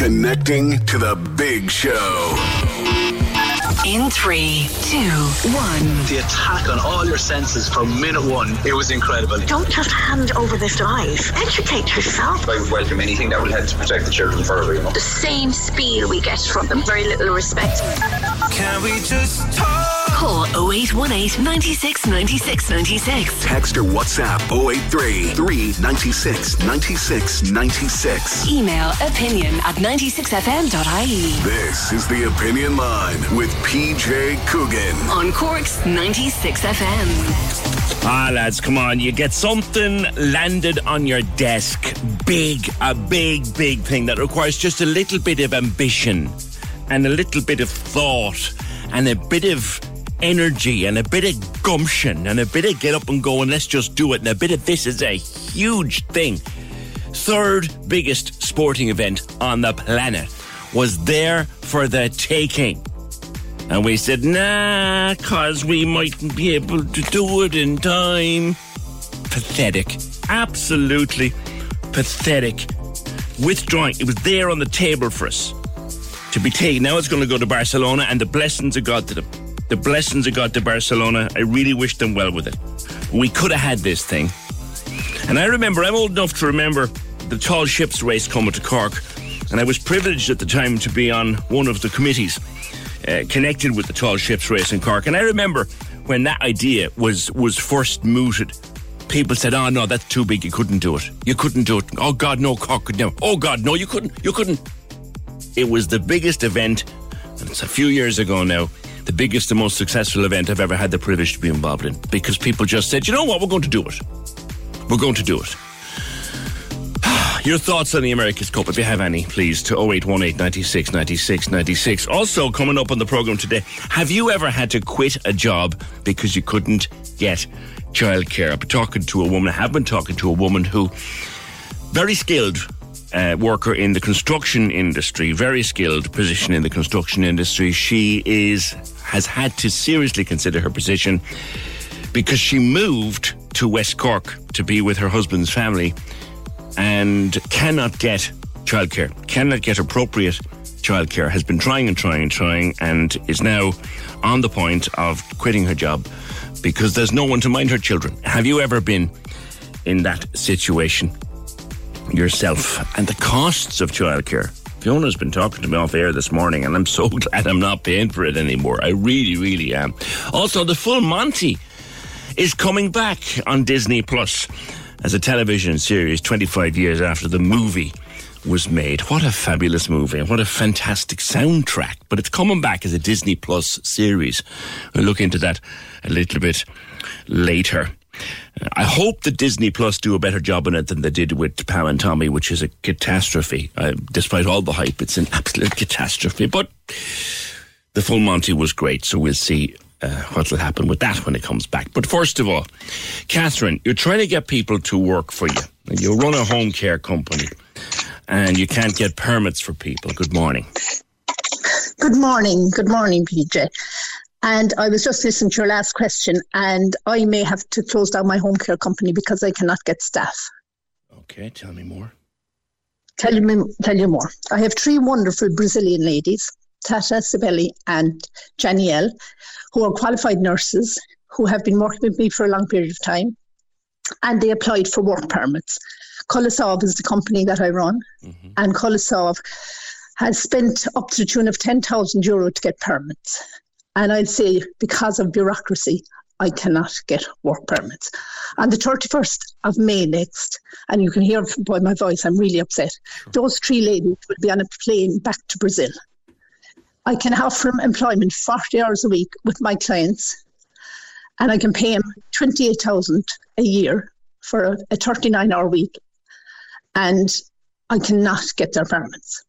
Connecting to the big show. In three, two, one. The attack on all your senses from minute one, it was incredible. Don't just hand over this device. Educate yourself. I would welcome anything that will help to protect the children further, you know. The same spiel we get from them, very little respect. Can we just talk? Call 0818 96 96 96. Text or WhatsApp 083 396 96 96. Email opinion at 96fm.ie. This is the Opinion Line with PJ Coogan. On Cork's 96FM. Ah, lads, come on. You get something landed on your desk. Big, a big, big thing that requires just a little bit of ambition and a little bit of thought and a bit of energy and a bit of gumption and a bit of get up and go and let's just do it and a bit of this is a huge thing. Third biggest sporting event on the planet was there for the taking. And we said, nah, cause we mightn't be able to do it in time. Pathetic. Absolutely pathetic. Withdrawing. It was there on the table for us to be taken. Now it's going to go to Barcelona and the blessings of God to them. The blessings of God to Barcelona. I really wish them well with it. We could have had this thing. And I remember, I'm old enough to remember the tall ships race coming to Cork. And I was privileged at the time to be on one of the committees uh, connected with the tall ships race in Cork. And I remember when that idea was, was first mooted, people said, oh no, that's too big. You couldn't do it. You couldn't do it. Oh God, no, Cork could never. Oh God, no, you couldn't. You couldn't. It was the biggest event, and it's a few years ago now, the biggest and most successful event I've ever had the privilege to be involved in because people just said, you know what, we're going to do it. We're going to do it. Your thoughts on the America's Cup, if you have any, please, to 0818 96 96 96. Also, coming up on the programme today, have you ever had to quit a job because you couldn't get childcare? I'm talking to a woman, I have been talking to a woman who, very skilled, uh, worker in the construction industry, very skilled position in the construction industry. She is has had to seriously consider her position because she moved to West Cork to be with her husband's family and cannot get childcare, cannot get appropriate childcare, has been trying and trying and trying, and is now on the point of quitting her job because there's no one to mind her children. Have you ever been in that situation yourself? And the costs of childcare. Fiona's been talking to me off air this morning, and I'm so glad I'm not paying for it anymore. I really, really am. Also, the full Monty is coming back on Disney Plus as a television series 25 years after the movie was made. What a fabulous movie. What a fantastic soundtrack. But it's coming back as a Disney Plus series. We'll look into that a little bit later. I hope that Disney Plus do a better job on it than they did with Pam and Tommy, which is a catastrophe. Uh, despite all the hype, it's an absolute catastrophe. But the full Monty was great, so we'll see uh, what will happen with that when it comes back. But first of all, Catherine, you're trying to get people to work for you. You run a home care company and you can't get permits for people. Good morning. Good morning. Good morning, PJ. And I was just listening to your last question, and I may have to close down my home care company because I cannot get staff. Okay, tell me more. Tell me, tell you more. I have three wonderful Brazilian ladies, Tata, Sibeli, and Janielle, who are qualified nurses who have been working with me for a long period of time. And they applied for work permits. Kolasov is the company that I run, mm-hmm. and Kolasov has spent up to the tune of 10,000 euro to get permits. And I'd say because of bureaucracy, I cannot get work permits. On the 31st of May next, and you can hear by my voice, I'm really upset. Those three ladies will be on a plane back to Brazil. I can offer them employment 40 hours a week with my clients, and I can pay them 28,000 a year for a, a 39 hour week. and I cannot get their permits.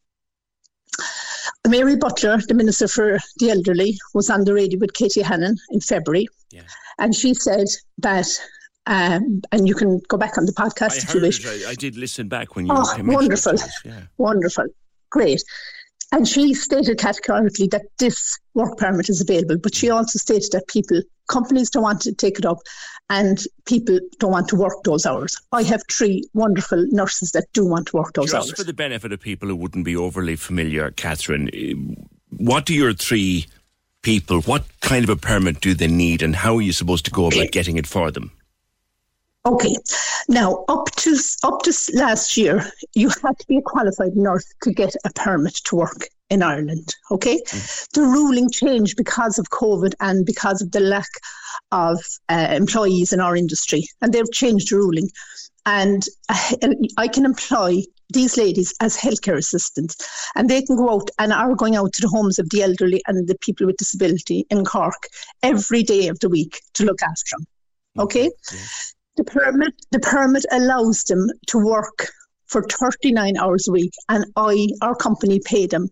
Mary Butler, the Minister for the Elderly, was on the radio with Katie Hannon in February, Yeah. and she said that, um, and you can go back on the podcast I if you heard, wish. I, I did listen back when you Oh, wonderful. Yeah. Wonderful, great. And she stated categorically that this work permit is available, but she also stated that people, companies don't want to take it up and people don't want to work those hours. I have three wonderful nurses that do want to work those Just hours. Just for the benefit of people who wouldn't be overly familiar, Catherine, eh, what do your three people, what kind of a permit do they need and how are you supposed to go about getting it for them? Okay. Now, up to up to last year, you had to be a qualified nurse to get a permit to work in Ireland. Okay, the ruling changed because of COVID and because of the lack of uh, employees in our industry, and they've changed the ruling. And uh, I can employ these ladies as healthcare assistants, and they can go out and are going out to the homes of the elderly and the people with disability in Cork every day of the week to look after them. Okay. The permit the permit allows them to work for 39 hours a week and I our company pay them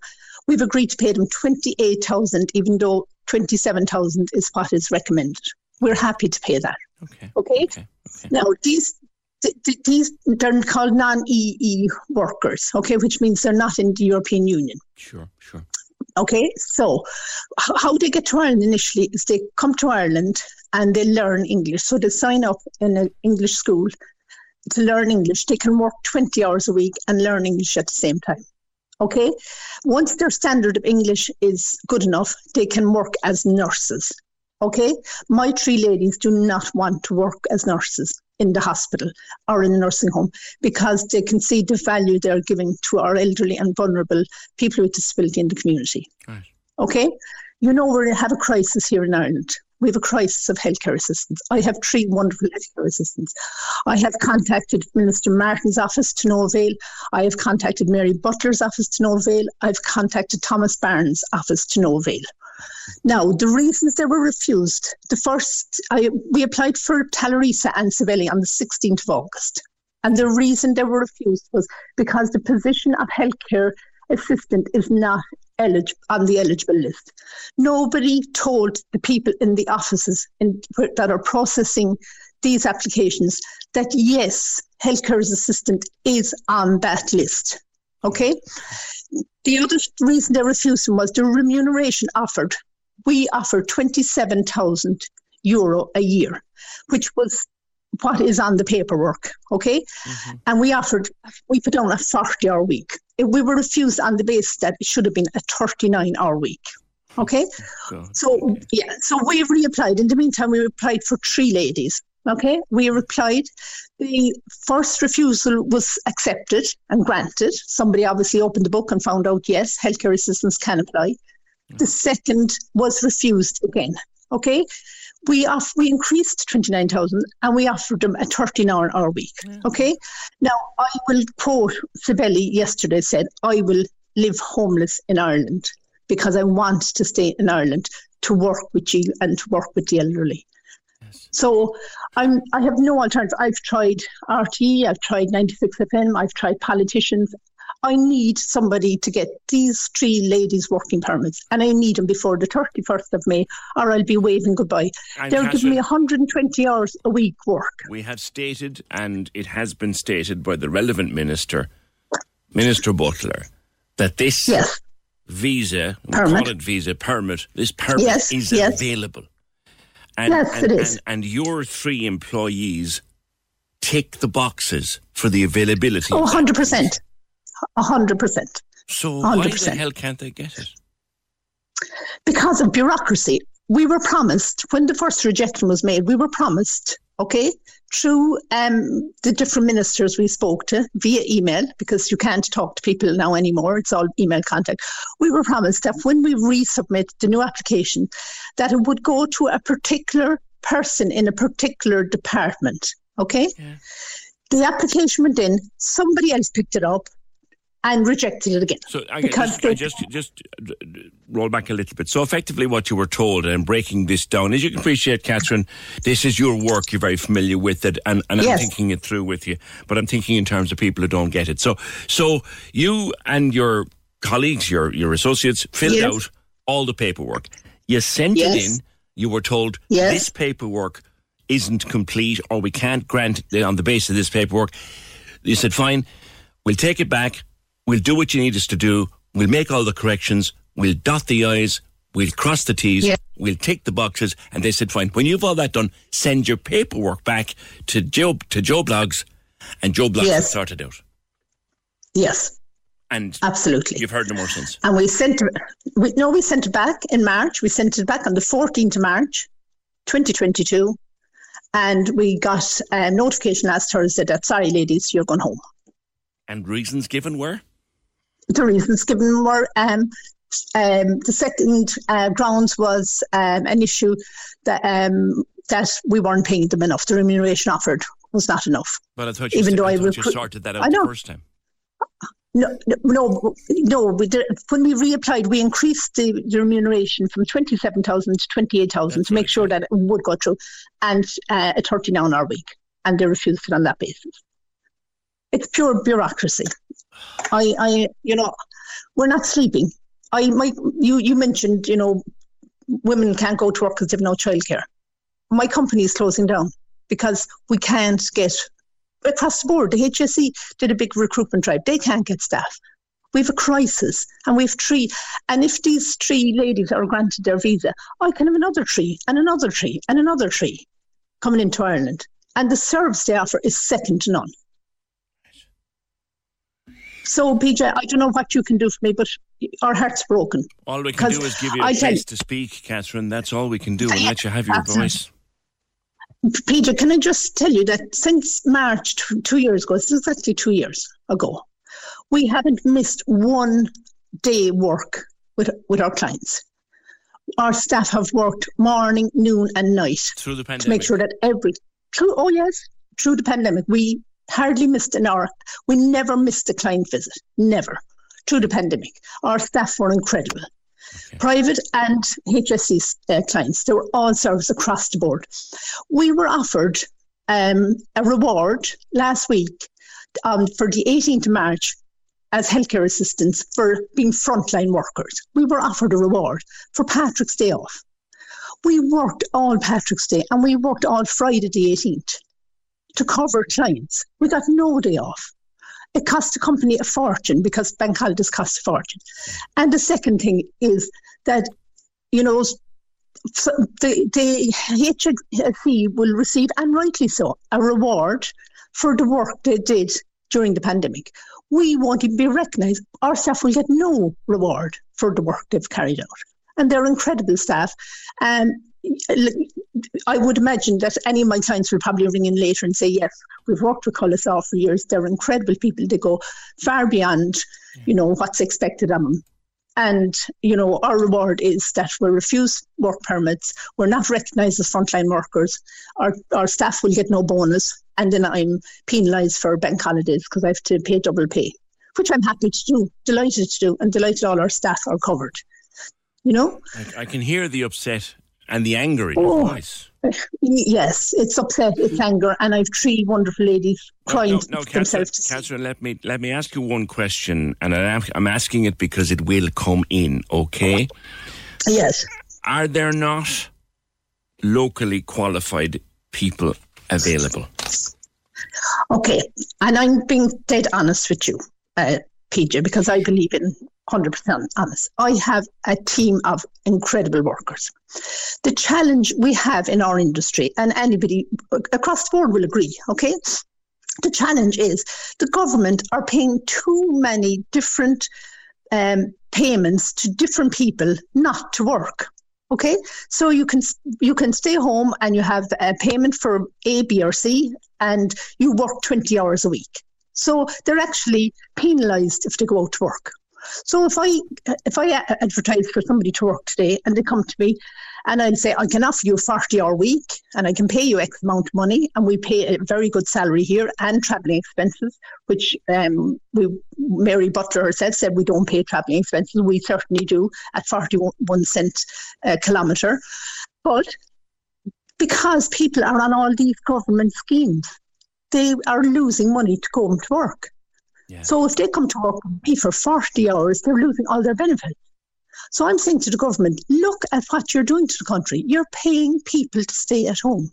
we've agreed to pay them 28,000 even though 27,000 is what is recommended we're happy to pay that Okay. okay, Okay. okay. now these th- th- these they're called non-EE workers okay which means they're not in the European Union Sure, sure. Okay, so how they get to Ireland initially is they come to Ireland and they learn English. So they sign up in an English school to learn English. They can work 20 hours a week and learn English at the same time. Okay, once their standard of English is good enough, they can work as nurses. Okay, my three ladies do not want to work as nurses in the hospital or in a nursing home because they can see the value they're giving to our elderly and vulnerable people with disability in the community. Right. Okay, you know we have a crisis here in Ireland. We have a crisis of healthcare assistants. I have three wonderful healthcare assistants. I have contacted Minister Martin's office to no avail. I have contacted Mary Butler's office to no avail. I've contacted Thomas Barnes' office to no avail. Now, the reasons they were refused, the first, I, we applied for Talarisa and Savelli on the 16th of August. And the reason they were refused was because the position of healthcare assistant is not elig- on the eligible list. Nobody told the people in the offices in, that are processing these applications that yes, healthcare assistant is on that list. Okay? The other reason they refused them was the remuneration offered. We offered 27,000 euro a year, which was what is on the paperwork. Okay. Mm-hmm. And we offered, we put on a 40 hour week. We were refused on the basis that it should have been a 39 hour week. Okay. So, yeah, so we reapplied. In the meantime, we applied for three ladies. Okay, we replied. The first refusal was accepted and granted. Somebody obviously opened the book and found out, yes, healthcare assistants can apply. The mm. second was refused again. Okay, we off, we increased twenty nine thousand and we offered them a thirteen hour hour week. Mm. Okay, now I will quote Sibeli yesterday said, "I will live homeless in Ireland because I want to stay in Ireland to work with you and to work with the elderly." So I'm I have no alternative. I've tried RTE, I've tried 96 FM, I've tried politicians. I need somebody to get these three ladies working permits, and I need them before the 31st of May, or I'll be waving goodbye. And They're give me 120 hours a week work. We have stated, and it has been stated by the relevant minister, Minister Butler, that this Yes, visa, we Permit. call it visa permit, this permit Yes, is yes. available. And, Yes, and, it is. And, and your three employees tick the boxes for the availability. oh, 100%. 100%. So why the hell can't they get it? because of bureaucracy. We were promised when the first rejection was made. We were promised, okay, through um, the different ministers we spoke to via email because you can't talk to people now anymore. It's all email contact. We were promised that when we resubmit the new application, that it would go to a particular person in a particular department. Okay, Yeah. the application went in. Somebody else picked it up and rejected it again. So I, just, I just just uh, roll back a little bit. So effectively, what you were told and breaking this down, as you can appreciate, Catherine, this is your work. You're very familiar with it, and, and Yes. I'm thinking it through with you. But I'm thinking in terms of people who don't get it. So so you and your colleagues, your your associates, filled Yes. out all the paperwork. You sent Yes. it in. You were told this paperwork isn't complete, or we can't grant it on the basis of this paperwork. You said, fine, we'll take it back. We'll do what you need us to do. We'll make all the corrections. We'll dot the I's. We'll cross the T's. Yeah. We'll tick the boxes. And they said, fine, when you've all that done, send your paperwork back to Joe, to Joe Bloggs, and Joe Bloggs Yes. sort it out. yes, And absolutely. you've heard no more since. And we sent it, we, no, we sent it back in March. We sent it back on the 14th of March, 2022. And we got a notification last Thursday that, sorry, ladies, you're going home. And reasons given were? The reasons given were um, um, the second uh, grounds was um, an issue that um, that we weren't paying them enough. The remuneration offered was not enough. But I thought you, Even said- though I I thought you recru- sorted that I out the first time. No, no, no. We did, when we reapplied, we increased the, the remuneration from twenty-seven thousand to twenty-eight thousand to make right, sure that it would go through, and uh, a thirty-nine hour week, and they refused it on that basis. It's pure bureaucracy. I, I, you know, we're not sleeping. I, my, you, you mentioned, you know, women can't go to work because they've no childcare. My company is closing down because we can't get across the board. The HSE did a big recruitment drive. They can't get staff. We have a crisis and we have three. And if these three ladies are granted their visa, I can have another tree and another tree and another tree coming into Ireland. And the service they offer is second to none. So, PJ, I don't know what you can do for me, but our heart's broken. All we can do is give you a I place to speak, Catherine. That's all we can do and let you have your voice. Peter, can I just tell you that since March t- two years ago, this is exactly two years ago, we haven't missed one day work with with our clients. Our staff have worked morning, noon, and night Through the pandemic. to make sure that every through oh yes through the pandemic we hardly missed an hour. We never missed a client visit, never through the pandemic. Our staff were incredible. Private and HSE uh, clients, they were all service across the board. We were offered um, a reward last week um, for the 18th of March as healthcare assistants for being frontline workers. We were offered a reward for Patrick's Day off. We worked all Patrick's Day and we worked all Friday the 18th to cover clients. We got no day off. It cost the company a fortune because bank holidays cost a fortune. And the second thing is that, you know, the, the HSE will receive, and rightly so, a reward for the work they did during the pandemic. We won't even be recognised. Our staff will get no reward for the work they've carried out. And they're incredible staff. Um, I would imagine that any of my clients will probably ring in later and say, yes, we've worked with Colossaw for years. They're incredible people. They go far beyond, mm. you know, what's expected of them. And, you know, our reward is that we're refused work permits. We're not recognised as frontline workers. Our, our staff will get no bonus. And then I'm penalised for bank holidays because I have to pay double pay, which I'm happy to do, delighted to do, and delighted all our staff are covered. You know? I, I can hear the upset and the anger in your Oh. voice. Yes, it's upset, it's anger, and I've three wonderful ladies crying no, no, Catherine, themselves to sleep. Catherine, let me let me ask you one question, and I'm, I'm asking it because it will come in. Okay, Yes. are there not locally qualified people available? Okay, and I'm being dead honest with you, uh, PJ, because I believe in 100% honest. I have a team of incredible workers. The challenge we have in our industry, and anybody across the board will agree, okay? The challenge is the government are paying too many different um, payments to different people not to work. Okay, so you can you can stay home and you have a payment for A, B, or C, and you work twenty hours a week. So they're actually penalised if they go out to work. So if I if I advertise for somebody to work today and they come to me And I'd say, I can offer you a 40 hour week and I can pay you X amount of money. And we pay a very good salary here and travelling expenses, which um, we, Mary Butler herself said we don't pay travelling expenses. We certainly do at 41 cent a kilometre. But because people are on all these government schemes, they are losing money to go to work. So if they come to work with me for 40 hours, they're losing all their benefits. So I'm saying to the government, look at what you're doing to the country. You're paying people to stay at home.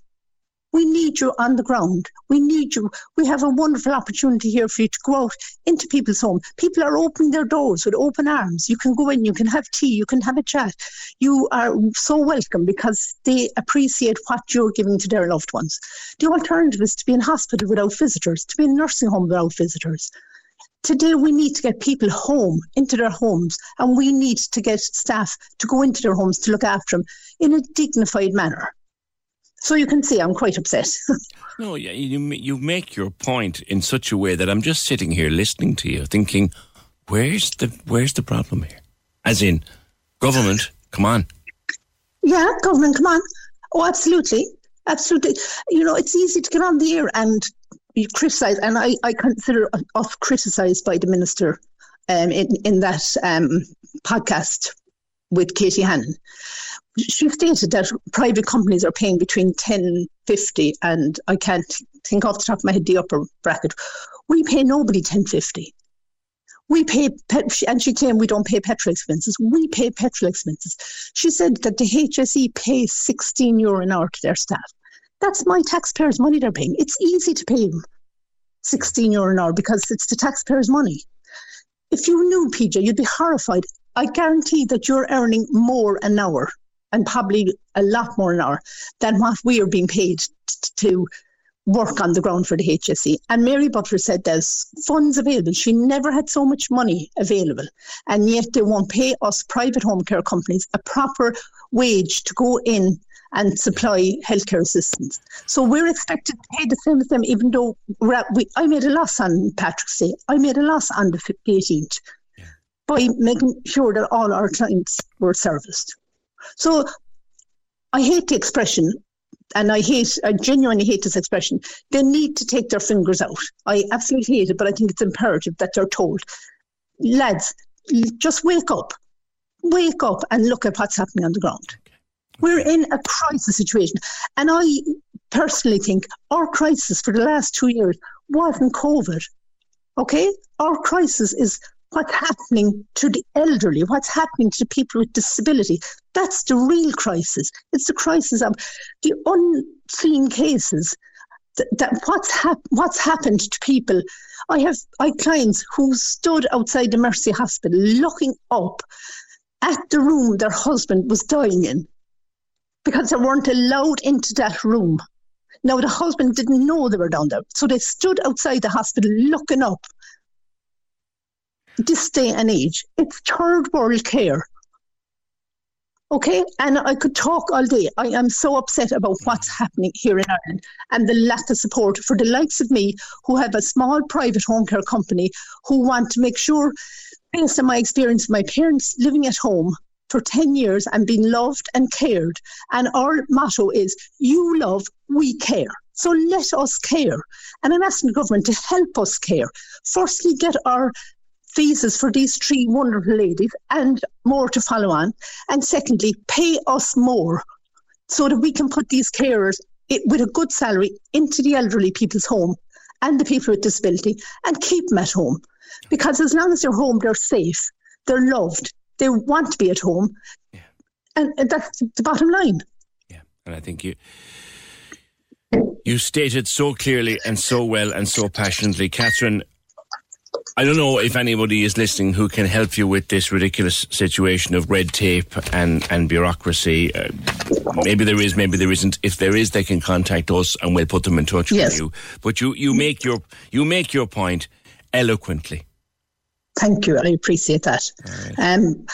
We need you on the ground. We need you. We have a wonderful opportunity here for you to go out into people's home. People are opening their doors with open arms. You can go in, you can have tea, you can have a chat. You are so welcome because they appreciate what you're giving to their loved ones. The alternative is to be in hospital without visitors, to be in nursing home without visitors. Today, we need to get people home into their homes, and we need to get staff to go into their homes to look after them in a dignified manner. So you can see I'm quite upset. no, yeah, you you make your point in such a way that I'm just sitting here listening to you, thinking, where's the where's the problem here? As in, government, come on. Yeah, government, come on. Oh, absolutely, absolutely. You know, it's easy to get on the air and you criticise, and I, I consider us criticised by the minister um, in in that um, podcast with Katie Hannon she stated that private companies are paying between 10, 50 and I can't think off the top of my head the upper bracket. We pay nobody 1050. We pay, and she claimed we don't pay petrol expenses. We pay petrol expenses. She said that the HSE pays 16 euro an hour to their staff. That's my taxpayers' money they're paying. It's easy to pay them 16 euro an hour because it's the taxpayers' money. If you knew, PJ, you'd be horrified. I guarantee that you're earning more an hour and probably a lot more an hour than what we are being paid t- to work on the ground for the HSE. And Mary Butler said there's funds available. She never had so much money available. And yet they won't pay us private home care companies a proper wage to go in and supply healthcare assistance. So we're expected to pay the same as them, even though at, we, I made a loss on Patrick's Day. I made a loss on the 18th yeah. by making sure that all our clients were serviced. So I hate the expression, and I hate, I genuinely hate this expression. They need to take their fingers out. I absolutely hate it, but I think it's imperative that they're told, lads, just wake up, wake up and look at what's happening on the ground. We're in a crisis situation. And I personally think our crisis for the last two years wasn't COVID. Okay? Our crisis is what's happening to the elderly, what's happening to people with disability. That's the real crisis. It's the crisis of the unseen cases. That, that what's hap- what's happened to people. I have I clients who stood outside the Mercy Hospital looking up at the room their husband was dying in because they weren't allowed into that room. Now the husband didn't know they were down there, so they stood outside the hospital looking up this day and age, it's third world care. Okay, and I could talk all day. I am so upset about what's happening here in Ireland and the lack of support for the likes of me who have a small private home care company who want to make sure, based on my experience, my parents living at home for 10 years and been loved and cared. And our motto is, you love, we care. So let us care. And I'm asking the government to help us care. Firstly, get our visas for these three wonderful ladies and more to follow on. And secondly, pay us more so that we can put these carers with a good salary into the elderly people's home and the people with disability and keep them at home. Because as long as they're home, they're safe, they're loved, they want to be at home. Yeah. And, and that's the bottom line. Yeah. And I think you. You stated so clearly and so well and so passionately, Catherine. I don't know if anybody is listening who can help you with this ridiculous situation of red tape and, and bureaucracy. Uh, maybe there is, maybe there isn't. If there is, they can contact us and we'll put them in touch yes. with you. But you, you make your you make your point eloquently. Thank you. I appreciate that. Right. Um,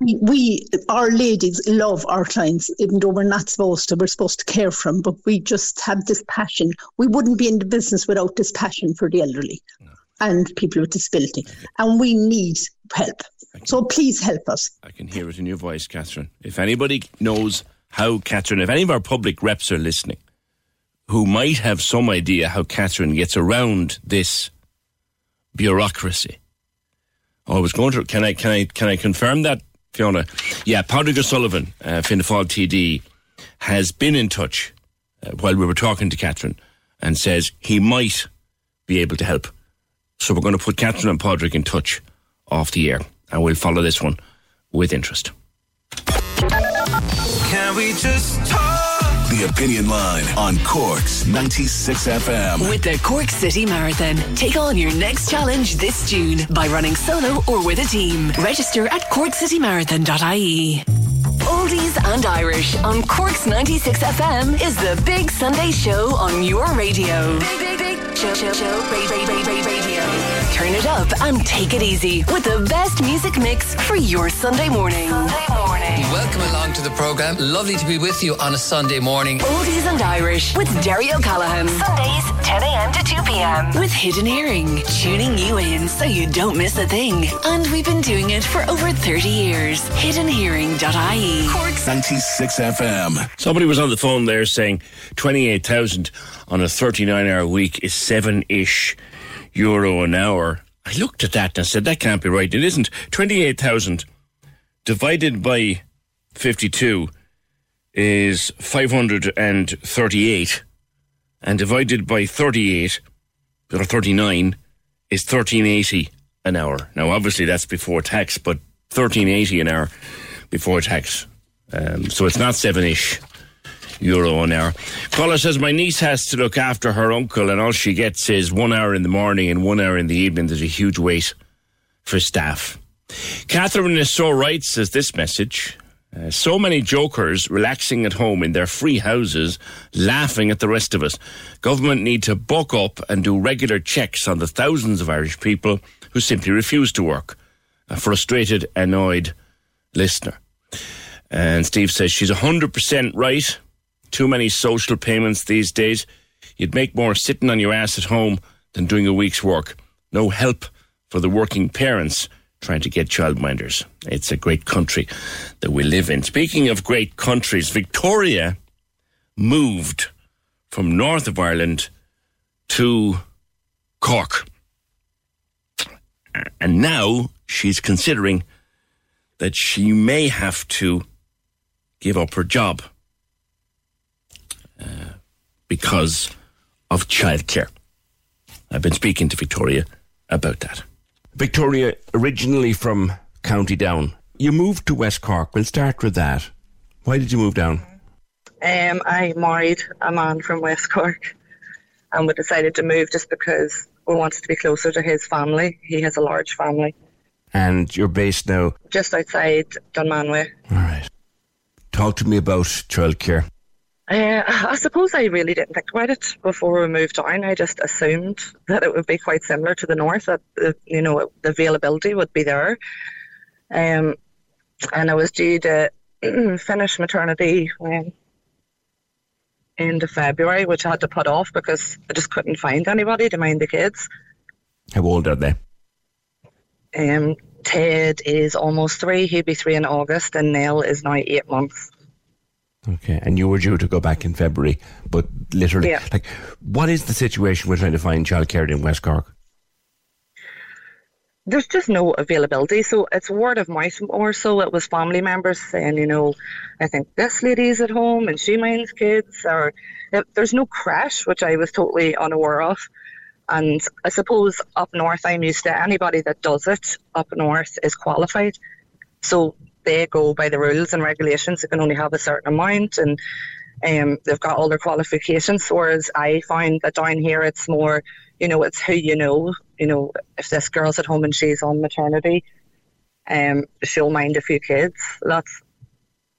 we, we, our ladies love our clients, even though we're not supposed to. We're supposed to care for them, but we just have this passion. We wouldn't be in the business without this passion for the elderly. No and people with disability. And we need help. So please help us. I can hear it in your voice, Catherine. If anybody knows how Catherine, if any of our public reps are listening, who might have some idea how Catherine gets around this bureaucracy. I was going to. Can I? Can I? Can I confirm that, Fiona? Yeah, Padraig O'Sullivan, uh, Fianna Fáil TD, has been in touch uh, while we were talking to Catherine, and says he might be able to help. So we're going to put Catherine and Padraig in touch off the air, and we'll follow this one with interest. Can we just talk? Opinion Line on Cork's 96 FM. With the Cork City Marathon. Take on your next challenge this June by running solo or with a team. Register at corkcitymarathon.ie. Oldies and Irish on Cork's 96 FM is the big Sunday show on your radio. Big, big, big show, show, show, ra- ra- ra- ra- radio. Turn it up and take it easy with the best music mix for your Sunday morning. Sunday morning. Welcome along to the programme. Lovely to be with you on a Sunday morning. Oldies and Irish with Derry O'Callaghan. Sundays, 10 a.m. to 2 p.m. With Hidden Hearing, tuning you in so you don't miss a thing. And we've been doing it for over 30 years. Hiddenhearing.ie. Cork's 96 FM. Somebody was on the phone there saying 28,000 on a 39 hour week is seven ish euro an hour. I looked at that and said, that can't be right. It isn't. 28,000 divided by 52 is 538 and divided by 38 or 39 is 1380 an hour. Now, obviously, that's before tax, but 1380 an hour before tax. Um, so it's not seven ish euro an hour. Caller says my niece has to look after her uncle, and all she gets is one hour in the morning and one hour in the evening. There's a huge wait for staff. Catherine is so right, says this message. Uh, so many jokers relaxing at home in their free houses, laughing at the rest of us. Government need to buck up and do regular checks on the thousands of Irish people who simply refuse to work. A frustrated, annoyed listener. And Steve says she's 100% right. Too many social payments these days. You'd make more sitting on your ass at home than doing a week's work. No help for the working parents trying to get childminders. It's a great country that we live in. Speaking of great countries, Victoria moved from north of Ireland to Cork. And now she's considering that she may have to give up her job uh, because of childcare. I've been speaking to Victoria about that. Victoria, originally from County Down, you moved to West Cork. We'll start with that. Why did you move down? Um, I married a man from West Cork, and we decided to move just because we wanted to be closer to his family. He has a large family, And you're based now. just outside Dunmanway. All right. Talk to me about childcare. Uh, I suppose I really didn't think about it before we moved down. I just assumed that it would be quite similar to the north, that uh, you know the availability would be there. Um, and I was due to finish maternity when end of February, which I had to put off because I just couldn't find anybody to mind the kids. How old are they? Um, Ted is almost three; he'll be three in August, and Nell is now eight months. Okay, and you were due to go back in February, but literally, Yeah. like, what is the situation we're trying to find childcare in West Cork? there's just no availability. So it's word of mouth more so. It was family members saying, you know, I think this lady's at home and she minds kids, or eh, there's no creche, which I was totally unaware of. And I suppose up north, I'm used to anybody that does it up north is qualified. So they go by the rules and regulations. They can only have a certain amount and um, they've got all their qualifications. Whereas I find that down here, it's more, you know, it's who you know. You know, if this girl's at home and she's on maternity, um, she'll mind a few kids. That's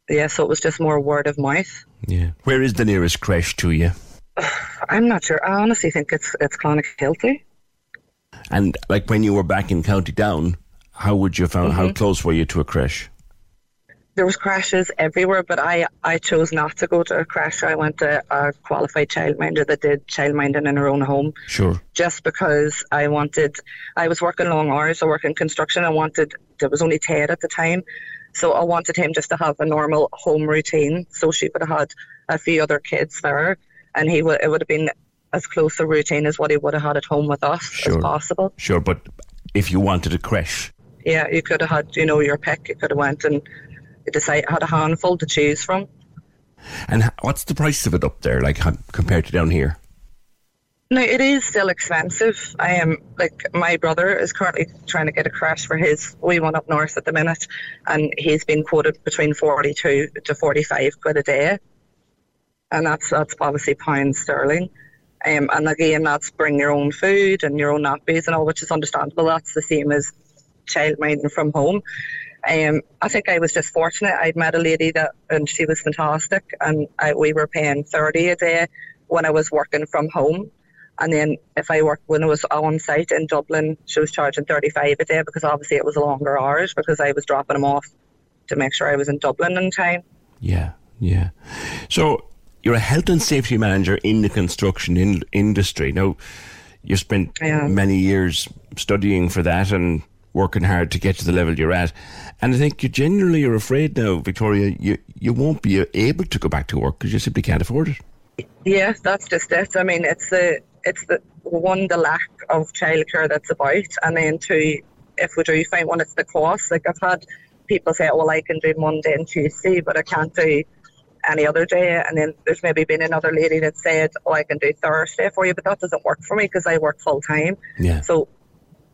yeah. So it was just more word of mouth. Yeah. Where is the nearest creche to you? I'm not sure. I honestly think it's it's Clonakilty. And like when you were back in County Down, how would you found how close were you to a creche? There was creches everywhere, but I, I chose not to go to a creche. I went to a qualified childminder that did childminding in her own home. Sure. just because I wanted, I was working long hours, I work in construction. I wanted, there was only Ted at the time, So I wanted him just to have a normal home routine. So she would have had a few other kids there, and he would it would have been as close a routine as what he would have had at home with us Sure. as possible. Sure, but if you wanted a creche. Yeah, you could have had you know your pick. You could have went and decide had a handful to choose from. and what's the price of it up there, like compared to down here? No, it is still expensive. I am like my brother is currently trying to get a creche for his wee one up north at the minute, and he's been quoted between forty-two to forty-five quid a day, and that's that's obviously pounds sterling. Um, and again, that's bring your own food and your own nappies and all, which is understandable. That's the same as childminding from home. Um, I think I was just fortunate. I'd met a lady that, and she was fantastic, and I, we were paying thirty a day when I was working from home. And then if I worked when I was on site in Dublin, she was charging 35 a day because obviously it was longer hours because I was dropping them off to make sure I was in Dublin in time. Yeah, yeah. So you're a health and safety manager in the construction in- industry. Now, you spent Yeah. many years studying for that and working hard to get to the level you're at. And I think you genuinely are afraid now, Victoria, you, you won't be able to go back to work because you simply can't afford it. Yeah, that's just it. I mean, it's the it's the one the lack of childcare that's about, and then two, if we do find one, it's the cost. Like I've had people say, "Well, I can do Monday and Tuesday, but I can't do any other day." And then there's maybe been another lady that said, "Oh, I can do Thursday for you," but that doesn't work for me because I work full time. Yeah. So,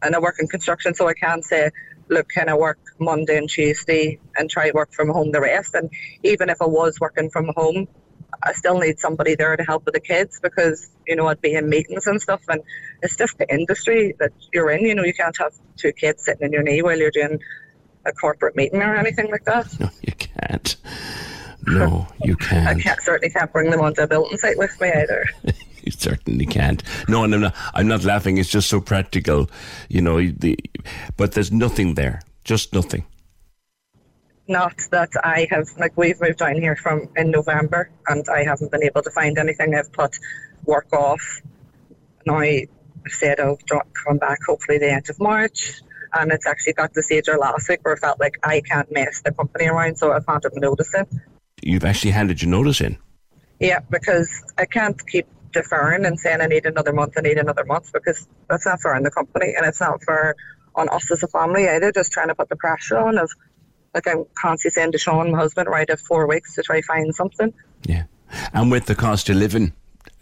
and I work in construction, so I can't say, look, can I work Monday and Tuesday and try to work from home the rest? And even if I was working from home, I still need somebody there to help with the kids because, you know, I'd be in meetings and stuff. And it's just the industry that you're in. You know, you can't have two kids sitting in your knee while you're doing a corporate meeting or anything like that. No, you can't. No, you can't. I can't, certainly can't bring them onto a building site with me either. You certainly can't. No, and I'm not. I'm not laughing. It's just so practical, you know. The, but there's nothing there. Just nothing. Not that I have, like, we've moved down here from in November and I haven't been able to find anything. I've put work off. Now I've said I'll dro- come back hopefully the end of March. And it's actually got to the stage last week where I felt like I can't mess the company around, so I've handed my notice in. You've actually handed your notice in. Yeah, because I can't keep deferring and saying I need another month, I need another month, because that's not fair on the company and it's not fair on us as a family either. Just trying to put the pressure on of, like I'm constantly saying to Sean, my husband, right, I have four weeks to try find something. Yeah. And with the cost of living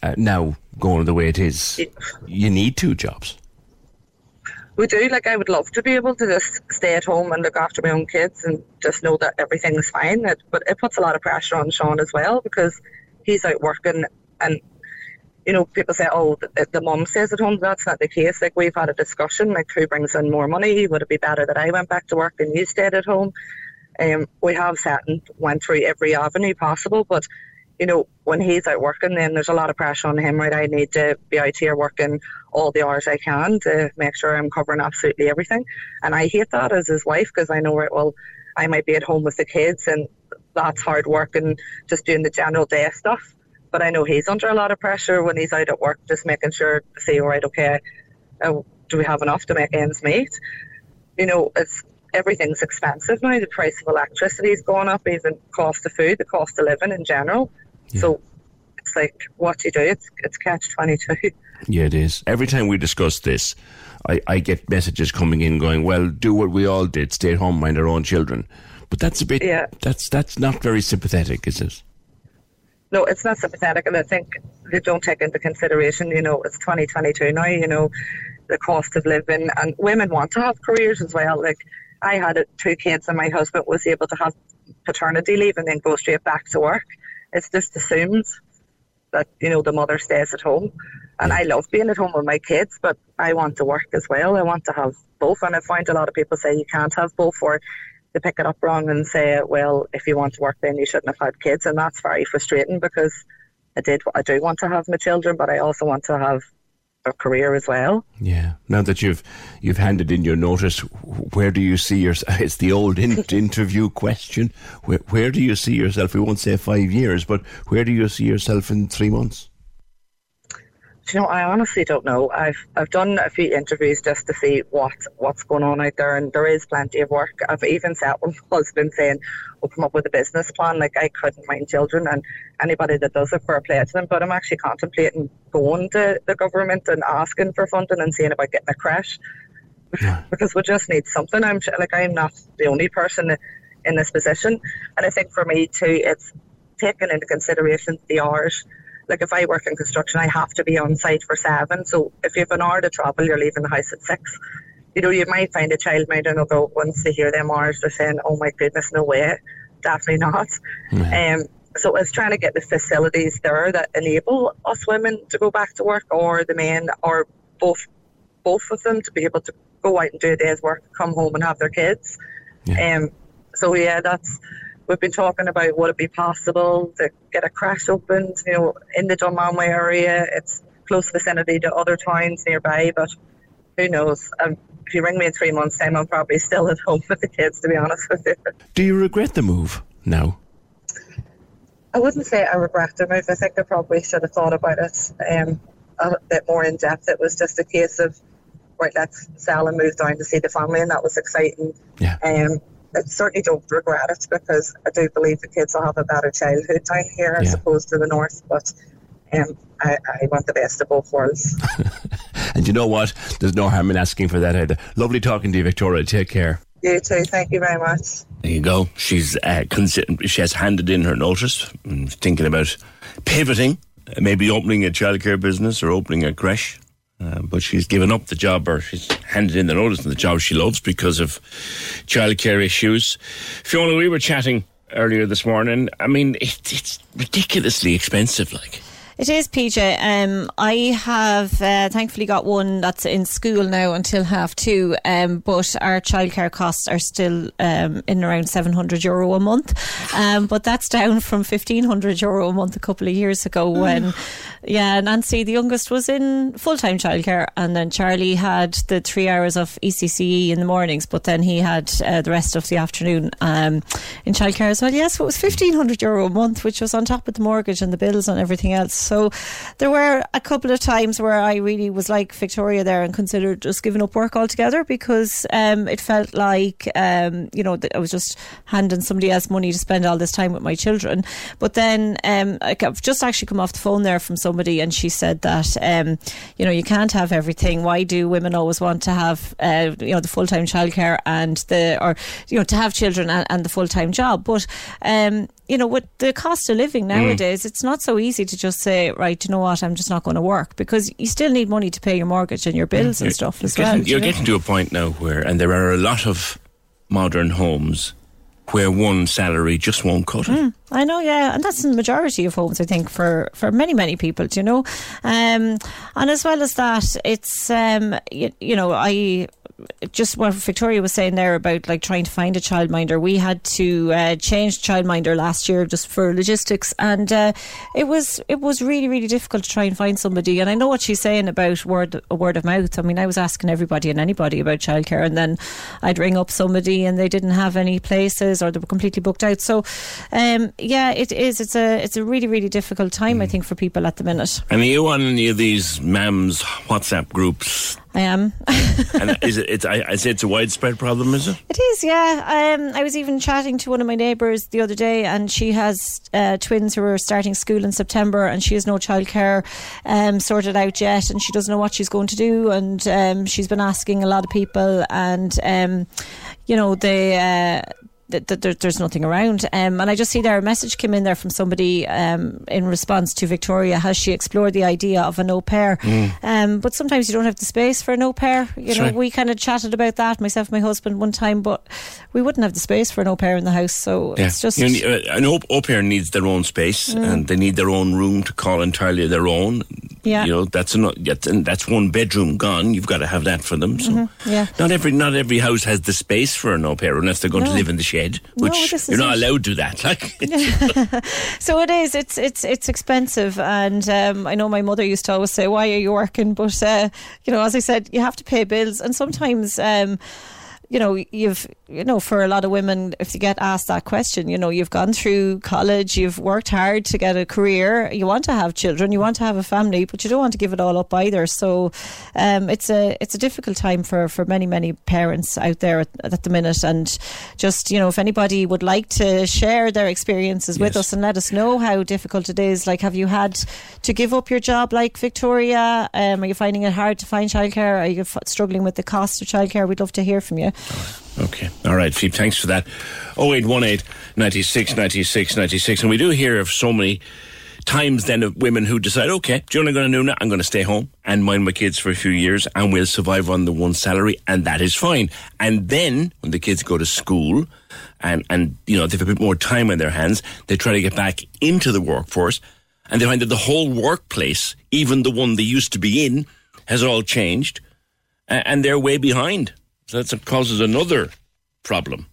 uh, now going the way it is, you need two jobs. We do. Like, I would love to be able to just stay at home and look after my own kids and just know that everything's fine. It, but it puts a lot of pressure on Sean as well because he's out working and. You know, people say, "Oh, the, the mum stays at home." That's not the case. Like we've had a discussion, like who brings in more money? Would it be better that I went back to work and you stayed at home? Um, we have sat and went through every avenue possible, but you know, when he's out working, then there's a lot of pressure on him, right? I need to be out here working all the hours I can to make sure I'm covering absolutely everything. And I hate that as his wife because I know, right, well, I might be at home with the kids and that's hard work and just doing the general day stuff. But I know he's under a lot of pressure when he's out at work, just making sure to say, all right, okay, uh, do we have enough to make ends meet? You know, it's everything's expensive now. The price of electricity is going up, even cost of food, the cost of living in general. So it's like what do you do. It's it's catch twenty two. Yeah, it is. Every time we discuss this, I, I get messages coming in going, "Well, do what we all did: stay at home, mind our own children." But that's a bit. Yeah. That's that's not very sympathetic, is it? No, it's not sympathetic, and I think they don't take into consideration. You know, it's twenty twenty two now. You know, the cost of living, and women want to have careers as well. Like I had two kids, and my husband was able to have paternity leave and then go straight back to work. It's just assumed that you know the mother stays at home, and I love being at home with my kids, but I want to work as well. I want to have both, and I find a lot of people say you can't have both, or they pick it up wrong and say, well, if you want to work, then you shouldn't have had kids, and that's very frustrating because I did, I do want to have my children, but I also want to have a career as well. Yeah. Now that you've you've handed in your notice, where do you see yourself? It's the old in- interview question. Where, where do you see yourself? We won't say five years, but where do you see yourself in three months? You know, I honestly don't know. I've I've done a few interviews just to see what what's going on out there, and there is plenty of work. I've even sat with my husband saying, "We'll come up with a business plan." Like I couldn't mind children, and anybody that does it for a play to them. But I'm actually contemplating going to the government and asking for funding and seeing about getting a creche because we just need something. I'm like I'm not the only person in this position, and I think for me too, it's taken into consideration the hours like if I work in construction, I have to be on site for seven. So if you have an hour to travel, you're leaving the house at six. You know, you might find a child might know go once they hear them hours, they're saying, "Oh my goodness, no way, definitely not." Mm-hmm. Um, so it's trying to get the facilities there that enable us women to go back to work, or the men, or both, both of them to be able to go out and do a day's work, come home and have their kids. Yeah. Um, so yeah, that's We've been talking about would it be possible to get a creche opened, you know, in the Dunmanway area. It's close vicinity to other towns nearby, but who knows? Um, if you ring me in three months' time, I'm probably still at home with the kids, to be honest with you. Do you regret the move now? I wouldn't say I regret the move. I think I probably should have thought about it um, a bit more in depth. It was just a case of, right, let's sell and move down to see the family, and that was exciting. Yeah. Um, I certainly don't regret it because I do believe the kids will have a better childhood down here yeah. as opposed to the north. But um, I, I, want the best of both worlds. and you know what? There's no harm in asking for that either. Lovely talking to you, Victoria. Take care. You too. Thank you very much. There you go. She's uh, she has handed in her notice, thinking about pivoting, maybe opening a childcare business or opening a creche. Uh, but she's given up the job or she's handed in the notice in the job she loves because of childcare issues. Fiona, we were chatting earlier this morning. I mean, it, it's ridiculously expensive, like. It is, PJ. Um, I have uh, thankfully got one that's in school now until half two, um, but our childcare costs are still um, in around 700 euro a month. Um, but that's down from 1500 euro a month a couple of years ago mm. when, yeah, Nancy, the youngest, was in full time childcare, and then Charlie had the three hours of ECCE in the mornings, but then he had uh, the rest of the afternoon um, in childcare as well. Yes, it was 1500 euro a month, which was on top of the mortgage and the bills and everything else. So there were a couple of times where I really was like Victoria there and considered just giving up work altogether because um, it felt like, um, you know, I was just handing somebody else money to spend all this time with my children. But then um, I've just actually come off the phone there from somebody and she said that, um, you know, you can't have everything. Why do women always want to have, uh, you know, the full time childcare and the, or, you know, to have children and, and the full time job? But, um, you know, with the cost of living mm. nowadays, mm. it's not so easy to just say, right, you know what, I'm just not going to work because you still need money to pay your mortgage and your bills mm. and stuff as getting, well. You're you know? getting to a point now where, and there are a lot of modern homes where one salary just won't cut it. Mm, I know, yeah, and that's the majority of homes. I think for for many many people, Do you know, um, and as well as that, it's um, you, you know, I just what Victoria was saying there about like trying to find a childminder, we had to uh, change childminder last year just for logistics, and uh, it was it was really really difficult to try and find somebody. And I know what she's saying about word word of mouth. I mean, I was asking everybody and anybody about childcare, and then I'd ring up somebody and they didn't have any places or they were completely booked out. So, um, yeah, it is. It's a it's a really really difficult time, mm. I think, for people at the minute. And are you on any of these MAMS WhatsApp groups? I am. and is it? It's, I, I say it's a widespread problem, is it? It is. Yeah. Um, I was even chatting to one of my neighbours the other day, and she has uh, twins who are starting school in September, and she has no childcare um, sorted out yet, and she doesn't know what she's going to do, and um, she's been asking a lot of people, and um, you know they. Uh, that, that there's nothing around. Um, and I just see there a message came in there from somebody um, in response to Victoria. Has she explored the idea of an au pair? Mm. Um, but sometimes you don't have the space for an au pair. You That's know, right. we kind of chatted about that myself, and my husband, one time, but we wouldn't have the space for an au pair in the house. So yeah. it's just you know, uh, an au pair needs their own space mm. and they need their own room to call entirely their own. Yeah, you know that's an, that's one bedroom gone. You've got to have that for them. So mm-hmm. yeah, not every not every house has the space for an au pair unless they're going no. to live in the shed, which no, you're not it. allowed to do that. Like, so it is. It's it's it's expensive, and um, I know my mother used to always say, "Why are you working?" But uh, you know, as I said, you have to pay bills, and sometimes. Um, you know, you've, you know, for a lot of women, if you get asked that question, you know, you've gone through college, you've worked hard to get a career, you want to have children, you want to have a family, but you don't want to give it all up either. So, um, it's a it's a difficult time for for many many parents out there at, at the minute. And just you know, if anybody would like to share their experiences with us and let us know how difficult it is, like, have you had to give up your job, like Victoria? Um, are you finding it hard to find childcare? Are you f- struggling with the cost of childcare? We'd love to hear from you. Okay. All right, Phoebe, thanks for that. 0818 96 96 96. And we do hear of so many times then of women who decide, okay, do you know what I'm going to do now? I'm going to stay home and mind my kids for a few years and we'll survive on the one salary and that is fine. And then when the kids go to school and, and, you know, they have a bit more time on their hands, they try to get back into the workforce and they find that the whole workplace, even the one they used to be in, has all changed and they're way behind. So that causes another problem.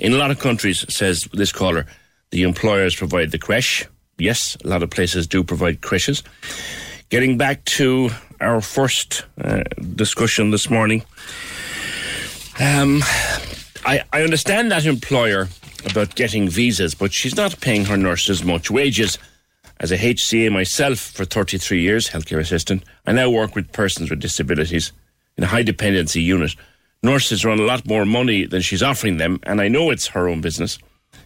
In a lot of countries, says this caller, the employers provide the creche. Yes, a lot of places do provide creches. Getting back to our first uh, discussion this morning, um, I, I understand that employer about getting visas, but she's not paying her nurses much wages. As a HCA myself for 33 years, healthcare assistant, I now work with persons with disabilities in a high dependency unit nurses run a lot more money than she's offering them, and I know it's her own business.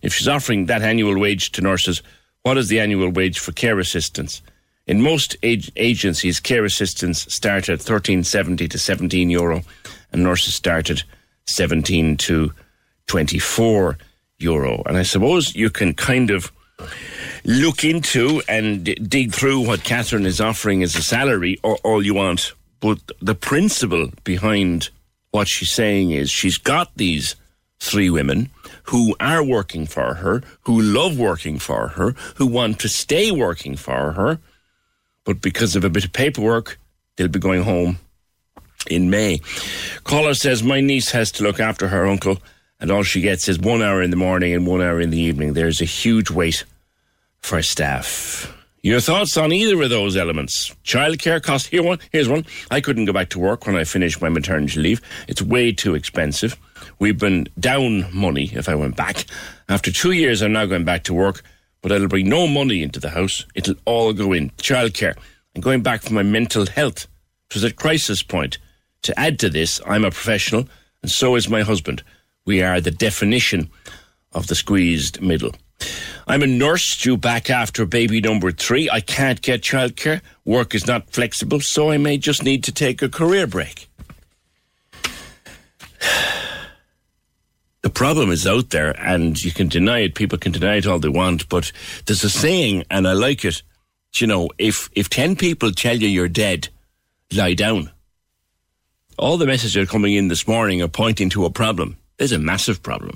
If she's offering that annual wage to nurses, what is the annual wage for care assistants? In most ag- agencies, care assistants start at 13.70 to 17 euro, and nurses start at 17 to 24 euro. And I suppose you can kind of look into and dig through what Catherine is offering as a salary or all you want. But the principle behind what she's saying is she's got these three women who are working for her, who love working for her, who want to stay working for her, but because of a bit of paperwork, they'll be going home in May. Caller says, My niece has to look after her uncle, and all she gets is one hour in the morning and one hour in the evening. There's a huge wait for staff. Your thoughts on either of those elements? Childcare costs. Here one. Here's one. I couldn't go back to work when I finished my maternity leave. It's way too expensive. We've been down money if I went back. After two years, I'm now going back to work, but it'll bring no money into the house. It'll all go in childcare. I'm going back for my mental health. It was at crisis point. To add to this, I'm a professional, and so is my husband. We are the definition of the squeezed middle. I'm a nurse due back after baby number three. I can't get childcare. Work is not flexible, so I may just need to take a career break. The problem is out there, and you can deny it. People can deny it all they want, but there's a saying, and I like it. You know, if if ten people tell you you're dead, lie down. All the messages are coming in this morning are pointing to a problem. There's a massive problem.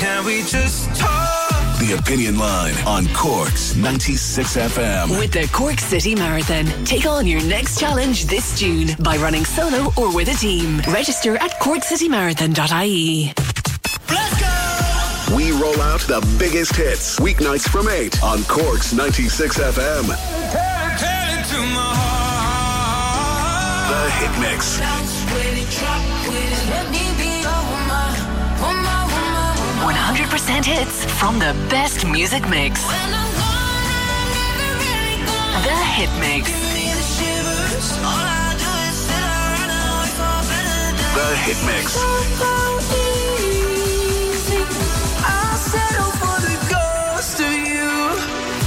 Can we just talk? The Opinion Line on Cork's 96 FM. With the Cork City Marathon, take on your next challenge this June by running solo or with a team. Register at corkcitymarathon.ie. Let's go! We roll out the biggest hits weeknights from 8 on Cork's 96 FM. The Hit Mix. 100% hits from the best music mix. The Hit Mix. The Hit Mix.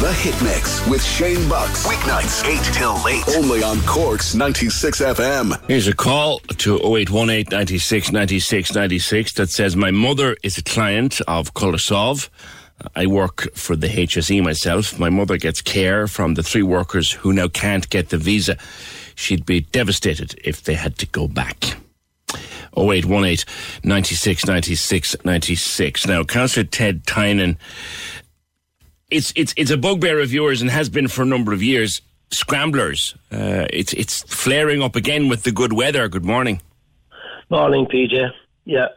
The Hit Mix with Shane Bucks. Weeknights 8 till late. Only on Cork's 96 FM. Here's a call to 0818 96 96 96 that says, My mother is a client of Colasov. I work for the HSE myself. My mother gets care from the three workers who now can't get the visa. She'd be devastated if they had to go back. 0818 96 96 96. Now, Councillor Ted Tynan, it's, it's, it's a bugbear of yours and has been for a number of years. Scramblers. Uh, it's, it's flaring up again with the good weather. Good morning. Morning, PJ. Yeah.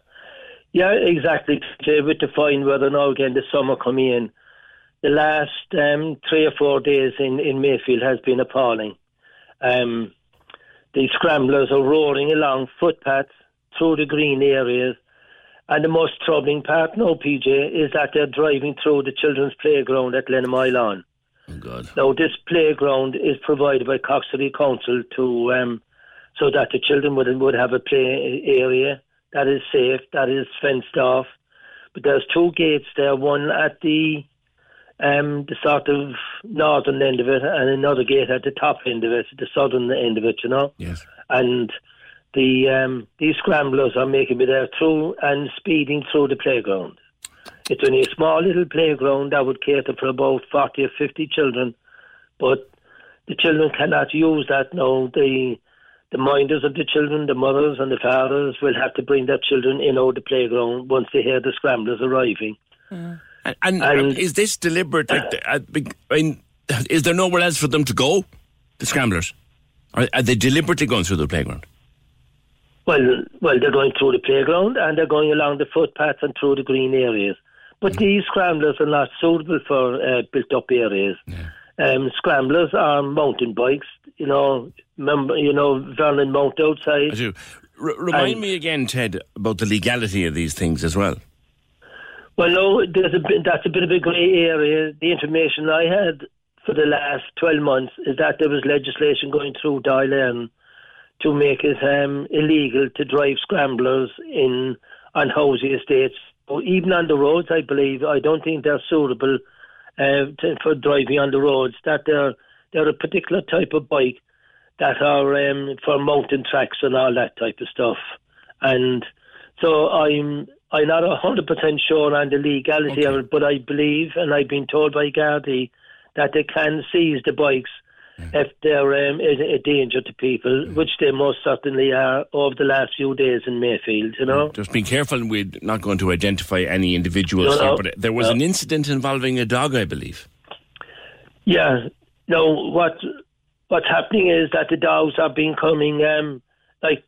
Yeah, exactly. With the fine weather now again, the summer coming in. The last um, three or four days in, in Mayfield has been appalling. Um, the scramblers are roaring along footpaths, through the green areas. And the most troubling part now, PJ, is that they're driving through the children's playground at Glenmile Lawn. Oh God. Now, this playground is provided by Cork City Council to um, so that the children would would have a play area that is safe, that is fenced off. But there's two gates there, one at the um, the sort of northern end of it, and another gate at the top end of it, the southern end of it, you know. Yes. And the um, these scramblers are making me there through and speeding through the playground. It's only a small little playground that would cater for about forty or fifty children, but the children cannot use that now. The the minders of the children, the mothers and the fathers will have to bring their children in out the playground once they hear the scramblers arriving. And, and, is this deliberate? Like, uh, I mean, is there nowhere else for them to go? The scramblers, are, are they deliberately going through the playground? Well, well, they're going through the playground and they're going along the footpaths and through the green areas. But these scramblers are not suitable for uh, built-up areas. Um, scramblers are mountain bikes. You know, remember, you know, Vernon Mount outside. I do. R- remind And- me again, Ted, about the legality of these things as well. Well, no, there's a bit, that's a bit of a grey area. The information I had for the last 12 months is that there was legislation going through Dáil to make it um, illegal to drive scramblers in on housing estates. Or even on the roads, I believe. I don't think they're suitable uh, to, for driving on the roads. That they're they're a particular type of bike that are um, for mountain tracks and all that type of stuff. And so I'm I'm not hundred percent sure on the legality of it, but I believe, and I've been told by Gardaí that they can seize the bikes if they're um, a, a danger to people, which they most certainly are over the last few days in Mayfield. You know. Just be careful, we're not going to identify any individuals No, here, no. but there was No. an incident involving a dog, I believe. Yeah. No, what what's happening is that the dogs are becoming um, like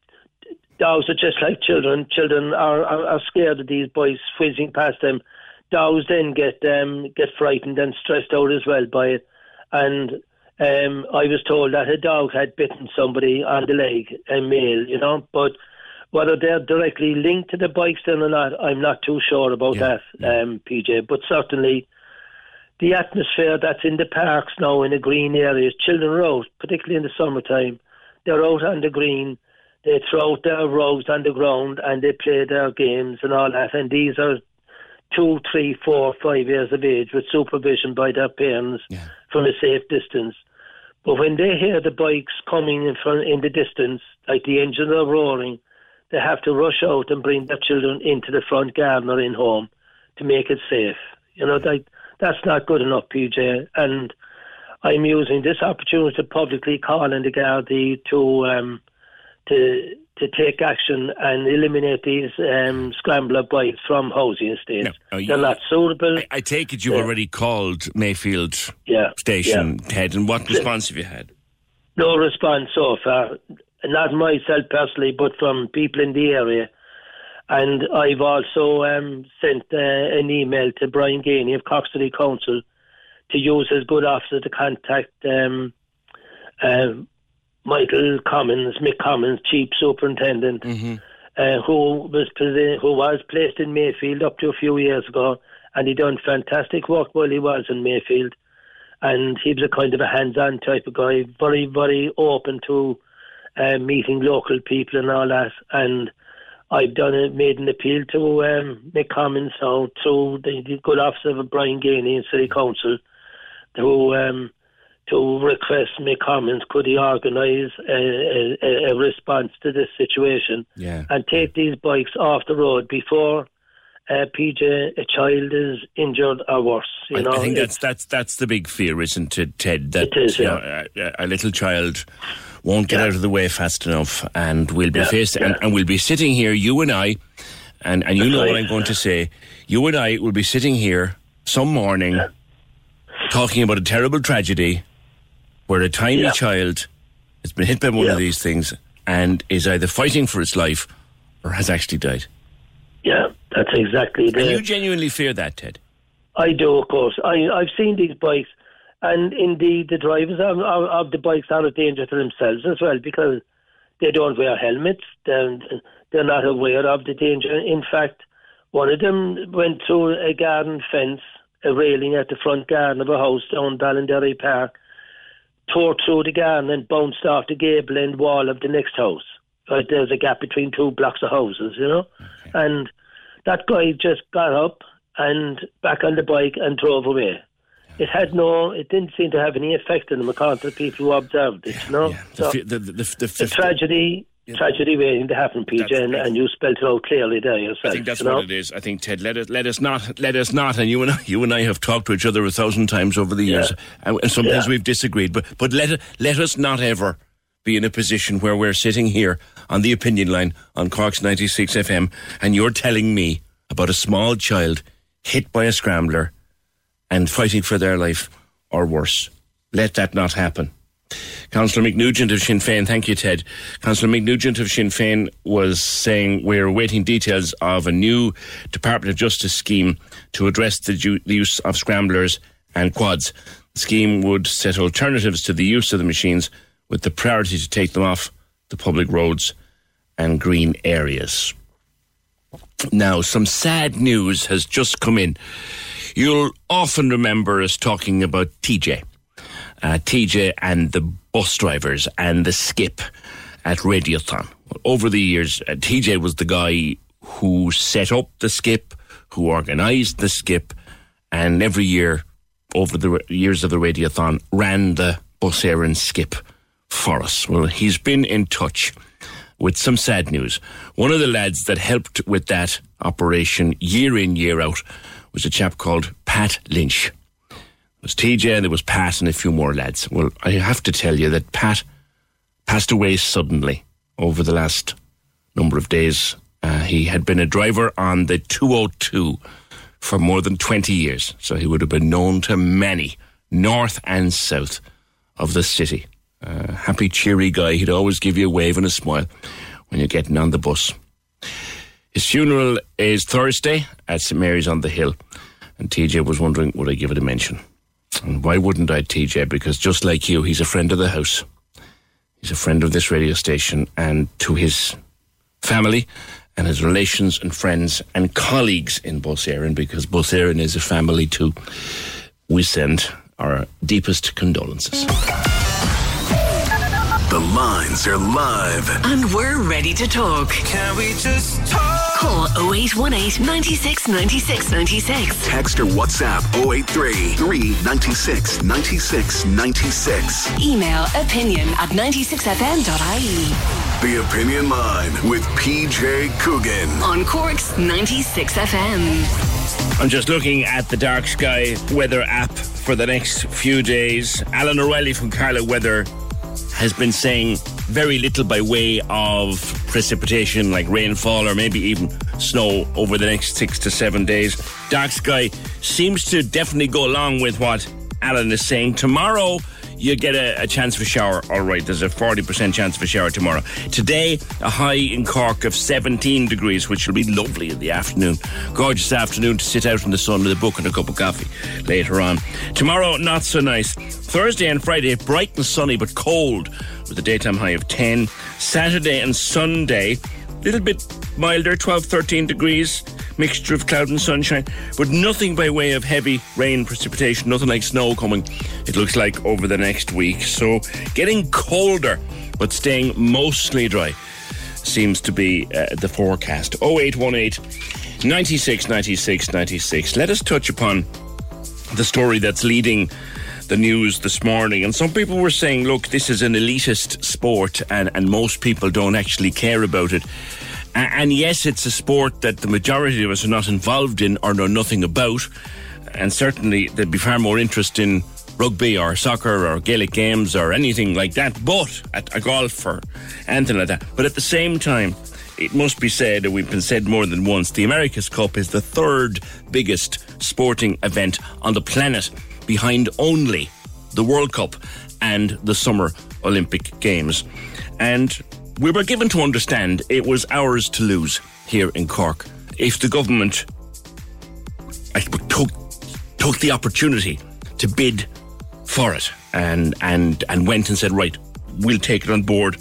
dogs are just like children. Children are, are, are scared of these boys whizzing past them. Dogs then get um, get frightened and stressed out as well by it. And um, I was told that a dog had bitten somebody on the leg, a male, you know. But whether they're directly linked to the bikes then or not, I'm not too sure about that, um, PJ. But certainly the atmosphere that's in the parks now in the green areas, children are out, particularly in the summertime. They're out on the green, they throw out their rugs on the ground and they play their games and all that. And these are two, three, four, five years of age with supervision by their parents from a safe distance. But when they hear the bikes coming in front in the distance, like the engines are roaring, they have to rush out and bring their children into the front garden or in home to make it safe. You know, that that's not good enough, PJ. And I'm using this opportunity to publicly call on the Gardaí to um, to to take action and eliminate these um, scrambler bikes from housing estates. No, you- They're not suitable. I, I take it you've Yeah. already called Mayfield Yeah, Station, Head, and what response have you had? No response so far. Not myself personally, but from people in the area. And I've also um, sent uh, an email to Brian Geaney of Cork City Council to use his good officer to contact um, uh, Michael Comyns, Mick Comyns, Chief Superintendent, uh, who was who was placed in Mayfield up to a few years ago, and he done fantastic work while he was in Mayfield and he was a kind of a hands-on type of guy, very, very open to uh, meeting local people and all that. And I've done it, made an appeal to um, Mick Comyns now through the, the good officer of Brian Geaney in City Council to um, to request Mick Comyns, could he organise a, a, a response to this situation Yeah. and take these bikes off the road before uh, PJ a child is injured or worse. You I, know, I think that's that's that's the big fear, isn't it, Ted? That It is, you yeah. know, a, a little child won't get Yeah. out of the way fast enough, and we'll be Yeah, faced, and, and we'll be sitting here, you and I, and and you That's know what. I'm going to say. You and I will be sitting here some morning, talking about a terrible tragedy, where a tiny Yeah. child has been hit by one Yeah. of these things and is either fighting for its life or has actually died. Yeah, that's exactly And the. you genuinely fear that, Ted. I do, of course. I I've seen these bikes, and indeed the drivers of, of, of the bikes are a danger to themselves as well because they don't wear helmets. They're, they're not aware of the danger. In fact, one of them went through a garden fence, a railing at the front garden of a house down Ballinderry Park, tore through the garden and bounced off the gable end wall of the next house. Right, there's a gap between two blocks of houses, you know, okay. and that guy just got up and back on the bike and drove away. It had no, it didn't seem to have any effect on the according people who observed it, you know. Yeah. The, so the, the, the, the, tragedy yeah. tragedy waiting to happen, PJ, and, and, you spelled it out clearly there yourself. I think that's you know? what it is. I think Ted, let us let us not let us not, and you and I, you and I have talked to each other a thousand times over the years, yeah. and, sometimes yeah. we've disagreed. But but let let us not ever be in a position where we're sitting here on the opinion line on Cork's ninety six FM, and you're telling me about a small child hit by a scrambler and fighting for their life, or worse. Let that not happen. Councillor Mick Nugent of Sinn Féin, thank you, Ted. Councillor Mick Nugent of Sinn Féin was saying we're awaiting details of a new Department of Justice scheme to address the, ju- the use of scramblers and quads. The scheme would set alternatives to the use of the machines with the priority to take them off the public roads and green areas. Now, some sad news has just come in. You'll often remember us talking about TJ uh, TJ and the bus drivers and the skip at Radiothon. Over the years, uh, TJ was the guy who set up the skip, who organised the skip, and every year over the years of the Radiothon ran the bus Éireann skip for us. Well, he's been in touch with some sad news. One of the lads that helped with that operation year in, year out was a chap called Pat Lynch. It was TJ and there was Pat and a few more lads. Well, I have to tell you that Pat passed away suddenly over the last number of days. Uh, he had been a driver on the 202 for more than 20 years, so he would have been known to many, north and south of the city. Uh, happy, cheery guy. He'd always give you a wave and a smile when you're getting on the bus. His funeral is Thursday at St Mary's on the Hill, and TJ was wondering would I give it a mention. And why wouldn't I, TJ? Because just like you, he's a friend of the house. He's a friend of this radio station and to his family and his relations and friends and colleagues in Bus Éireann, because Bus Éireann is a family too. We send our deepest condolences. The lines are live. And we're ready to talk. Can we just talk? Call 0818 96 96 96. Text or WhatsApp 083 396 96 96. Email opinion at 96fm.ie. The Opinion Line with PJ Coogan. On Cork's 96 FM. I'm just looking at the dark sky weather app for the next few days. Alan O'Reilly from Carlow Weather has been saying very little by way of precipitation like rainfall or maybe even snow over the next six to seven days. Dark sky seems to definitely go along with what Alan is saying. Tomorrow, you get a, a, chance for shower. All right, there's a 40% chance for shower tomorrow. Today, a high in Cork of 17 degrees, which will be lovely in the afternoon. Gorgeous afternoon to sit out in the sun with a book and a cup of coffee later on. Tomorrow, not so nice. Thursday and Friday, bright and sunny but cold with a daytime high of 10. Saturday and Sunday, a little bit milder, 12, 13 degrees, mixture of cloud and sunshine, but nothing by way of heavy rain precipitation, nothing like snow coming, it looks like, over the next week. So getting colder, but staying mostly dry seems to be uh, the forecast. 0818 96 96 96. Let us touch upon the story that's leading the news this morning. And some people were saying, look, this is an elitist sport and, and most people don't actually care about it. And yes, it's a sport that the majority of us are not involved in or know nothing about. And certainly there'd be far more interest in rugby or soccer or Gaelic games or anything like that, but at a golf or anything like that. But at the same time, it must be said, and we've been said more than once, the America's Cup is the third biggest sporting event on the planet behind only the World Cup and the Summer Olympic Games. And we were given to understand it was ours to lose here in Cork if the government took, took the opportunity to bid for it and, and, and went and said, right, we'll take it on board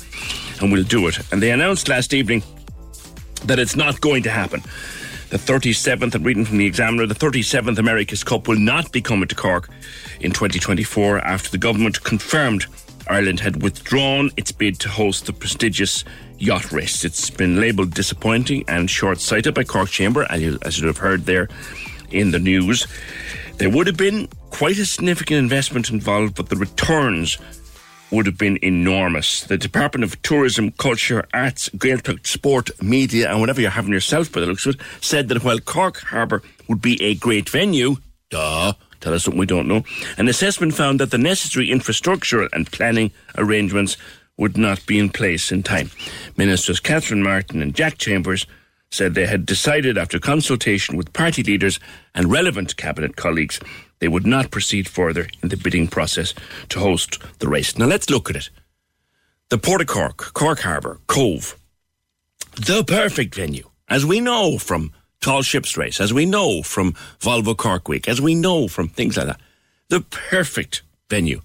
and we'll do it. And they announced last evening that it's not going to happen. The 37th, I'm reading from the Examiner, the 37th America's Cup will not be coming to Cork in 2024 after the government confirmed Ireland had withdrawn its bid to host the prestigious yacht race. It's been labelled disappointing and short sighted by Cork Chamber, as you, as you have heard there in the news. There would have been quite a significant investment involved, but the returns would have been enormous. The Department of Tourism, Culture, Arts, Gaeltacht, Sport, Media, and whatever you're having yourself by the looks of it, said that while Cork Harbour would be a great venue, duh, tell us something we don't know, an assessment found that the necessary infrastructure and planning arrangements would not be in place in time. Ministers Catherine Martin and Jack Chambers said they had decided after consultation with party leaders and relevant cabinet colleagues they would not proceed further in the bidding process to host the race. Now let's look at it. The Port of Cork, Cork Harbour, Cobh, the perfect venue, as we know from Tall Ships Race, as we know from Volvo Cork Week, as we know from things like that. The perfect venue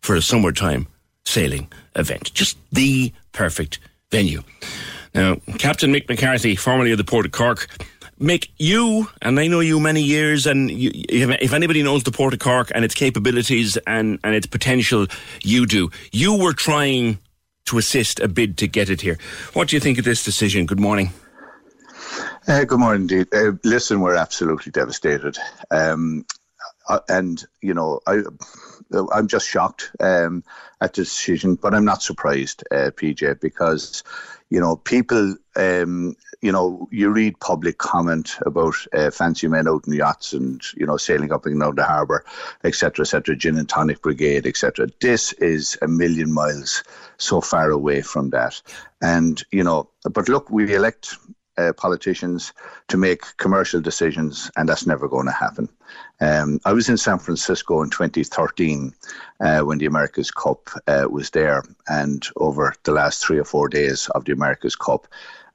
for a summertime sailing event. Just the perfect venue. Now, Captain Mick McCarthy, formerly of the Port of Cork, Mick, you, and I know you many years, and you, if anybody knows the Port of Cork and its capabilities and, and its potential, you do. You were trying to assist a bid to get it here. What do you think of this decision? Good morning. Uh, good morning, indeed. Uh, listen, we're absolutely devastated. Um, uh, and, you know, I, I'm just shocked um, at the decision, but I'm not surprised, uh, PJ, because, you know, people um, you know, you read public comment about uh, fancy men out in yachts and, you know, sailing up and down the harbour, etc., etc., gin and tonic brigade, etc. This is a million miles so far away from that. And, you know, but look, we elect uh, politicians to make commercial decisions, and that's never going to happen. Um, I was in San Francisco in 2013 uh, when the America's Cup uh, was there, and over the last three or four days of the America's Cup,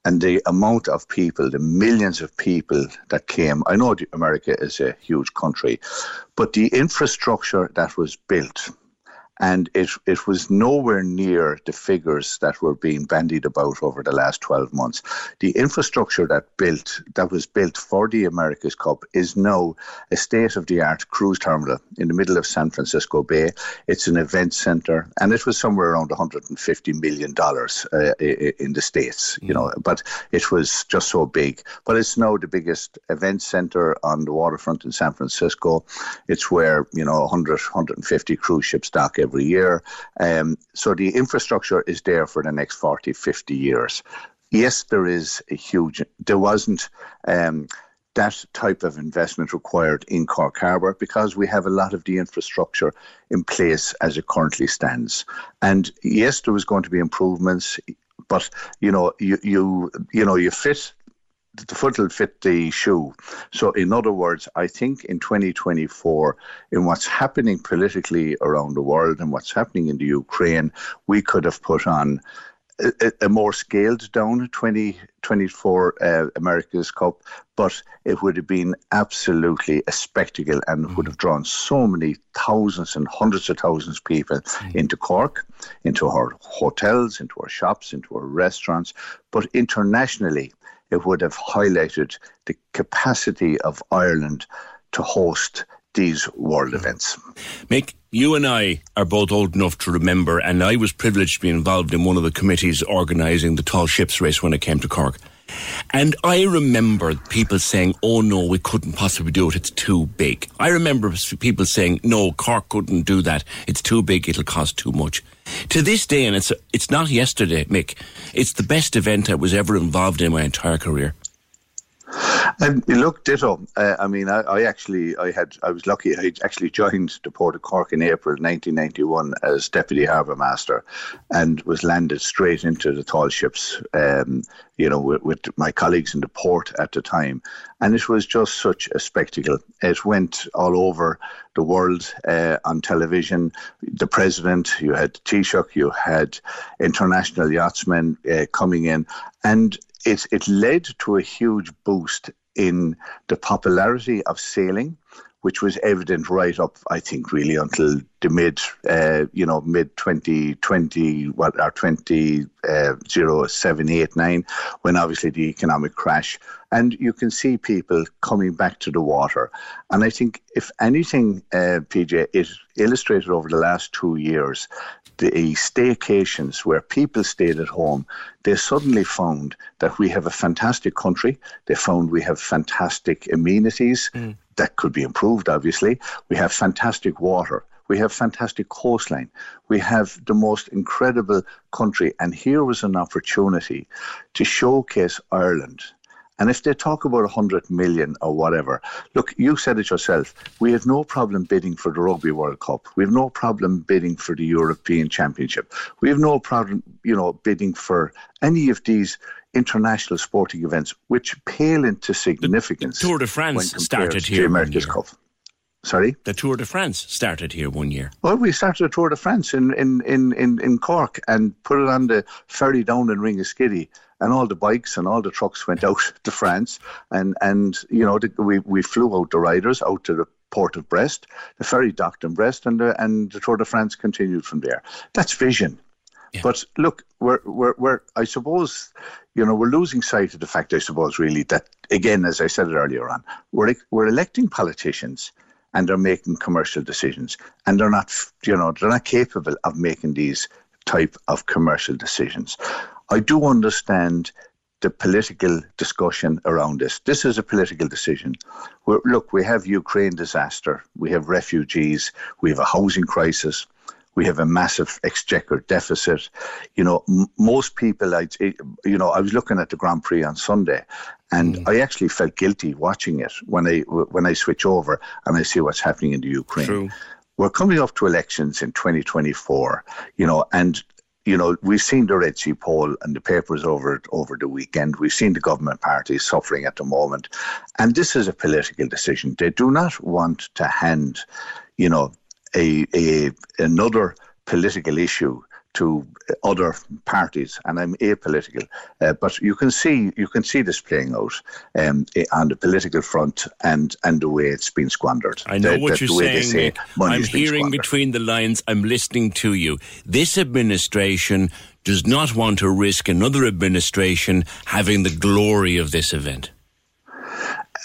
and the amount of people, the millions of people that came. I know America is a huge country, but the infrastructure that was built and it it was nowhere near the figures that were being bandied about over the last 12 months. The infrastructure that built that was built for the America's Cup is now a state of the art cruise terminal in the middle of San Francisco Bay. It's an event center, and it was somewhere around 150 million dollars uh, in the states, you know. But it was just so big. But it's now the biggest event center on the waterfront in San Francisco. It's where you know 100 150 cruise ships dock every year. Um, so the infrastructure is there for the next 40, 50 years. Yes, there is a huge, there wasn't. Um, that type of investment required in Cork Harbour because we have a lot of the infrastructure in place as it currently stands. And yes, there was going to be improvements, but you know, you you you know, you fit the foot will fit the shoe. So, in other words, I think in 2024, in what's happening politically around the world and what's happening in the Ukraine, we could have put on a, a more scaled down 2024 uh, America's Cup, but it would have been absolutely a spectacle and mm. would have drawn so many thousands and hundreds of thousands of people mm. into Cork, into our hotels, into our shops, into our restaurants, but internationally it would have highlighted the capacity of Ireland to host these world hmm. events. Mick, you and I are both old enough to remember, and I was privileged to be involved in one of the committees organising the tall ships race when it came to Cork. And I remember people saying, oh no, we couldn't possibly do it, it's too big. I remember people saying, no, Cork couldn't do that, it's too big, it'll cost too much. To this day, and it's it's not yesterday, Mick. It's the best event I was ever involved in my entire career. And look, ditto. Uh, I mean, I, I, actually, I had, I was lucky. I actually joined the Port of Cork in April 1991 as deputy harbour master, and was landed straight into the tall ships. Um, you know, with, with, my colleagues in the port at the time, and it was just such a spectacle. It went all over the world uh, on television. The president, you had Taoiseach, you had international yachtsmen uh, coming in, and it, it led to a huge boost in the popularity of sailing which was evident right up, I think, really until the mid, uh, you know, mid 2020, what are 20, uh, 07, 8, 9, when obviously the economic crash. And you can see people coming back to the water. And I think, if anything, uh, PJ, it illustrated over the last two years the staycations where people stayed at home, they suddenly found that we have a fantastic country. They found we have fantastic amenities mm. that could be improved, obviously. We have fantastic water. We have fantastic coastline. We have the most incredible country. And here was an opportunity to showcase Ireland and if they talk about 100 million or whatever, look, you said it yourself. We have no problem bidding for the Rugby World Cup. We have no problem bidding for the European Championship. We have no problem, you know, bidding for any of these international sporting events, which pale into significance. The, the Tour de France started here. The America's Cup. Sorry? The Tour de France started here one year. Well, we started a Tour de France in, in, in, in, in Cork and put it on the ferry down in Ringaskiddy and all the bikes and all the trucks went out to France, and and you know the, we we flew out the riders out to the port of Brest, the ferry docked in Brest, and the, and the Tour de France continued from there. That's vision. Yeah. But look, we're, we're, we're, I suppose, you know, we're losing sight of the fact, I suppose, really, that, again, as I said it earlier on, we're, we're electing politicians and they're making commercial decisions and they're not, you know, they're not capable of making these type of commercial decisions. I do understand the political discussion around this. This is a political decision. We're, look, we have Ukraine disaster, we have refugees, we have a housing crisis, we have a massive exchequer deficit. You know, m- most people, I, you know, I was looking at the Grand Prix on Sunday, and mm. I actually felt guilty watching it when I when I switch over and I see what's happening in the Ukraine. True we're coming up to elections in 2024, you know, and you know, we've seen the Red C poll and the papers over over the weekend. We've seen the government parties suffering at the moment, and this is a political decision. They do not want to hand, you know, a, a another political issue to other parties, and I'm apolitical. Uh, but you can see you can see this playing out um, on the political front and and the way it's been squandered. I know the, what the, you're the saying. Say I'm hearing between the lines. I'm listening to you. This administration does not want to risk another administration having the glory of this event.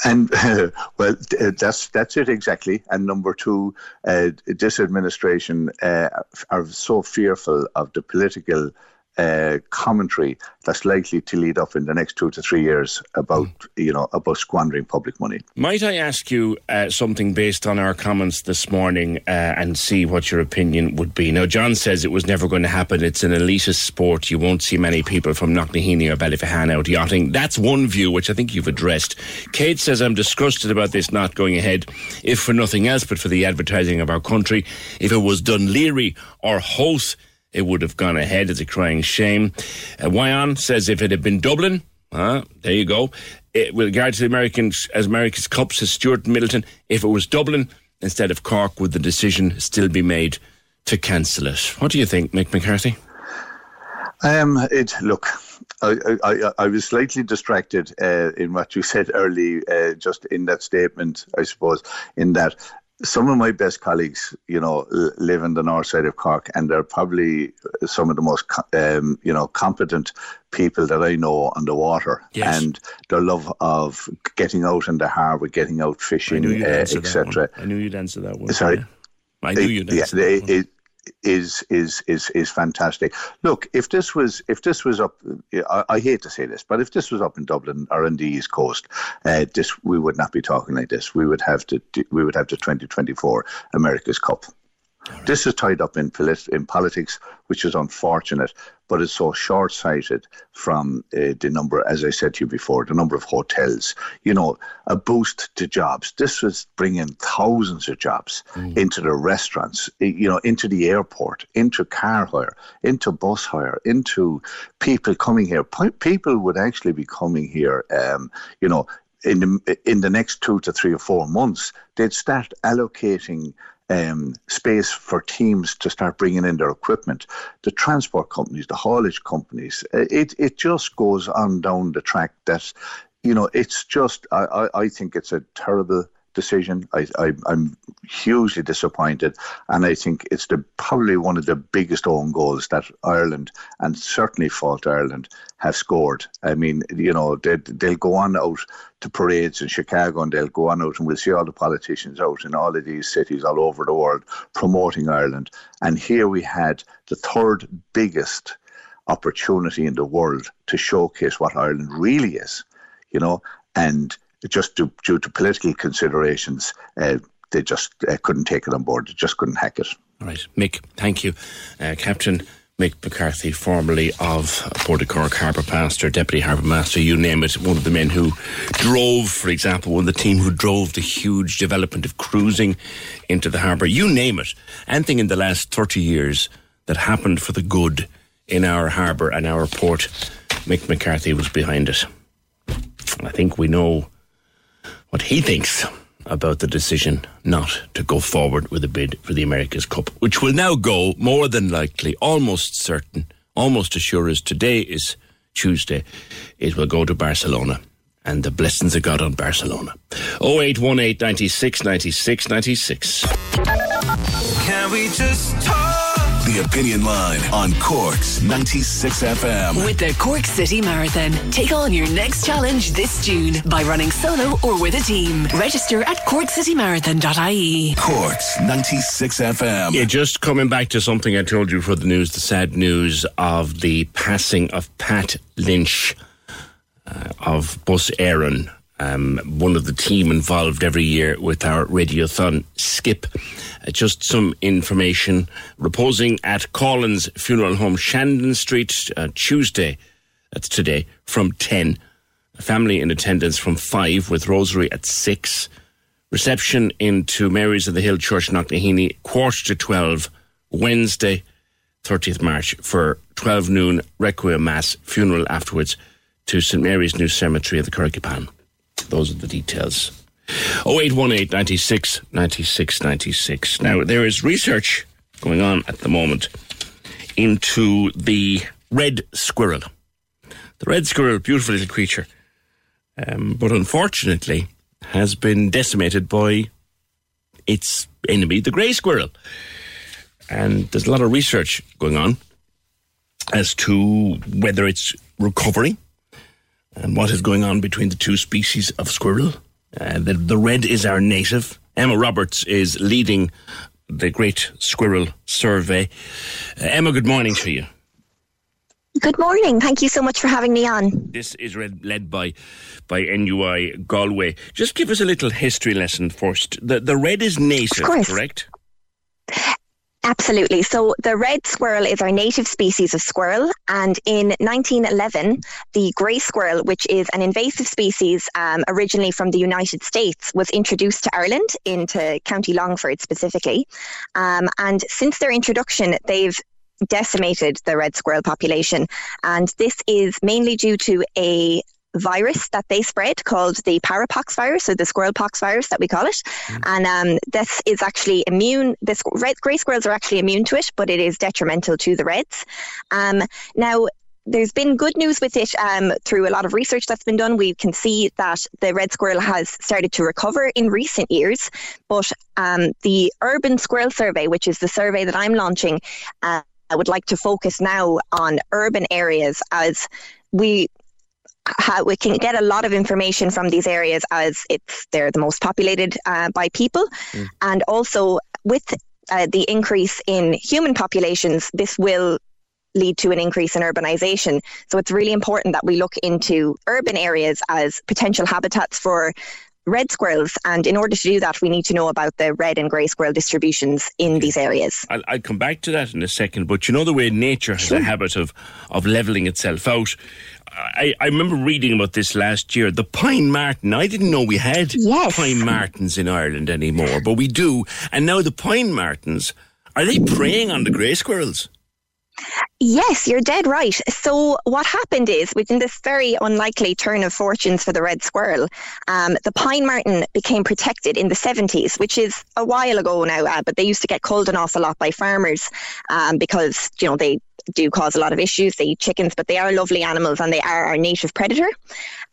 And uh, well, that's that's it exactly. And number two, uh, this administration uh, are so fearful of the political uh, commentary that's likely to lead up in the next two to three years about mm. you know about squandering public money. Might I ask you uh, something based on our comments this morning uh, and see what your opinion would be? Now, John says it was never going to happen. It's an elitist sport. You won't see many people from Knocknaheeny or Ballyphehane out yachting. That's one view which I think you've addressed. Kate says I'm disgusted about this not going ahead, if for nothing else but for the advertising of our country. If it was Laoghaire or Howth it would have gone ahead. It's a crying shame. Uh, Wyan says if it had been Dublin, uh, there you go. It, with regard to the Americans, as America's Cup, says Stuart Middleton, if it was Dublin instead of Cork, would the decision still be made to cancel it? What do you think, Mick McCarthy? Um, it look. I, I, I was slightly distracted uh, in what you said early, uh, just in that statement, I suppose, in that some of my best colleagues, you know, live in the north side of Cork, and they're probably some of the most, um, you know, competent people that I know on the water. Yes. And their love of getting out in the harbour, getting out fishing, uh, etc. I knew you'd answer that one. Sorry. I knew you'd answer yeah, that one. It, is is is is fantastic. Look, if this was if this was up, I, I, hate to say this, but if this was up in Dublin or in the East Coast, uh, this we would not be talking like this. We would have to we would have the 2024 America's Cup. Right. This is tied up in, polit- in politics, which is unfortunate, but it's so short sighted from uh, the number, as I said to you before, the number of hotels. You know, a boost to jobs. This was bringing thousands of jobs mm. into the restaurants, you know, into the airport, into car hire, into bus hire, into people coming here. people would actually be coming here, um, you know, in the, in the next two to three or four months, they'd start allocating um, space for teams to start bringing in their equipment. The transport companies, the haulage companies, uh, it it just goes on down the track that, you know, it's just I, I, I think it's a terrible decision. I, am hugely disappointed, and I think it's the probably one of the biggest own goals that Ireland and certainly Fáilte Ireland have scored. I mean, you know, they, they'll go on out to parades in Chicago, and they'll go on out, and we'll see all the politicians out in all of these cities all over the world promoting Ireland. And here we had the third biggest opportunity in the world to showcase what Ireland really is, you know, and just due, due to political considerations, uh, they just uh, couldn't take it on board. They just couldn't hack it. All right, Mick, thank you. Uh, Captain Mick McCarthy, formerly of Port of Cork Harbour Master, Deputy Harbour Master, you name it, one of the men who drove, for example, one of the team who drove the huge development of cruising into the harbour. You name it. Anything in the last 30 years that happened for the good in our harbour and our port, Mick McCarthy was behind it. I think we know what he thinks about the decision not to go forward with a bid for the America's Cup, which will now go more than likely, almost certain, almost as sure as today is Tuesday, it will go to Barcelona. And the blessings of God on Barcelona. 0818 96 96 96. Can we just talk? The Opinion Line on Cork's 96 FM. With the Cork City Marathon. Take on your next challenge this June by running solo or with a team. Register at corkcitymarathon.ie. Cork's 96 FM. Yeah, just coming back to something I told you for the news, the sad news of the passing of Pat Lynch uh, of Bus Éireann um, one of the team involved every year with our radiothon skip. Uh, just some information. Reposing at Collins Funeral Home, Shandon Street, uh, Tuesday, that's today, from 10. family in attendance from 5 with Rosary at 6. Reception into Mary's of the Hill Church, Knocknaheeny, quarter to 12, Wednesday, 30th March, for 12 noon Requiem Mass, funeral afterwards to St Mary's New Cemetery of the Curraghkippane. Those are the details. 0818 96 96 96. Now, there is research going on at the moment into the red squirrel. The red squirrel, beautiful little creature, um, but unfortunately has been decimated by its enemy, the grey squirrel. And there's a lot of research going on as to whether it's recovering and what is going on between the two species of squirrel. Uh, the, the red is our native. Emma Roberts is leading the Great Squirrel Survey. Uh, Emma, good morning to you. Good morning. Thank you so much for having me on. This is read, led by by NUI Galway. Just give us a little history lesson first. The the red is native, correct? Absolutely. So the red squirrel is our native species of squirrel. And in 1911, the grey squirrel, which is an invasive species um, originally from the United States, was introduced to Ireland, into County Longford specifically. Um, and since their introduction, they've decimated the red squirrel population. And this is mainly due to a virus that they spread called the parapox virus or the squirrel pox virus that we call it. Mm. And um, this is actually immune, the red, grey squirrels are actually immune to it, but it is detrimental to the reds. Um, now, there's been good news with it um, through a lot of research that's been done. We can see that the red squirrel has started to recover in recent years, but um, the Urban Squirrel Survey, which is the survey that I'm launching, uh, I would like to focus now on urban areas as we how we can get a lot of information from these areas as it's they're the most populated uh, by people, mm. and also with uh, the increase in human populations, this will lead to an increase in urbanization. So it's really important that we look into urban areas as potential habitats for red squirrels. And in order to do that, we need to know about the red and grey squirrel distributions in these areas. I'll, I'll, come back to that in a second. But you know the way nature has a habit of, of levelling itself out. I, I remember reading about this last year. The pine marten. I didn't know we had yes. pine martens in Ireland anymore, but we do. And now the pine martens are they preying on the grey squirrels? Yes, you're dead right. So what happened is, within this very unlikely turn of fortunes for the red squirrel, um, the pine marten became protected in the 70s, which is a while ago now. Uh, but they used to get culled an awful lot by farmers um, because you know they do cause a lot of issues. They eat chickens, but they are lovely animals and they are our native predator.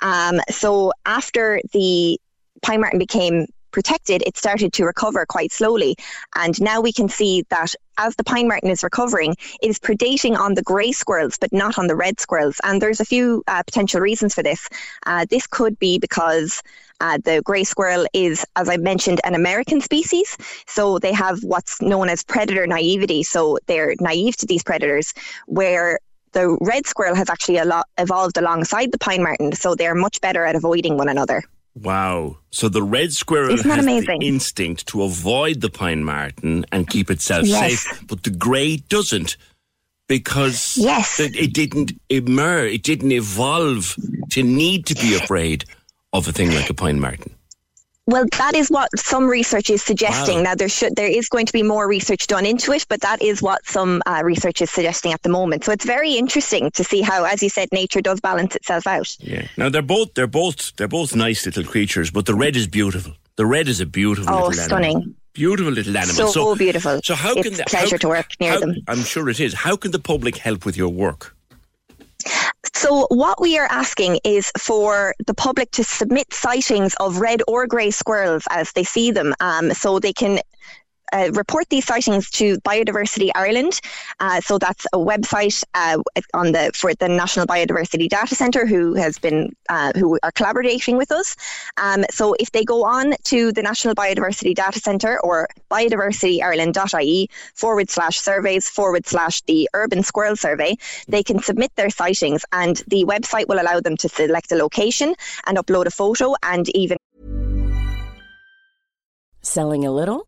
Um, so after the pine marten became protected, it started to recover quite slowly. And now we can see that as the pine marten is recovering, it is predating on the grey squirrels, but not on the red squirrels. And there's a few uh, potential reasons for this. Uh, this could be because uh, the grey squirrel is, as I mentioned, an American species. So they have what's known as predator naivety. So they're naive to these predators, where the red squirrel has actually a lot evolved alongside the pine marten. So they're much better at avoiding one another. Wow. So the red squirrel Isn't that has amazing? the instinct to avoid the pine marten and keep itself Yes. safe, but the grey doesn't because Yes. it, it didn't emerge, it didn't evolve to need to be afraid of a thing like a pine marten. Well, that is what some research is suggesting. Wow. Now, there should there is going to be more research done into it, but that is what some uh, research is suggesting at the moment. So it's very interesting to see how, as you said, nature does balance itself out. Yeah. Now they're both they're both they're both nice little creatures, but the red is beautiful. The red is a beautiful Oh, little stunning. animal. Beautiful little animal. So beautiful. So how It's can the, pleasure how- to work near how- them. I'm sure it is. How can the public help with your work? So, what we are asking is for the public to submit sightings of red or grey squirrels as they see them, um, so they can. Uh, report these sightings to Biodiversity Ireland. Uh, so that's a website uh, on the for the National Biodiversity Data Centre, who has been uh, who are collaborating with us. Um, so if they go on to the National Biodiversity Data Centre or biodiversityireland.ie forward slash surveys forward slash the urban squirrel survey, they can submit their sightings and the website will allow them to select a location and upload a photo and even Selling a little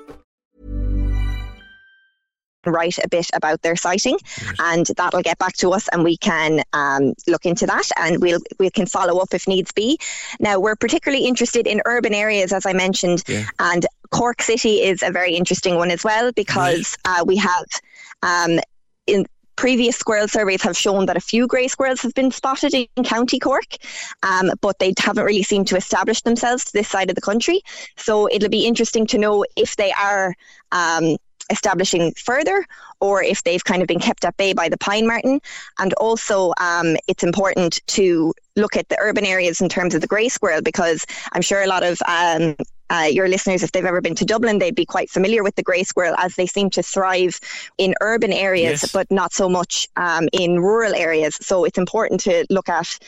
write a bit about their sighting and that'll get back to us and we can um, look into that and we'll we can follow up if needs be. Now we're particularly interested in urban areas as i mentioned Yeah. and cork city is a very interesting one as well because uh, we have um, in previous squirrel surveys have shown that a few grey squirrels have been spotted in county cork um, but they haven't really seemed to establish themselves to this side of the country. So it'll be interesting to know if they are um, establishing further or if they've kind of been kept at bay by the pine marten. And also, um, it's important to look at the urban areas in terms of the grey squirrel because I'm sure a lot of um, uh, your listeners, if they've ever been to Dublin, they'd be quite familiar with the grey squirrel as they seem to thrive in urban areas, Yes. but not so much um, in rural areas. So it's important to look at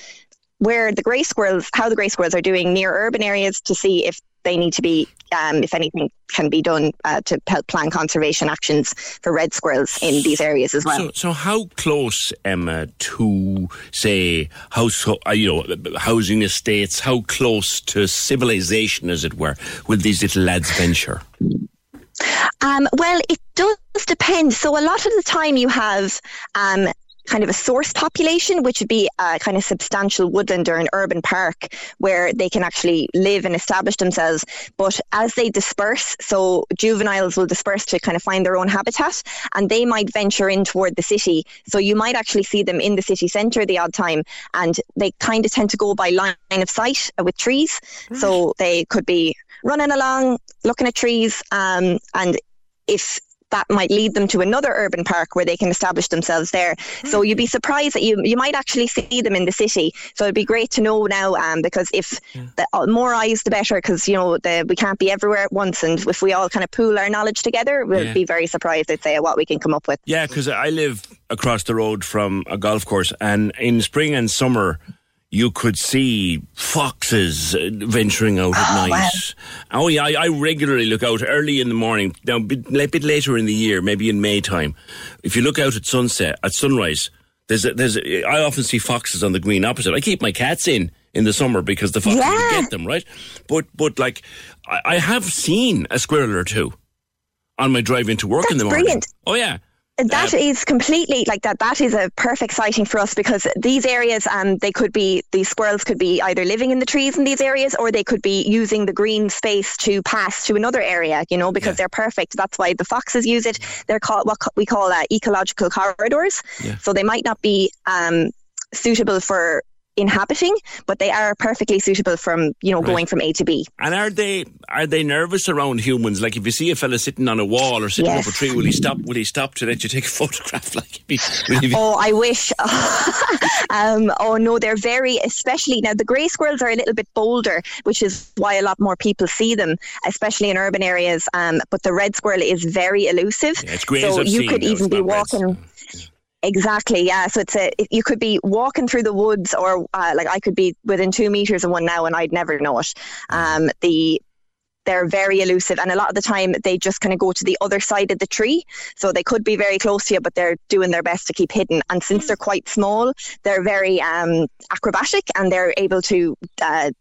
where the grey squirrels, how the grey squirrels are doing near urban areas to see if they need to be, um, if anything can be done uh, to help plan conservation actions for red squirrels in these areas as well. So, so how close, Emma, to say house, uh, you know, housing estates? How close to civilization, as it were, will these little lads venture? Um, well, it does depend. So a lot of the time you have um, kind of a source population, which would be a kind of substantial woodland or an urban park where they can actually live and establish themselves. But as they disperse, so juveniles will disperse to kind of find their own habitat and they might venture in toward the city. So you might actually see them in the city centre the odd time and they kind of tend to go by line of sight uh, with trees. So they could be running along, looking at trees, um, and if that might lead them to another urban park where they can establish themselves there. So you'd be surprised that you you might actually see them in the city. So it'd be great to know now, um, because if the uh, more eyes, the better. Because you know the, we can't be everywhere at once, and if we all kind of pool our knowledge together, we'll Yeah. be very surprised. I'd say at what we can come up with. Yeah, because I live across the road from a golf course, and in spring and summer, you could see foxes uh, venturing out at night. Oh yeah, I, I regularly look out early in the morning. Now, a bit, bit later in the year, maybe in May time, if you look out at sunset, at sunrise, there's a, there's a, I often see foxes on the green opposite. I keep my cats in in the summer because the foxes will get them right. But but like I, I have seen a squirrel or two on my drive into work in the morning. brilliant. Oh yeah. That is completely like that. That is a perfect sighting for us because these areas, um, they could be these squirrels could be either living in the trees in these areas or they could be using the green space to pass to another area. You know, because they're perfect. That's why the foxes use it. They're called what we call uh, ecological corridors. Yeah. So they might not be um, suitable for inhabiting, but they are perfectly suitable from you know Right. going from A to B. And are they are they nervous around humans? Like if you see a fella sitting on a wall or sitting Yes. up a tree, will he stop? Will he stop to let you take a photograph? Like, he be- Oh, I wish. um, oh no, they're very, especially now. The grey squirrels are a little bit bolder, which is why a lot more people see them, especially in urban areas. Um, but the red squirrel is very elusive. Yeah, it's so you could even be walking. reds. Exactly, yeah. So it's a you could be walking through the woods, or uh, like I could be within two meters of one now, and I'd never know it. Um, the they're very elusive, and a lot of the time they just kind of go to the other side of the tree. So they could be very close to you, but they're doing their best to keep hidden. And since they're quite small, they're very um, acrobatic, and they're able to uh,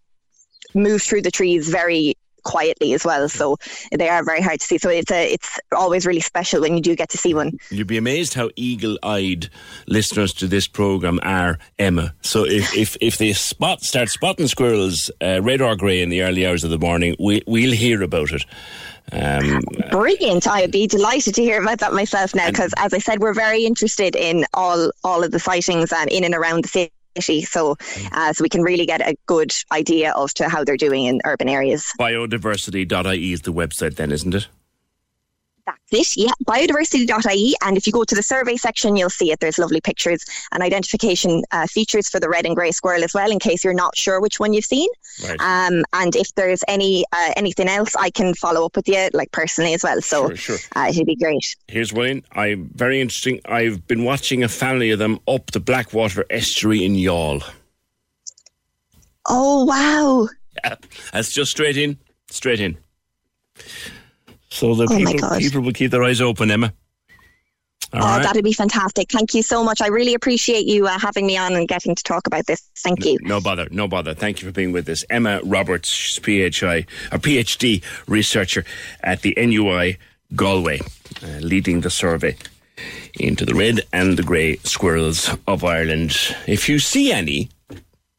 move through the trees very quietly as well. So they are very hard to see. So it's a, it's always really special when you do get to see one. You'd be amazed how eagle-eyed listeners to this program are, Emma. So if if, if they spot start spotting squirrels, uh, red or grey, in the early hours of the morning, we we'll hear about it. Um, Brilliant! I'd be delighted to hear about that myself now, because as I said, we're very interested in all all of the sightings um, in and around the city. So, uh, so we can really get a good idea of to how they're doing in urban areas. biodiversity.ie is the website, then, isn't it? That's it. Yeah, biodiversity.ie. And if you go to the survey section, you'll see it. There's lovely pictures and identification uh, features for the red and grey squirrel as well, in case you're not sure which one you've seen. Right. Um, and if there's any uh, anything else, I can follow up with you, like personally as well. So Sure, sure. Uh, it'd be great. Here's one. I'm very interesting. I've been watching a family of them up the Blackwater estuary in Youghal. Oh wow! Yeah, that's just straight in, straight in. So the Oh people, people will keep their eyes open, Emma. All oh, right. that'd be fantastic. Thank you so much. I really appreciate you uh, having me on and getting to talk about this. Thank you. No bother, no bother. Thank you for being with us. Emma Roberts, PHI, a PhD researcher at the NUI Galway, uh, leading the survey into the red and the grey squirrels of Ireland. If you see any,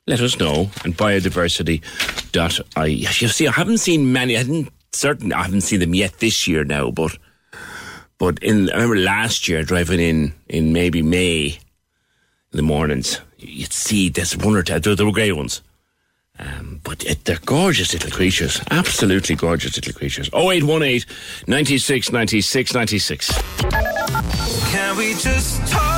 let us know. And biodiversity.ie. You see, I haven't seen many. I didn't certain. I haven't seen them yet this year now, but but in I remember last year driving in in maybe May in the mornings, you'd see there's one or two. There, there were grey ones. Um, but it, they're gorgeous little creatures. Absolutely gorgeous little creatures. 0818 96 96 96. Can we just talk?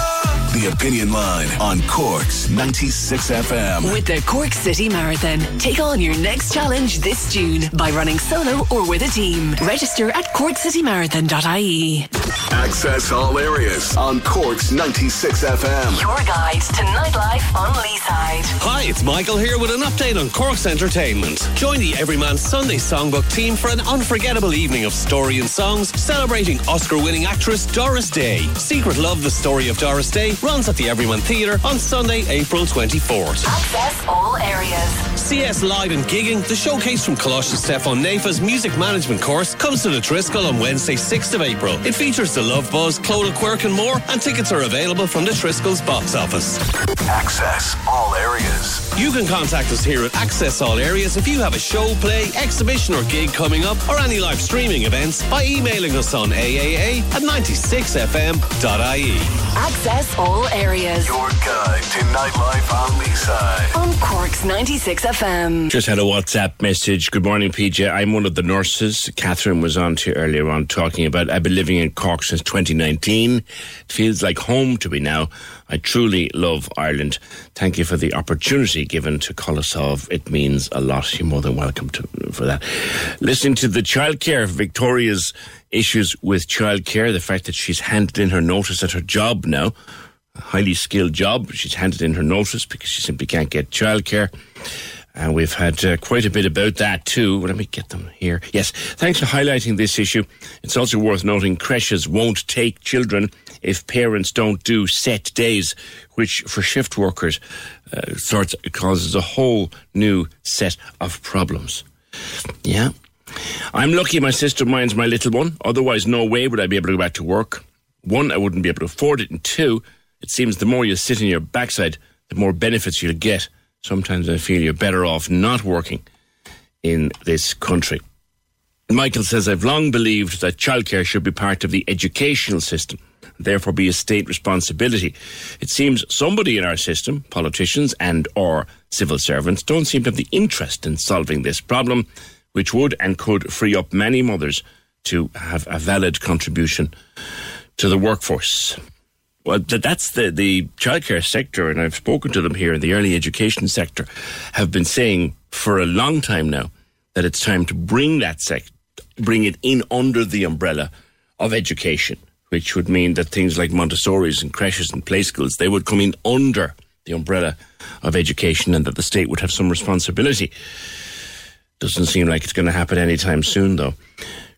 The Opinion Line on Cork's 96 FM. With the Cork City Marathon. Take on your next challenge this June by running solo or with a team. Register at corkcitymarathon.ie. Access all areas on Cork's 96 FM. Your guide to nightlife on Leeside. Hi, it's Michael here with an update on Cork's entertainment. Join the Everyman Sunday Songbook team for an unforgettable evening of story and songs celebrating Oscar winning actress Doris Day. Secret Love, the story of Doris Day, runs at the Everyman Theatre on Sunday, April 24th. Access all areas. CS Live and Gigging, the showcase from Coláiste Stiofáin Naofa's music management course, comes to the Triskel on Wednesday, 6th of April. It features the Love Buzz, Clodagh Quirk and more, and tickets are available from the Triskel's box office. Access all areas. You can contact us here at Access All Areas if you have a show, play, exhibition or gig coming up or any live streaming events by emailing us on AAA at 96fm.ie. Access all areas. Your guide to nightlife on Leeside. On Cork's 96 FM. Just had a WhatsApp message. Good morning, PJ. I'm one of the nurses. Catherine was on to earlier on talking about I've been living in Cork since 2019. It feels like home to me now. I truly love Ireland. Thank you for the opportunity given to call us off. It means a lot. You're more than welcome to, for that. Listening to the childcare, Victoria's issues with childcare, the fact that she's handed in her notice at her job now, a highly skilled job. She's handed in her notice because she simply can't get childcare. And we've had uh, quite a bit about that too. Let me get them here. Yes, thanks for highlighting this issue. It's also worth noting creches won't take children if parents don't do set days, which for shift workers uh, sorts causes a whole new set of problems. Yeah. I'm lucky my sister minds my little one. Otherwise, no way would I be able to go back to work. One, I wouldn't be able to afford it. And two, it seems the more you sit in your backside, the more benefits you'll get. Sometimes I feel you're better off not working in this country. Michael says, I've long believed that childcare should be part of the educational system, therefore be a state responsibility. It seems somebody in our system, politicians and or civil servants, don't seem to have the interest in solving this problem, which would and could free up many mothers to have a valid contribution to the workforce. Well, that's the, the childcare sector, and I've spoken to them here in the early education sector, have been saying for a long time now that it's time to bring that sector, bring it in under the umbrella of education, which would mean that things like Montessori's and creches and play schools, they would come in under the umbrella of education and that the state would have some responsibility. Doesn't seem like it's going to happen anytime soon, though.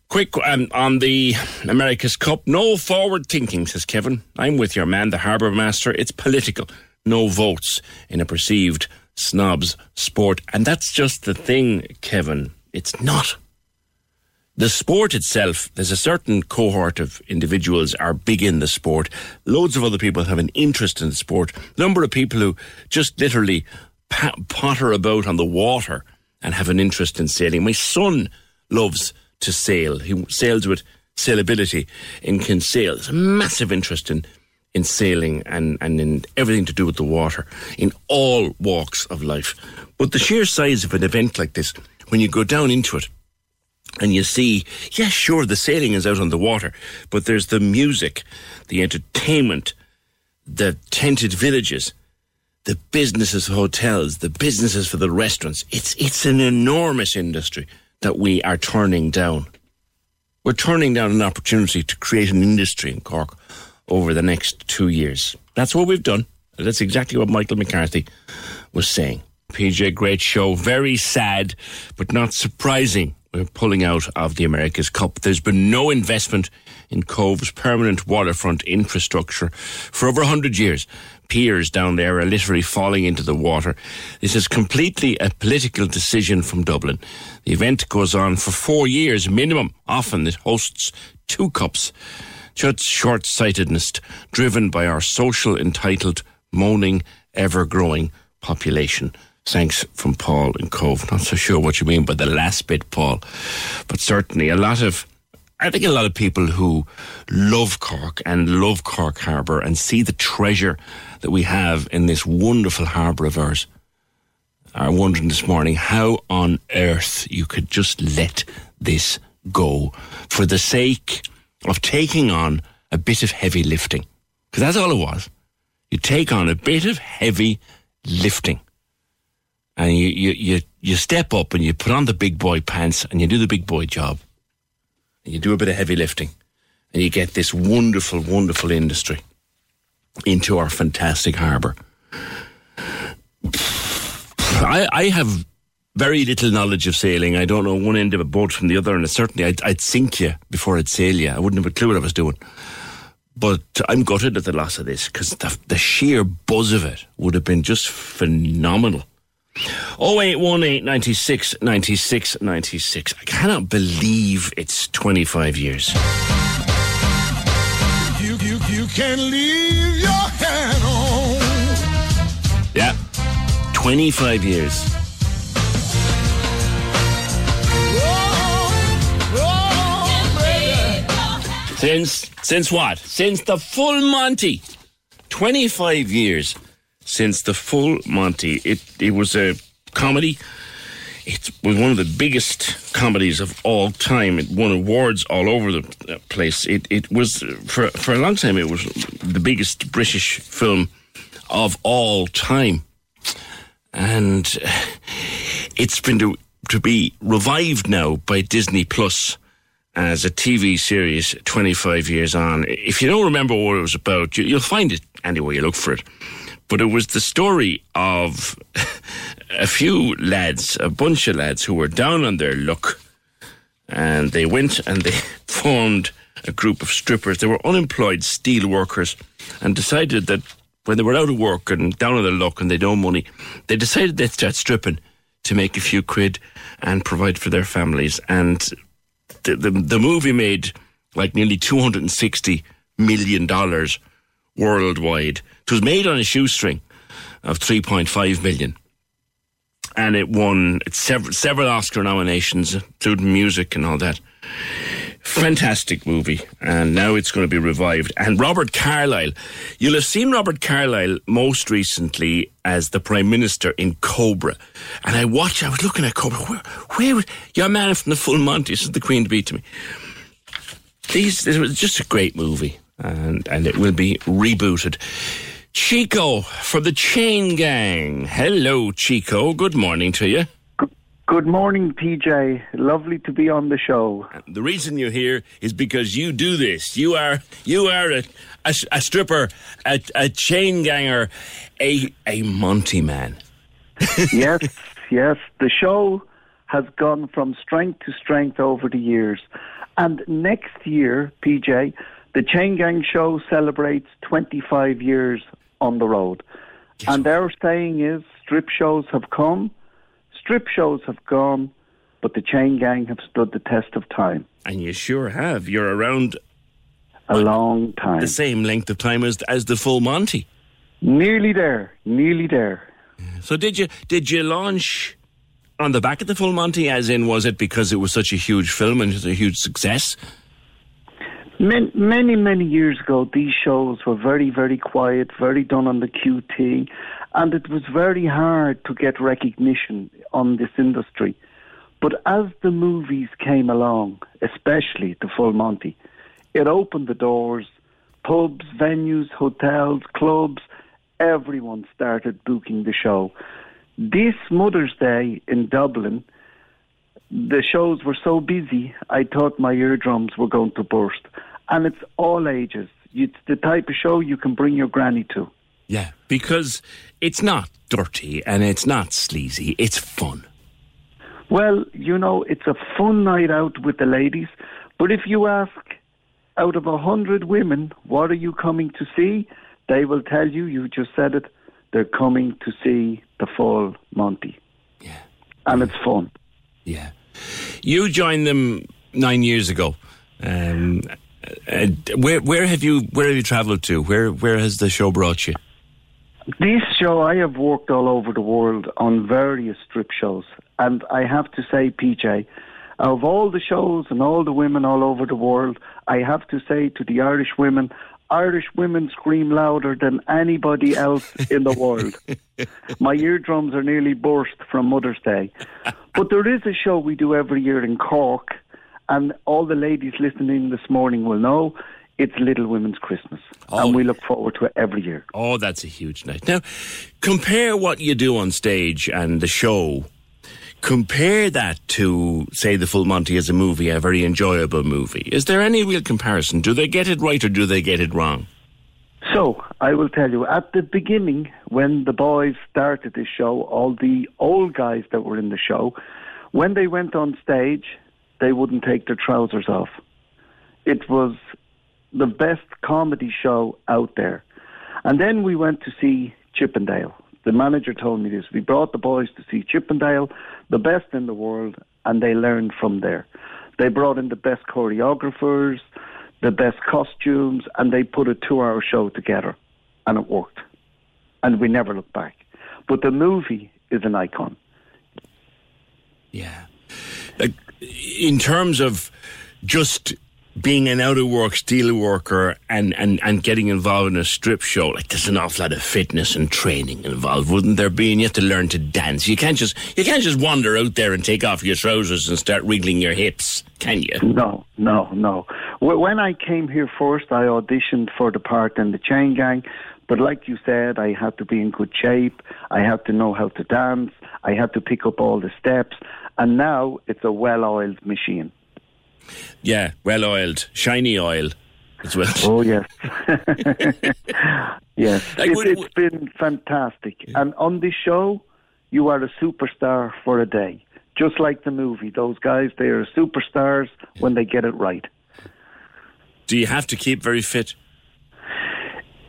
Quick um, on the America's Cup. No forward thinking, says Kevin. I'm with your man, the harbour master. It's political. No votes in a perceived snobs sport. And that's just the thing, Kevin. It's not. The sport itself, there's a certain cohort of individuals are big in the sport. Loads of other people have an interest in the sport. Number of people who just literally potter about on the water and have an interest in sailing. My son loves to sail. He sails with sailability in Kinsale. There's a massive interest in, in sailing and, and in everything to do with the water in all walks of life. But the sheer size of an event like this, when you go down into it, and you see, yeah, sure, the sailing is out on the water, but there's the music, the entertainment, the tented villages, the businesses, hotels, the businesses for the restaurants. It's it's an enormous industry that we are turning down. We're turning down an opportunity to create an industry in Cork over the next two years. That's what we've done. That's exactly what Michael McCarthy was saying. PJ, great show. Very sad, but not surprising. We're pulling out of the America's Cup. There's been no investment in Cobh's permanent waterfront infrastructure for over 100 years. Piers down there are literally falling into the water. This is completely a political decision from Dublin. The event goes on for four years minimum. Often it hosts two cups. Just short sightedness driven by our social entitled, moaning, ever growing population. Thanks from Paul in Cobh. Not so sure what you mean by the last bit, Paul, but certainly a lot of I think a lot of people who love Cork and love Cork Harbour and see the treasure that we have in this wonderful harbour of ours are wondering this morning how on earth you could just let this go for the sake of taking on a bit of heavy lifting. Because that's all it was. You take on a bit of heavy lifting. And you, you, you, you step up and you put on the big boy pants and you do the big boy job and you do a bit of heavy lifting, and you get this wonderful, wonderful industry into our fantastic harbour. I, I have very little knowledge of sailing. I don't know one end of a boat from the other, and certainly I'd, I'd sink you before I'd sail you. I wouldn't have a clue what I was doing. But I'm gutted at the loss of this because the, the sheer buzz of it would have been just phenomenal. 0818 96 96 96. I cannot believe it's 25 years. you, you, you can leave your hat on. Yeah. 25 years. Since since what? Since the full Monty. 25 years since the full Monty. It it was a comedy. It was one of the biggest comedies of all time. It won awards all over the uh, place. It it was for for a long time. It was the biggest British film of all time, and it's been to to be revived now by Disney Plus as a TV series 25 years on. If you don't remember what it was about, you, you'll find it anyway you look for it. But it was the story of a few lads, a bunch of lads who were down on their luck. And they went and they formed a group of strippers. They were unemployed steel workers and decided that when they were out of work and down on their luck and they'd no money, they decided they'd start stripping to make a few quid and provide for their families. And the, the, the movie made like nearly $260 million worldwide. It was made on a shoestring of 3.5 million. And it won several, several Oscar nominations, including music and all that. Fantastic movie. And now it's going to be revived. And Robert Carlyle, you'll have seen Robert Carlyle most recently as the Prime Minister in Cobra. And I watched, I was looking at Cobra. Where, where was, your man from the Full Monty, this is the Queen to be to me. These, it was just a great movie. And, and it will be rebooted. Chico from the Chain Gang. Hello, Chico. Good morning to you. Good morning, PJ. Lovely to be on the show. The reason you're here is because you do this. You are you are a, a, a stripper, a, a chain ganger, a a Monty man. yes, yes. The show has gone from strength to strength over the years, and next year, PJ, the Chain Gang show celebrates 25 years on the road, Guess and their saying is, strip shows have come strip shows have gone, but the chain gang have stood the test of time. And you sure have. You're around a long time. The same length of time as as the full Monty. Nearly there. Nearly there. So did you did you launch on the back of the full Monty? As in, was it because it was such a huge film and it was a huge success? Many, many, many years ago, these shows were very, very quiet, very done on the QT, and it was very hard to get recognition on this industry. But as the movies came along, especially the Full Monty, it opened the doors. Pubs, venues, hotels, clubs, everyone started booking the show. This Mother's Day in Dublin, the shows were so busy, I thought my eardrums were going to burst. And it's all ages. It's the type of show you can bring your granny to. Yeah, because it's not dirty and it's not sleazy. It's fun. Well, you know, it's a fun night out with the ladies. But if you ask out of a hundred women, what are you coming to see? They will tell you, you just said it, they're coming to see the full Monty. Yeah. And it's fun. Yeah. You joined them nine years ago. Um, uh, where where have you where have you travelled to? Where where has the show brought you? This show, I have worked all over the world on various strip shows, and I have to say, PJ, of all the shows and all the women all over the world, I have to say to the Irish women, Irish women scream louder than anybody else in the world. My eardrums are nearly burst from Mother's Day. But there is a show we do every year in Cork, and all the ladies listening this morning will know it's Little Women's Christmas. Oh. And we look forward to it every year. Oh, that's a huge night. Now, compare what you do on stage and the show. Compare that to, say, The Full Monty as a movie, a very enjoyable movie. Is there any real comparison? Do they get it right or do they get it wrong? So, I will tell you, at the beginning, when the boys started this show, all the old guys that were in the show, when they went on stage, they wouldn't take their trousers off. It was the best comedy show out there. And then we went to see Chippendale. The manager told me this. We brought the boys to see Chippendale, the best in the world, and they learned from there. They brought in the best choreographers, the best costumes, and they put a two-hour show together, and it worked, and we never looked back. But the movie is an icon. Yeah. Like, in terms of just being an out of work steel worker and, and, and getting involved in a strip show, like there's an awful lot of fitness and training involved, wouldn't there be? And you have to learn to dance. You can't just you can't just wander out there and take off your trousers and start wriggling your hips, can you? No, no, no. When I came here first, I auditioned for the part in the Chain Gang. But like you said, I had to be in good shape. I had to know how to dance. I had to pick up all the steps. And now it's a well-oiled machine. Yeah, well oiled, shiny oil as well. Oh yes, yes. Like, it, has been fantastic. Yeah. And on this show, you are a superstar for a day, just like the movie. Those guys, they are superstars yeah. when they get it right. Do you have to keep very fit?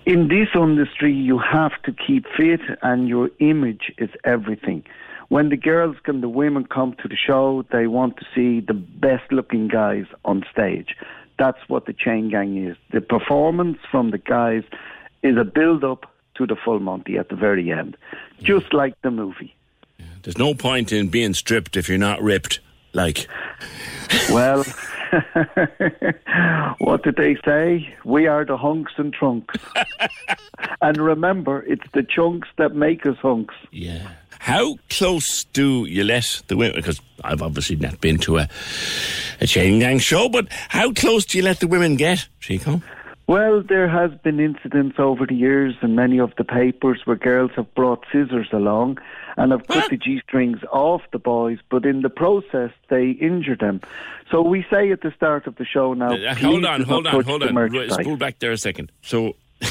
In this industry, you have to keep fit, and your image is everything when the girls and the women come to the show, they want to see the best looking guys on stage. That's what the chain gang is. The performance from the guys is a build up to the full Monty at the very end, just like the movie. There's no point in being stripped if you're not ripped. Like, well, what did they say? We are the hunks and trunks. and remember, it's the chunks that make us hunks. Yeah. How close do you let the women? Because I've obviously not been to a, a chain gang show, but how close do you let the women get, Chico? Well, there has been incidents over the years in many of the papers where girls have brought scissors along and have cut the G-strings off the boys, but in the process they injure them. So we say at the start of the show now, uh, hold on, hold on, hold on. Right, spool back there a second. So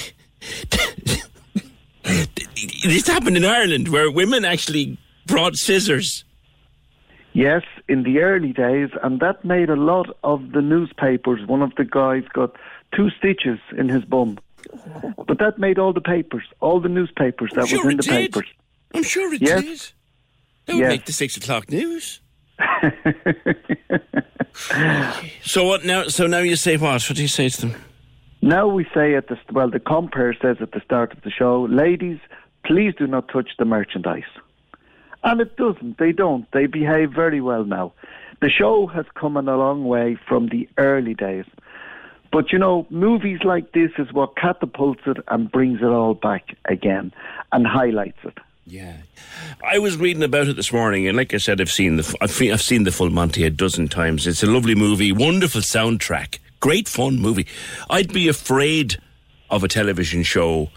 this happened in Ireland where women actually brought scissors. Yes, in the early days, and that made a lot of the newspapers. One of the guys got two stitches in his bum. But that made all the papers, all the newspapers that sure was in the did. papers. I'm sure it yes. did. That would yes. make the six o'clock news. so what now? So now you say what? What do you say to them? Now we say at the well, the compere says at the start of the show, ladies, please do not touch the merchandise. And it doesn't. They don't. They behave very well now. The show has come a long way from the early days. But you know, movies like this is what catapults it and brings it all back again and highlights it. Yeah, I was reading about it this morning, and like I said, I've seen the I've, seen the full Monty a dozen times. It's a lovely movie, wonderful soundtrack, great fun movie. I'd be afraid of a television show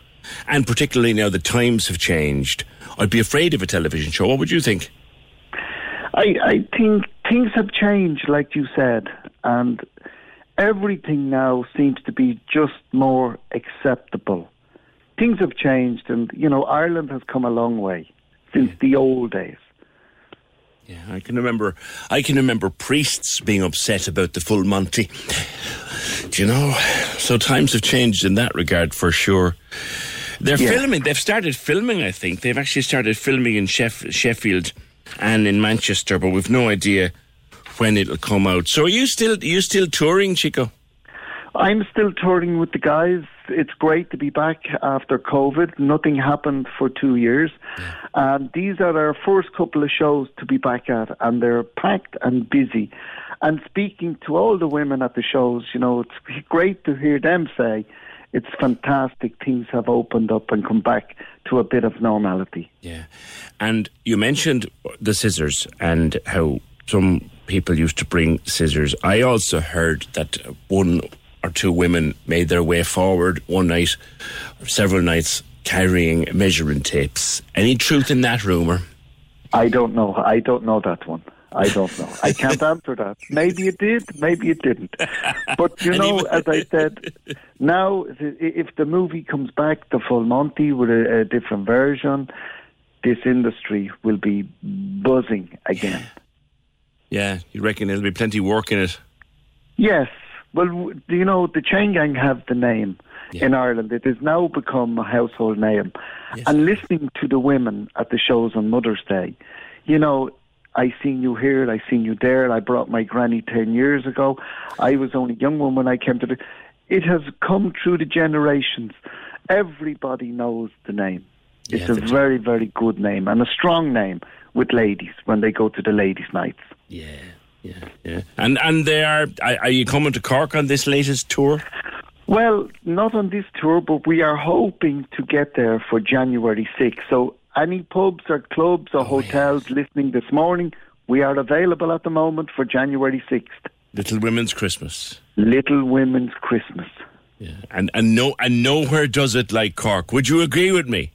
and particularly now the times have changed, I'd be afraid of a television show. What would you think? I, I think things have changed, like you said, and everything now seems to be just more acceptable. Things have changed, and you know Ireland has come a long way since the old days. Yeah, I can remember. I can remember priests being upset about the full Monty. Do you know? So times have changed in that regard for sure. They're yeah. filming. They've started filming. I think they've actually started filming in Sheff- Sheffield and in Manchester, but we've no idea when it'll come out. So are you still are you still touring, Chico? I'm still touring with the guys. It's great to be back after COVID. Nothing happened for two years. And these are our first couple of shows to be back at, and they're packed and busy. And speaking to all the women at the shows, you know, it's great to hear them say it's fantastic. Things have opened up and come back to a bit of normality. Yeah. And you mentioned the scissors and how some people used to bring scissors. I also heard that one or two women made their way forward one night or several nights carrying measuring tapes. Any truth in that rumour? I don't know. I don't know that one. I don't know. I can't answer that. Maybe it did, maybe it didn't. But you know, as I said, now if the movie comes back, the full Monty with a, a different version, this industry will be buzzing again. Yeah, you reckon there'll be plenty work in it? Yes. Well, you know, the Chain Gang have the name yeah. in Ireland. It has now become a household name. Yes. And listening to the women at the shows on Mother's Day, you know, I seen you here, I seen you there. I brought my granny ten years ago. I was only a young one when I came to the. It has come through the generations. Everybody knows the name. It's Yeah, a very, very good name and a strong name with ladies when they go to the ladies' nights. Yeah. And and they are. Are you coming to Cork on this latest tour? Well, not on this tour, but we are hoping to get there for January 6th. So, any pubs or clubs or oh, hotels listening this morning, we are available at the moment for January 6th. Little Women's Christmas. Little Women's Christmas. Yeah. And and no and nowhere does it like Cork. Would you agree with me?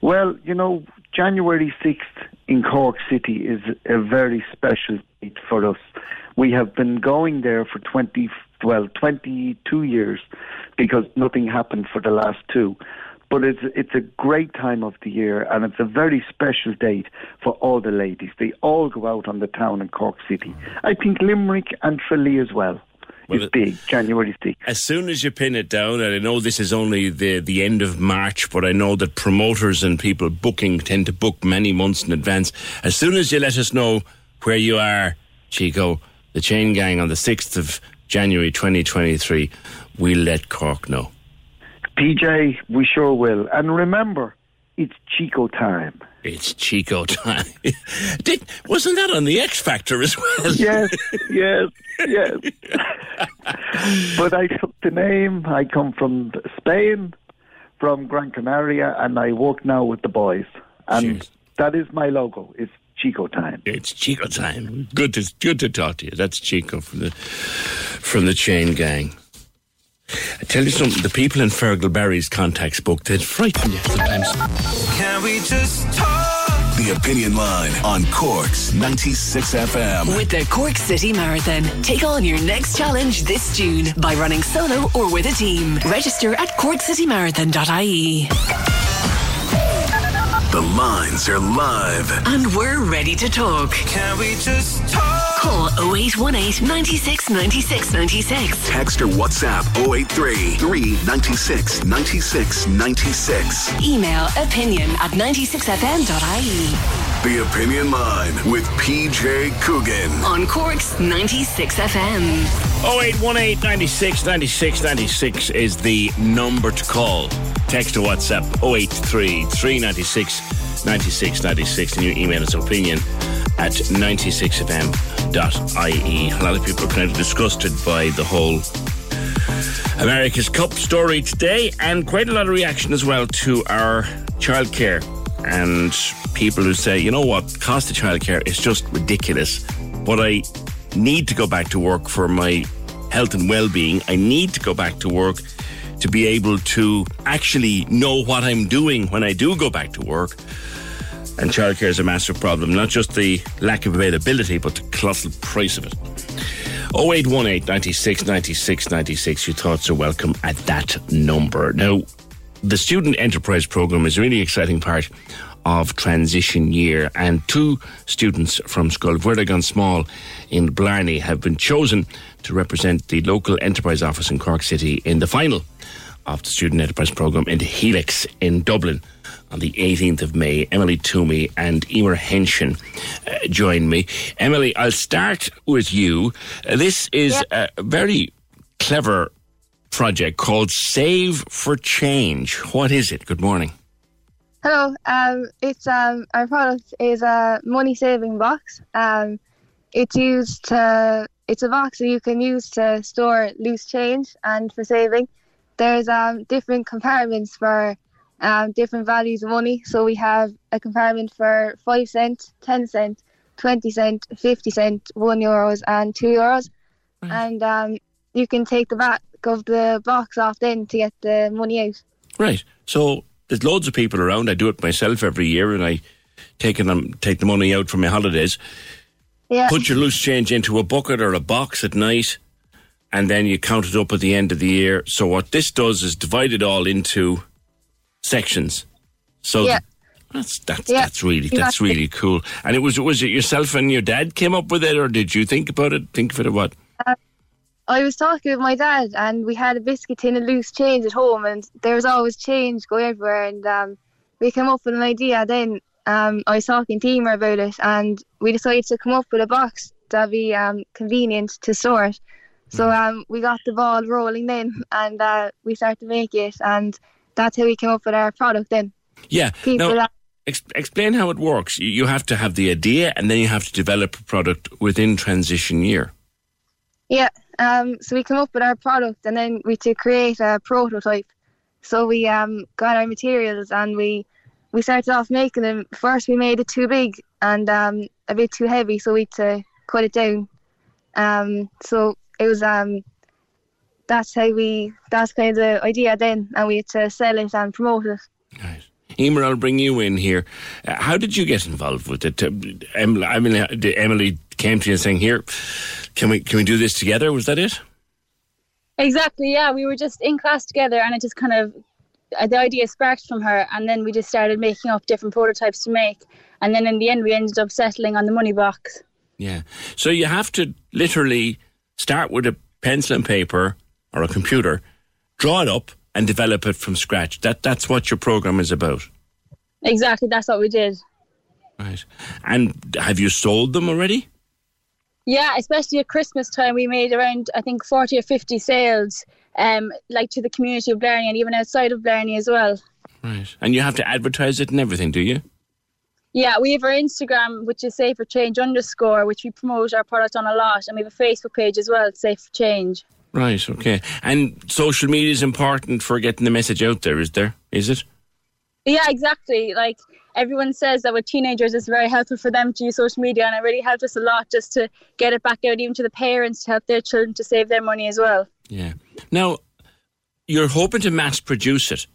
Well, you know, January 6th in Cork City is a very special date for us. We have been going there for 20, well, 22 years because nothing happened for the last two. But it's, it's a great time of the year and it's a very special date for all the ladies. They all go out on the town in Cork City. I think Limerick and Tralee as well. Well, is big, January 6th. As soon as you pin it down, and I know this is only the, the end of March, but I know that promoters and people booking tend to book many months in advance. As soon as you let us know where you are, Chico, the Chain Gang on the 6th of January 2023, we'll let Cork know. PJ, we sure will. And remember, it's Chico time. It's Chico time. Did, wasn't that on the X Factor as well? Yes, yes, yes. but I took the name. I come from Spain, from Gran Canaria, and I work now with the boys. And that is my logo. It's Chico time. It's Chico time. Good to good to talk to you. That's Chico from the from the Chain Gang. I tell you something. The people in Fergal Barry's contacts book they frighten you sometimes. Can we just talk? The Opinion Line on Cork's 96 FM. With the Cork City Marathon, take on your next challenge this June by running solo or with a team. Register at corkcitymarathon.ie. The lines are live. And we're ready to talk. Can we just talk? Call 0818 96 96 96. Text or WhatsApp 083 396 96 96. Email opinion at 96fm.ie. The Opinion Line with PJ Coogan. On Cork's 96 FM. 0818 96 96 96 is the number to call. Text or WhatsApp 083 396 96 96 and you email us opinion at 96fm.ie. A lot of people are kind of disgusted by the whole America's Cup story today, and quite a lot of reaction as well to our childcare and people who say, you know what, cost of childcare is just ridiculous. But I need to go back to work for my health and well-being. I need to go back to work to be able to actually know what I'm doing when I do go back to work. And childcare is a massive problem, not just the lack of availability, but the colossal price of it. 0818 96 96 96. Your thoughts are welcome at that number. Now, the Student Enterprise Programme is a really exciting part of transition year, and two students from Scoil Mhuire gan Smál in Blarney have been chosen to represent the local enterprise office in Cork City in the final of the Student Enterprise Programme in the Helix in Dublin on the 18th of May. Emily Toomey and Emer Henshin uh, join me. Emily, I'll start with you. Uh, this is a very clever project called Save for Change. What is it? Good morning. Hello. Um, it's um, our product is a money saving box. Um, it's used to. It's a box that you can use to store loose change and for saving. There's um different compartments for um different values of money. So we have a compartment for five cent, ten cent, twenty cent, fifty cent, one euros, and two euros. And um, you can take the back of the box off then to get the money out. Right. So there's loads of people around. I do it myself every year, and I take them take the money out for my holidays. Yeah. Put your loose change into a bucket or a box at night, and then you count it up at the end of the year. So what this does is divide it all into sections. So Yeah. that's that's Yeah, that's really that's really cool. And it was was it yourself and your dad came up with it, or did you think about it? Think of it or what? I was talking with my dad, and we had a biscuit tin of loose change at home, and there was always change going everywhere. And um, we came up with an idea then um, I was talking to Emer about it, and we decided to come up with a box that'd be um, convenient to store it. So um, we got the ball rolling then, and uh, we started to make it, and that's how we came up with our product then. Yeah. People now, ex- explain how it works. You, you have to have the idea, and then you have to develop a product within transition year. Yeah, um, so we came up with our product and then we to create a prototype. So we um, got our materials and we we started off making them. First, we made it too big and um, a bit too heavy, so we had to cut it down. Um, so it was um, that's how we that's kind of the idea then, and we had to sell it and promote it. Nice. Emer, I'll bring you in here. Uh, how did you get involved with it? Uh, Emily, I mean, uh, Emily came to you saying, "Here, can we can we do this together?" Was that it? Exactly, yeah. We were just in class together and it just kind of, uh, the idea sparked from her and then we just started making up different prototypes to make. And then in the end, we ended up settling on the money box. Yeah. So you have to literally start with a pencil and paper or a computer, draw it up, and develop it from scratch. That that's what your program is about, Exactly, that's what we did. right? And have you sold them already? Yeah, especially at Christmas time, we made around, I think, 40 or 50 sales, um, like to the community of Blarney and even outside of Blarney as well. Right. And you have to advertise it and everything, do you? Yeah, we have our Instagram, which is Save for Change underscore, which we promote our product on a lot, and we have a Facebook page as well, Save for Change. Right. Okay. And social media is important for getting the message out there. Is there? Is it? Yeah, exactly. Like everyone says that with teenagers, it's very helpful for them to use social media, and it really helped us a lot just to get it back out, even to the parents, to help their children to save their money as well. Yeah. Now, you're hoping to mass produce it.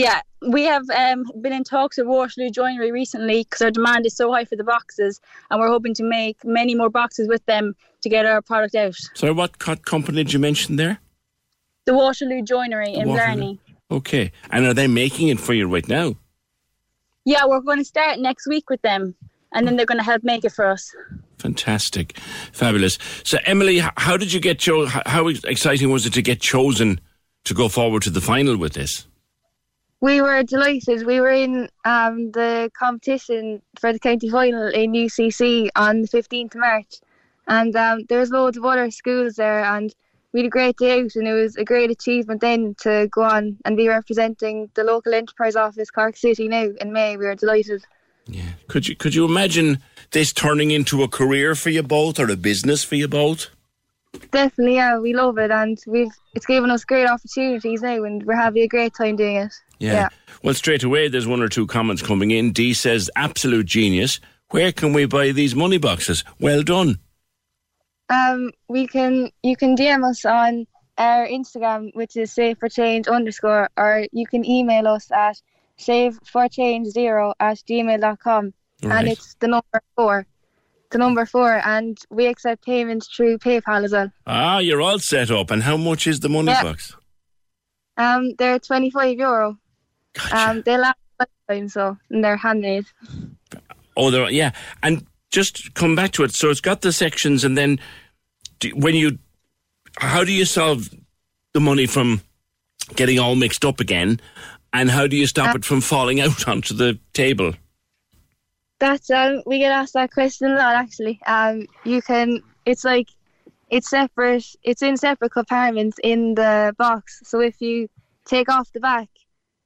Yeah, we have um, been in talks with Waterloo Joinery recently because our demand is so high for the boxes, and we're hoping to make many more boxes with them to get our product out. So, what co- company did you mention there? The Waterloo Joinery in Waterloo. Blarney. Okay. And are they making it for you right now? Yeah, we're going to start next week with them, and then they're going to help make it for us. Fantastic. Fabulous. So, Emily, how did you get cho- How exciting was it to get chosen to go forward to the final with this? We were delighted. We were in um, the competition for the county final in UCC on the 15th of March, and um, there was loads of other schools there, and we had a great day out, and it was a great achievement then to go on and be representing the local enterprise office, Cork City, now in May. We were delighted. Yeah, could you could you imagine this turning into a career for you both or a business for you both? Definitely, yeah, we love it, and we've it's given us great opportunities now, and we're having a great time doing it. Yeah. Well, straight away, there's one or two comments coming in. D says, absolute genius. Where can we buy these money boxes? Well done. Um, we can you can DM us on our Instagram, which is save for change underscore, or you can email us at save for change zero at gmail.com. Right. And it's the number four. The number four, and we accept payments through PayPal as well. Ah, you're all set up. And how much is the money Yeah. box? Um, they're twenty five euro. Um, they last a lifetime, so and they're handmade. Oh, there, yeah. And just come back to it. So it's got the sections, and then do, when you, how do you solve the money from getting all mixed up again? And how do you stop it from falling out onto the table? That's um we get asked that question a lot actually. Um you can it's like it's separate it's in separate compartments in the box. So if you take off the back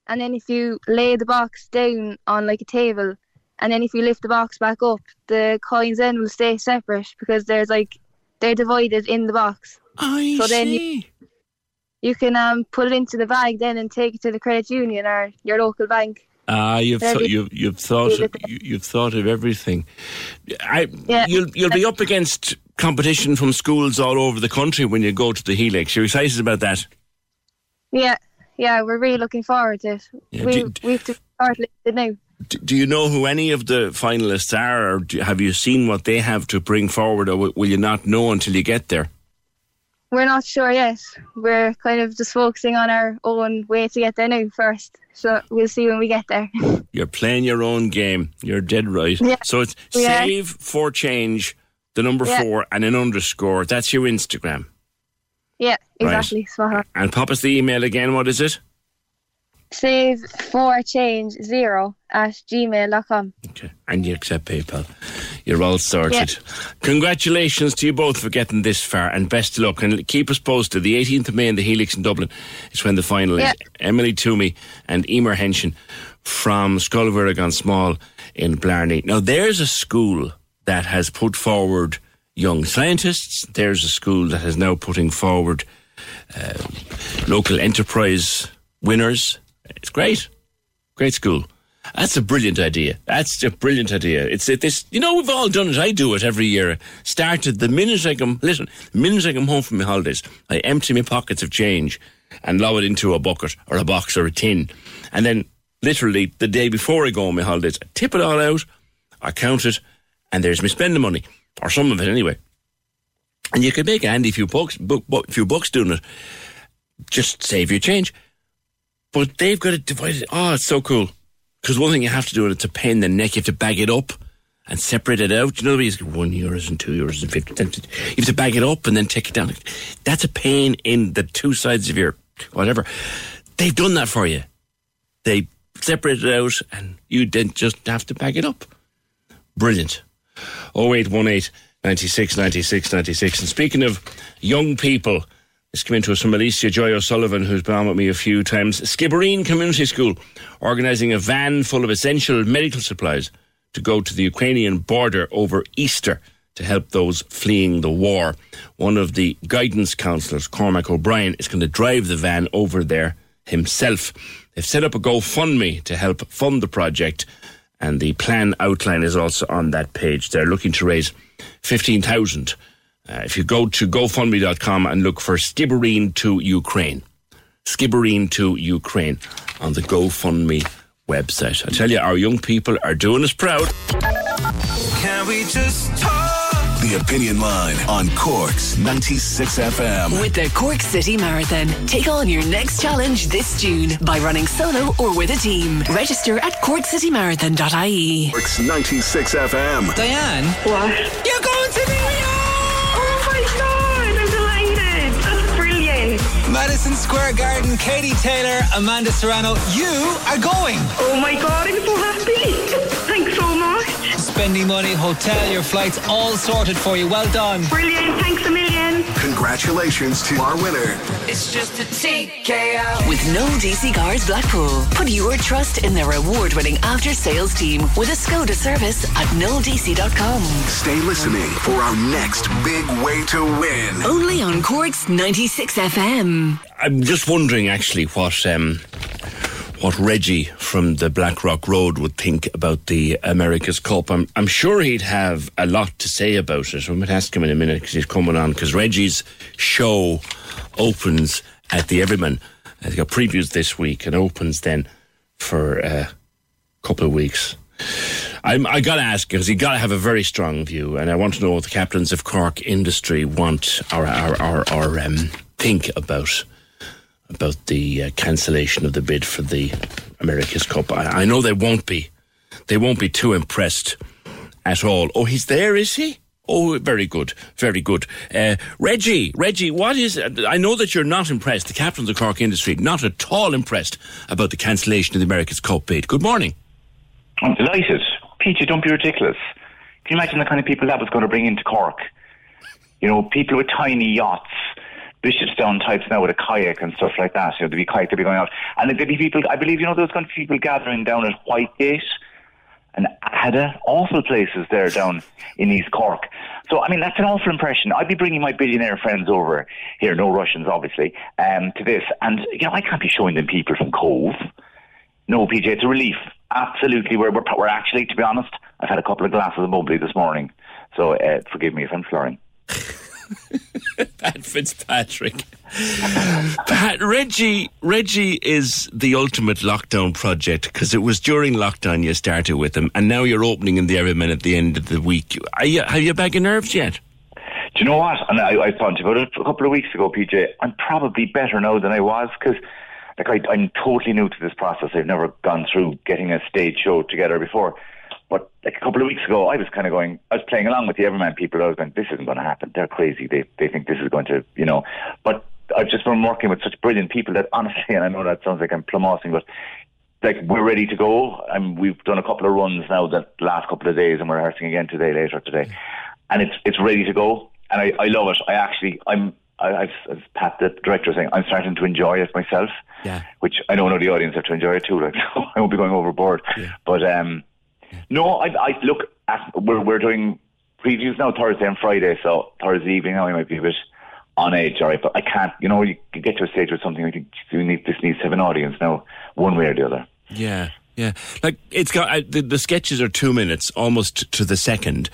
and then if you lay the box down on like a table and then if you lift the box back up, the coins then will stay separate because there's like they're divided in the box. I so then you, you can um put it into the bag then and take it to the credit union or your local bank. Ah, you've th- you've you've thought of, you've thought of everything. I Yeah. you'll you'll be up against competition from schools all over the country when you go to the Helix. You're excited about that. Yeah, yeah, we're really looking forward to it. Yeah, we do- we've to start listed now. Do you know who any of the finalists are, or do, have you seen what they have to bring forward, or will you not know until you get there? We're not sure yet. We're kind of just focusing on our own way to get there now first. So we'll see when we get there. You're playing your own game. You're dead right. Yeah. So it's Yeah. save for change, the number Yeah. four, and an underscore. That's your Instagram. Yeah, exactly. On. And pop us the email again. What is it? save for change zero at gmail.com. Okay. And you accept PayPal. You're all sorted. Congratulations to you both for getting this far and best of luck. And keep us posted. The 18th of May in the Helix in Dublin is when the final Yeah. is. Emily Toomey and Emer Henshin from Sculver Small in Blarney. Now, there's a school that has put forward young scientists. There's a school that is now putting forward uh, local enterprise winners. It's great. Great school. That's a brilliant idea. That's a brilliant idea. It's it, this. You know, we've all done it. I do it every year. Started the minute I come. Listen, the minute I come home from my holidays, I empty my pockets of change and lob it into a bucket or a box or a tin, and then literally the day before I go on my holidays, I tip it all out. I count it, and there's me spending money or some of it anyway. And you could make a handy few bucks, book, book, few bucks doing it. Just save your change. But they've got it divided. Oh, it's so cool. Because one thing you have to do, and it's a pain in the neck, you have to bag it up and separate it out. You know, get one euros and two euros and fifty cents. You have to bag it up and then take it down. That's a pain in the two sides of your whatever. They've done that for you. They separate it out and you then just have to bag it up. Brilliant. 0818 96 96 96. And speaking of young people, Let's come into us from Alicia Joy O'Sullivan, who's been on with me a few times. Skibbereen Community School organising a van full of essential medical supplies to go to the Ukrainian border over Easter to help those fleeing the war. One of the guidance counsellors, Cormac O'Brien, is going to drive the van over there himself. They've set up a GoFundMe to help fund the project, and the plan outline is also on that page. They're looking to raise 15,000 uh, if you go to GoFundMe.com and look for Skibbereen to Ukraine, Skibbereen to Ukraine on the GoFundMe website. I tell you, our young people are doing us proud. Can we just talk? The Opinion Line on Corks 96 FM. With the Cork City Marathon, take on your next challenge this June by running solo or with a team. Register at corkcitymarathon.ie. Corks 96 FM. Diane? What? You're going to New York! Oh my god, I'm delighted. That's brilliant. Madison Square Garden, Katie Taylor, Amanda Serrano, you are going. Oh my god, I'm so happy. Thanks so much. Spending money, hotel, your flights, all sorted for you. Well done. Brilliant. Thanks a million. Congratulations to our winner. It's just a TKO. With no DC Cars Blackpool. Put your trust in their award winning after sales team with a Skoda service at noldc.com. Stay listening for our next big way to win. Only on Cork's 96 FM. I'm just wondering, actually, what um, what Reggie from the Blackrock Road would think about the America's Cup. I'm, I'm sure he'd have a lot to say about it. I might ask him in a minute because he's coming on. Because Reggie's show opens at the Everyman. Uh, They got previews this week and opens then for a couple of weeks. I'm, I got to ask because you got to have a very strong view, and I want to know what the captains of Cork industry want or or, or, or um, think about about the uh, cancellation of the bid for the America's Cup. I, I know they won't be. They won't be too impressed at all. Oh, he's there, is he? Oh, very good, very good. Uh, Reggie, Reggie, what is? I know that you're not impressed. The captains of the Cork industry not at all impressed about the cancellation of the America's Cup bid. Good morning. I'm delighted. Peter. don't be ridiculous. Can you imagine the kind of people that was going to bring into Cork? You know, people with tiny yachts, Bishopstown types now with a kayak and stuff like that. You know, there'd be kayak, they'd be going out. And there'd be people, I believe, you know, there was going to be people gathering down at Whitegate and Aghada, awful places there down in East Cork. So, I mean, that's an awful impression. I'd be bringing my billionaire friends over here, no Russians, obviously, um, to this. And, you know, I can't be showing them people from Cobh. No, PJ, it's a relief. Absolutely. We're, we're, we're actually, to be honest, I've had a couple of glasses of bubbly this morning. So uh, forgive me if I'm slurring. Pat Fitzpatrick. Pat, Reggie, Reggie is the ultimate lockdown project because it was during lockdown you started with him, and now you're opening in the Everyman at the end of the week. Are you, have you in nerves yet? Do you know what? And I, I thought about it a couple of weeks ago, PJ. I'm probably better now than I was because, like, I'm totally new to this process. I've never gone through getting a stage show together before. But like a couple of weeks ago, I was kind of going, I was playing along with the Everyman people. I was going, this isn't going to happen. They're crazy. They they think this is going to, you know. But I've just been working with such brilliant people that honestly, and I know that sounds like I'm plumossing, but like we're ready to go. And we've done a couple of runs now the last couple of days, and we're rehearsing again today, later today, and it's it's ready to go. And I, I love it. I actually I'm I, I've, as Pat, the director, saying I'm starting to enjoy it myself. Yeah. Which I know, know the audience have to enjoy it too. Like so I won't be going overboard. But um, no, I, I look. At, we're we're doing previews now Thursday and Friday. So Thursday evening now I might be a bit on edge, all right. But I can't. You know, you get to a stage with something. I think you need this needs to have an audience now, one way or the other. Yeah, yeah. Like it's got uh, the, the sketches are two minutes, almost to the second.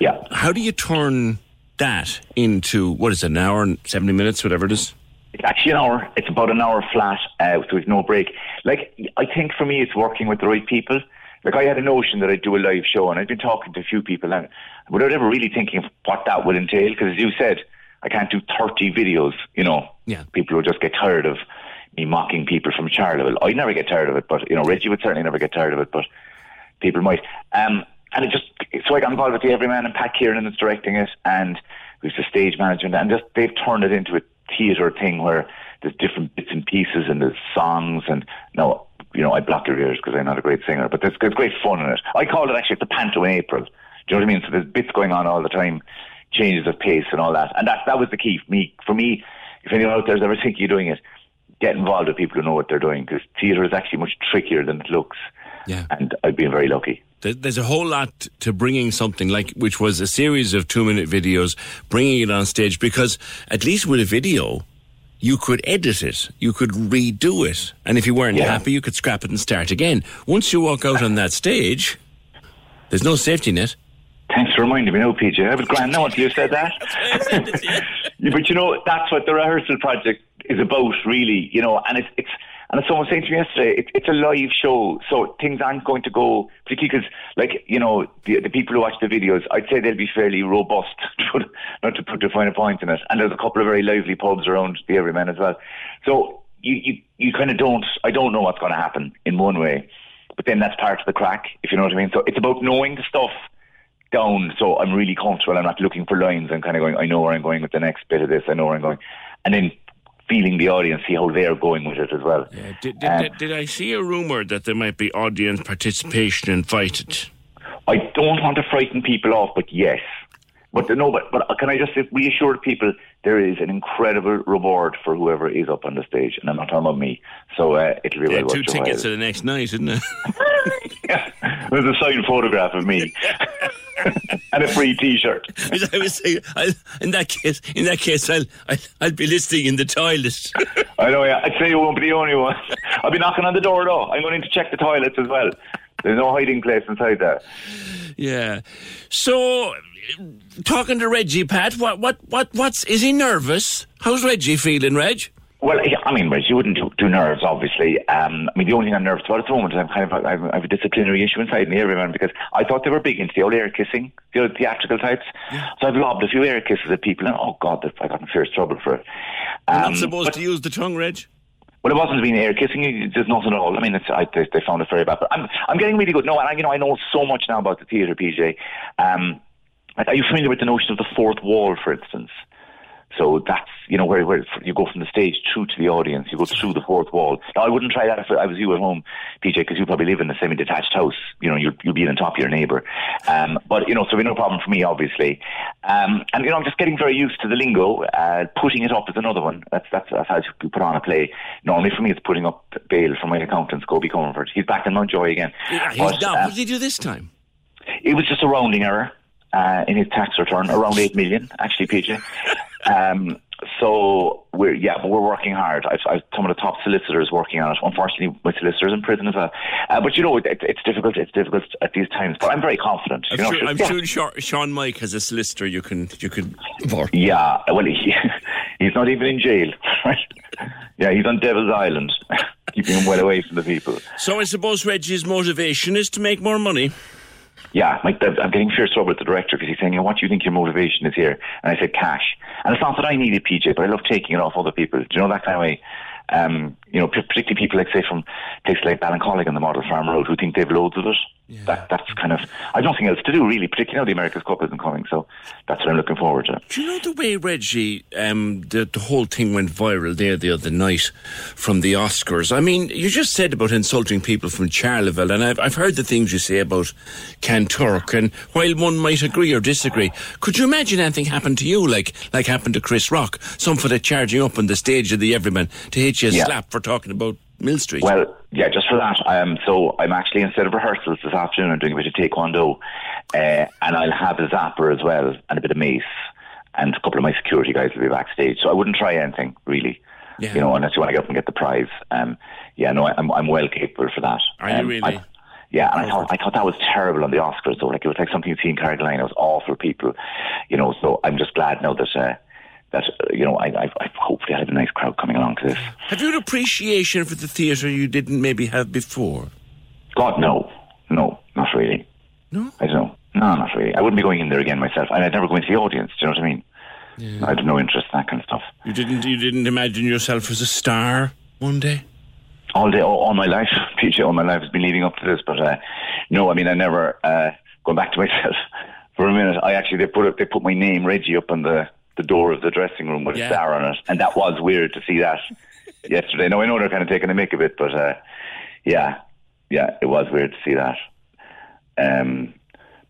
Yeah. How do you turn that into what is it, an hour and seventy minutes, whatever it is? It's actually an hour. It's about an hour flat, uh, so there's no break. Like I think for me, it's working with the right people. Like I had a notion that I'd do a live show, and I'd been talking to a few people, and without ever really thinking what that would entail, because as you said, I can't do 30 videos. You know, Yeah. people would just get tired of me mocking people from Charleville. I'd never get tired of it, but you know, Reggie would certainly never get tired of it, but people might. Um, and it just so I got involved with the Everyman and Pat Kiernan that's directing it, and who's the stage manager, and just they've turned it into a theatre thing where there's different bits and pieces and there's songs and no, you know, I block your ears because I'm not a great singer, but there's, there's great fun in it. I call it actually the panto in April. Do you know what I mean? So there's bits going on all the time, changes of pace and all that, and that that was the key for me. For me, if anyone out there's ever thinking of doing it, get involved with people who know what they're doing because theatre is actually much trickier than it looks. Yeah. And I've been very lucky. There's a whole lot to bringing something like, which was a series of two minute videos, bringing it on stage because at least with a video, you could edit it, you could redo it, and if you weren't Yeah. happy, you could scrap it and start again. Once you walk out on that stage, there's no safety net. Thanks for reminding me now, PJ. I was grand now until you said that. But you know, that's what the rehearsal project is about, really. You know, and it's it's and as someone was saying to me yesterday, it, it's a live show, so things aren't going to go particularly because, like, you know, the the people who watch the videos, I'd say they'll be fairly robust, not to put a point in it. And there's a couple of very lively pubs around the Everyman as well. So you you, you kind of don't. I don't know what's going to happen in one way, but then that's part of the crack, if you know what I mean. So it's about knowing the stuff down so I'm really comfortable. I'm not looking for lines. I'm kind of going, I know where I'm going with the next bit of this. I know where I'm going. And then feeling the audience, see how they're going with it as well. Did, did, um, did, did I see a rumour that there might be audience participation invited? I don't want to frighten people off, but yes. But no, but, but can I just reassure people there is an incredible reward for whoever is up on the stage, and I'm not talking about me. So uh, it'll be Yeah, well two tickets to the next night, isn't it? yeah, There's a signed photograph of me and a free T-shirt. I was saying, I, in that case, in that case, I'll, I'll, I'll be listening in the toilet. I know, yeah. I'd say you won't be the only one. I'll be knocking on the door though. I'm going to check the toilets as well. There's no hiding place inside there. Yeah. So, talking to Reggie, Pat, what, what, what, what's is he nervous? How's Reggie feeling, Reg? Well, I mean, Reg, you wouldn't do, do nerves, obviously. Um, I mean, the only thing I'm nervous about at the moment is I'm kind of I have, I have a disciplinary issue inside me, everyone, because I thought they were big into the old air kissing, the old theatrical types. So I've lobbed a few air kisses at people, and oh god, I got in fierce trouble for it. You're Um, not supposed but- to use the tongue, Reg. Well, it wasn't being air kissing. There's nothing at all. I mean, it's, I, they, they found it very bad. But I'm, I'm getting really good. No, and I, you know, I know so much now about the theatre, PJ. Um, are you familiar with the notion of the fourth wall, for instance? So that's, you know, where, where you go from the stage through to the audience. You go through the fourth wall. Now, I wouldn't try that if I was you at home, PJ, because you probably live in a semi-detached house. You know, you'll, you'll be on top of your neighbour. Um, but, you know, so no problem for me, obviously. Um, and, you know, I'm just getting very used to the lingo. Uh, putting it up is another one. That's, that's, that's how you put on a play. Normally for me, it's putting up bail from my accountant, Scobie Comerford. He's back in Mountjoy again. Yeah, he's But, down. uh, what did he do this time? it was just a rounding error uh, in his tax return, around eight million, actually, PJ. Um, so we're yeah, but we're working hard. I've, I've some of the top solicitors working on it. Unfortunately, my solicitors in prison as well. Uh, but you know, it, it's difficult. It's difficult at these times. But I'm very confident. I'm you know, sure, I'm yeah. sure Sean Mike has a solicitor you can you can. Yeah, well, he, he's not even in jail. Right? Yeah, he's on Devil's Island, keeping him well away from the people. So I suppose Reggie's motivation is to make more money. Yeah, Mike, I'm getting fierce trouble with the director because he's saying, you know, what do you think your motivation is here? And I said, cash. And it's not that I need it, PJ, but I love taking it off other people. Do you know that kind of way? Um, you know, particularly people like, say, from places like Ballincollig and the Model Farm Road who think they've loads of it. That that's kind of I've nothing else to do really. Particularly now the America's Cup isn't coming, so that's what I'm looking forward to. Do you know the way Reggie, um, the the whole thing went viral there the other night from the Oscars? I mean, you just said about insulting people from Charleville, and I've I've heard the things you say about Kanturk, and while one might agree or disagree, could you imagine anything happened to you like like happened to Chris Rock, some for the charging up on the stage of the Everyman to hit you a Yeah. slap for talking about Mill Street? Well, yeah, just for that. Um, so I'm actually instead of rehearsals this afternoon, I'm doing a bit of taekwondo, uh, and I'll have a zapper as well and a bit of mace, and a couple of my security guys will be backstage. So I wouldn't try anything really, Yeah. you know, unless you want to get up and get the prize. Um, yeah, no, I'm I'm well capable for that. Are you Um, really? I- yeah, and I thought I thought that was terrible on the Oscars though. Like it was like something you'd see in Carrigaline. It was awful people, you know. So I'm just glad now that uh, that you know I, I I hopefully I have a nice crowd coming along to this. Have you an appreciation for the theatre you didn't maybe have before? God, no, no, not really. No, I don't know. No, not really. I wouldn't be going in there again myself, and I'd never go into the audience. Do you know what I mean? I have no interest in that kind of stuff. You didn't you didn't imagine yourself as a star one day? All day, all, all my life, PJ, all my life has been leading up to this. But uh, no, I mean, I never. Uh, going back to myself for a minute, I actually they put it, they put my name Reggie up on the the door of the dressing room with Yeah. a star on it, and that was weird to see that yesterday. Now I know they're kind of taking a mick of it, but uh, yeah, yeah, it was weird to see that. Um,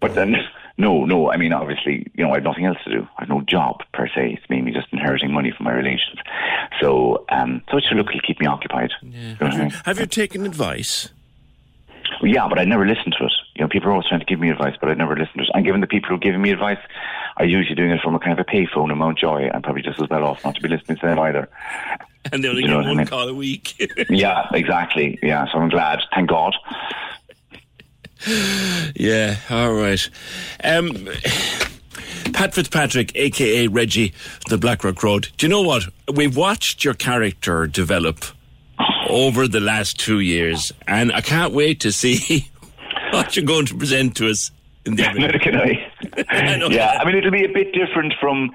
but then, no, no. I mean, obviously, you know, I have nothing else to do. I have no job per se. It's mainly just inheriting money from my relations. So, um, so it should look to keep me occupied. You know I mean? Have you taken advice? Well, yeah, but I never listened to it. You know, people are always trying to give me advice, but I never listen to it. And given the people who are giving me advice are usually doing it from a kind of a payphone in Mountjoy, I'm probably just as well off not to be listening to them either. And they only You get what I one mean? call a week. yeah, exactly. Yeah, so I'm glad. Thank God. yeah, all right. Um, Pat Fitzpatrick, aka Reggie, the Blackrock Road. Do you know what? We've watched your character develop over the last two years, and I can't wait to see what you're going to present to us in the Neither can I. yeah, I mean, it'll be a bit different from,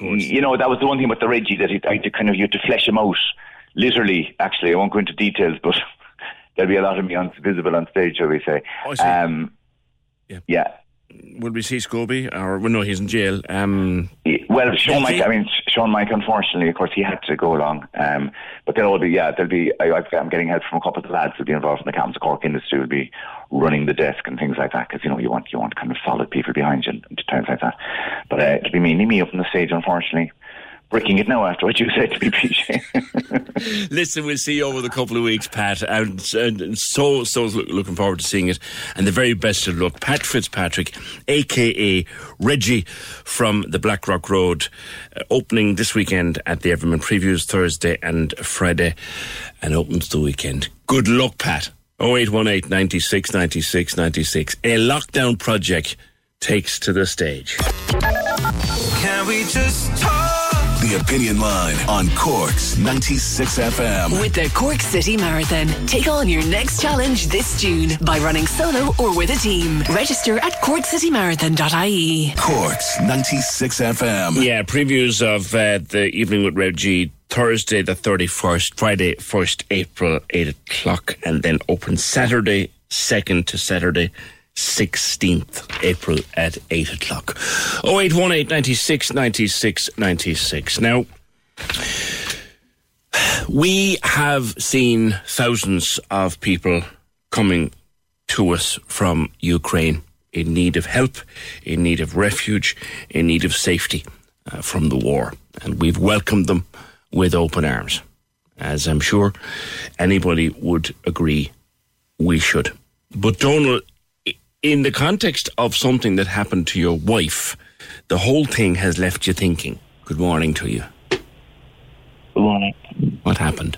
you know, that was the one thing about the Reggie that it, I had to kind of, you had to flesh him out. Literally, actually, I won't go into details, but there'll be a lot of me on, visible on stage, shall we say. Oh, I see. Um, yeah. Will we see Scobie? Or, well, no, he's in jail. Um, Well, Sean? Mike, I mean, Sean Mike, unfortunately, of course, he had to go along. Um, but there'll be, yeah, there'll be, I, I'm getting help from a couple of the lads who'll be involved in the Captain's Cork industry, will be running the desk and things like that, because, you know, you want, you want kind of solid people behind you and times like that. But uh, it'll be mainly me up on the stage, unfortunately. Breaking it now after what you said to me, PJ. Listen, we'll see you over the couple of weeks, Pat. And, and so, so looking forward to seeing it. And the very best of luck. Pat Fitzpatrick, aka Reggie from the Blackrock Road, uh, opening this weekend at the Everyman Previews Thursday and Friday, and opens the weekend. Good luck, Pat. 0818 96 96 96. A lockdown project takes to the stage. Can we just talk? The Opinion Line on Cork's 96 FM. With the Cork City Marathon, take on your next challenge this June by running solo or with a team. Register at corkcitymarathon.ie. Cork's 96 FM. Yeah, previews of uh, the evening with Reggie Thursday the 31st, Friday 1st April, 8 o'clock, and then open Saturday 2nd to Saturday 16th April at 8 o'clock. 0818 96 96 96. Now, we have seen thousands of people coming to us from Ukraine in need of help, in need of refuge, in need of safety uh, from the war. And we've welcomed them with open arms, as I'm sure anybody would agree we should. But Donald, in the context of something that happened to your wife, the whole thing has left you thinking. Good morning to you. Good morning. What happened?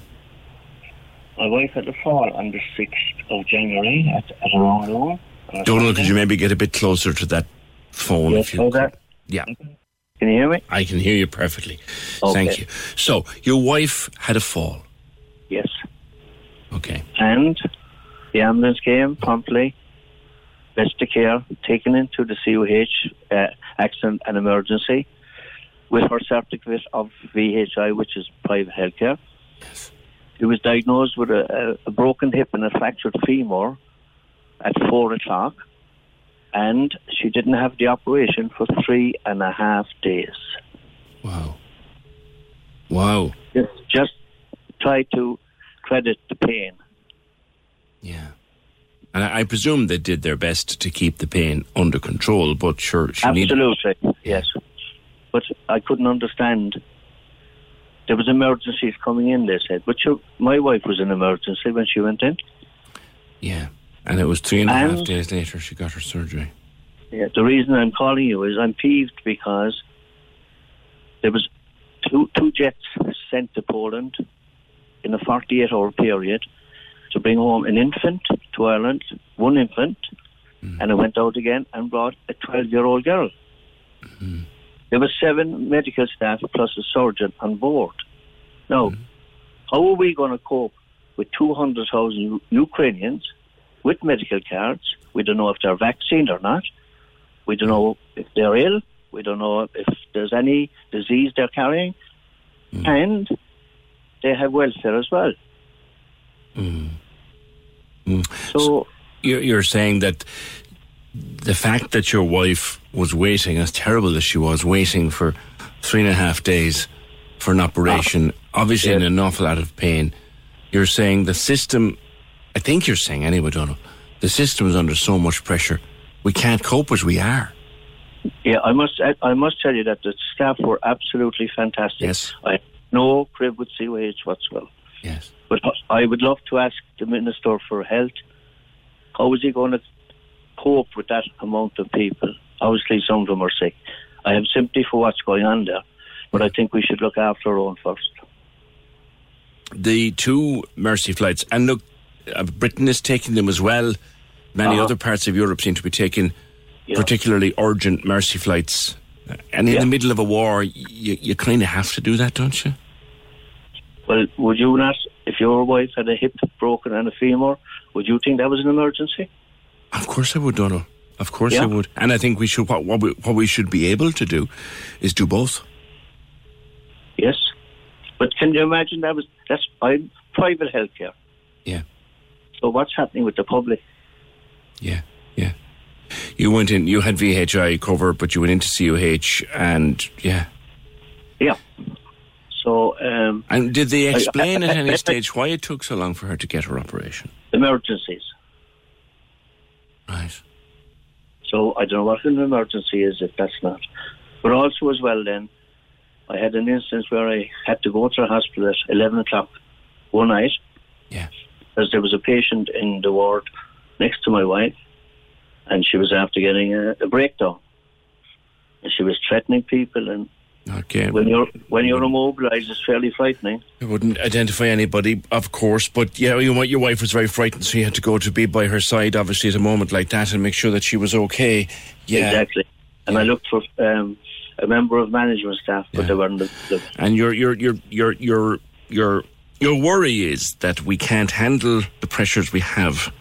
My wife had a fall on the 6th of January at, at around noon. on Donald, could you maybe get a bit closer to that phone? Yes, if you hold that. Yeah. Can you hear me? I can hear you perfectly. Okay. Thank you. So, your wife had a fall. Yes. Okay. And the ambulance came promptly, best to care, taken into the CUH uh, accident and emergency with her certificate of VHI, which is private healthcare. Yes. She was diagnosed with a, a, broken hip and a fractured femur at four o'clock, and she didn't have the operation for three and a half days. Wow. Wow. Just, just try to credit the pain. And I, I presume they did their best to keep the pain under control, but sure, she needed. Absolutely, yes. But I couldn't understand. There was emergencies coming in. They said, but your, my wife was in emergency when she went in. Yeah. And it was three and a half days later she got her surgery. Yeah, the reason I'm calling you is I'm peeved because there was two two jets sent to Poland in a 48 hour period to bring home an infant to Ireland, one infant, hmm. and I went out again and brought a 12 year old girl. Hmm. There were seven medical staff plus a surgeon on board. Now, hmm. how are we going to cope with 200,000 Ukrainians with medical cards? We don't know if they're vaccinated or not. We don't know if they're ill. We don't know if there's any disease they're carrying. And they have welfare as well. So you're, you're saying that the fact that your wife was waiting, as terrible as she was, waiting for three and a half days for an operation, ah, obviously in an awful lot of pain, you're saying the system, I think you're saying anyway, Donald, the system is under so much pressure, we can't cope as we are. Yeah, I must I, must tell you that the staff were absolutely fantastic. Yes. I no crib with CUH whatsoever. Yes. But I would love to ask the Minister for Health, how is he going to cope with that amount of people? Obviously, some of them are sick. I have sympathy for what's going on there, but I think we should look after our own first. the two Mercy flights, and look, uh, Britain is taking them as well. Many Uh-huh. other parts of Europe seem to be taking particularly urgent Mercy flights. And in the middle of a war, you, you kind of have to do that, don't you? Well, would you not, if your wife had a hip broken and a femur, would you think that was an emergency? Of course I would, Donald. Of course Yeah. I would. And I think we should. What, what, we, what we should be able to do is do both. Yes. But can you imagine that was that's private healthcare. Yeah. So what's happening with the public? Yeah, yeah. You went in. You had VHI cover, but you went into CUH, and yeah. Yeah. So um, And did they explain I- at any stage why it took so long for her to get her operation? emergencies. Right. So I don't know what an emergency is if that's not. But also as well then, I had an instance where I had to go to the hospital at 11 o'clock one night. Yes. Because there was a patient in the ward next to my wife, and she was after getting a, a breakdown. And she was threatening people, and Okay. when you're when you're immobilized, it's fairly frightening. I wouldn't identify anybody, of course, but yeah, you, your wife was very frightened, so you had to go to be by her side, obviously, at a moment like that, and make sure that she was okay. Yeah. Exactly. And I looked for um, a member of management staff, but they weren't. The, the, And your your your your your your your worry is that we can't handle the pressures we have,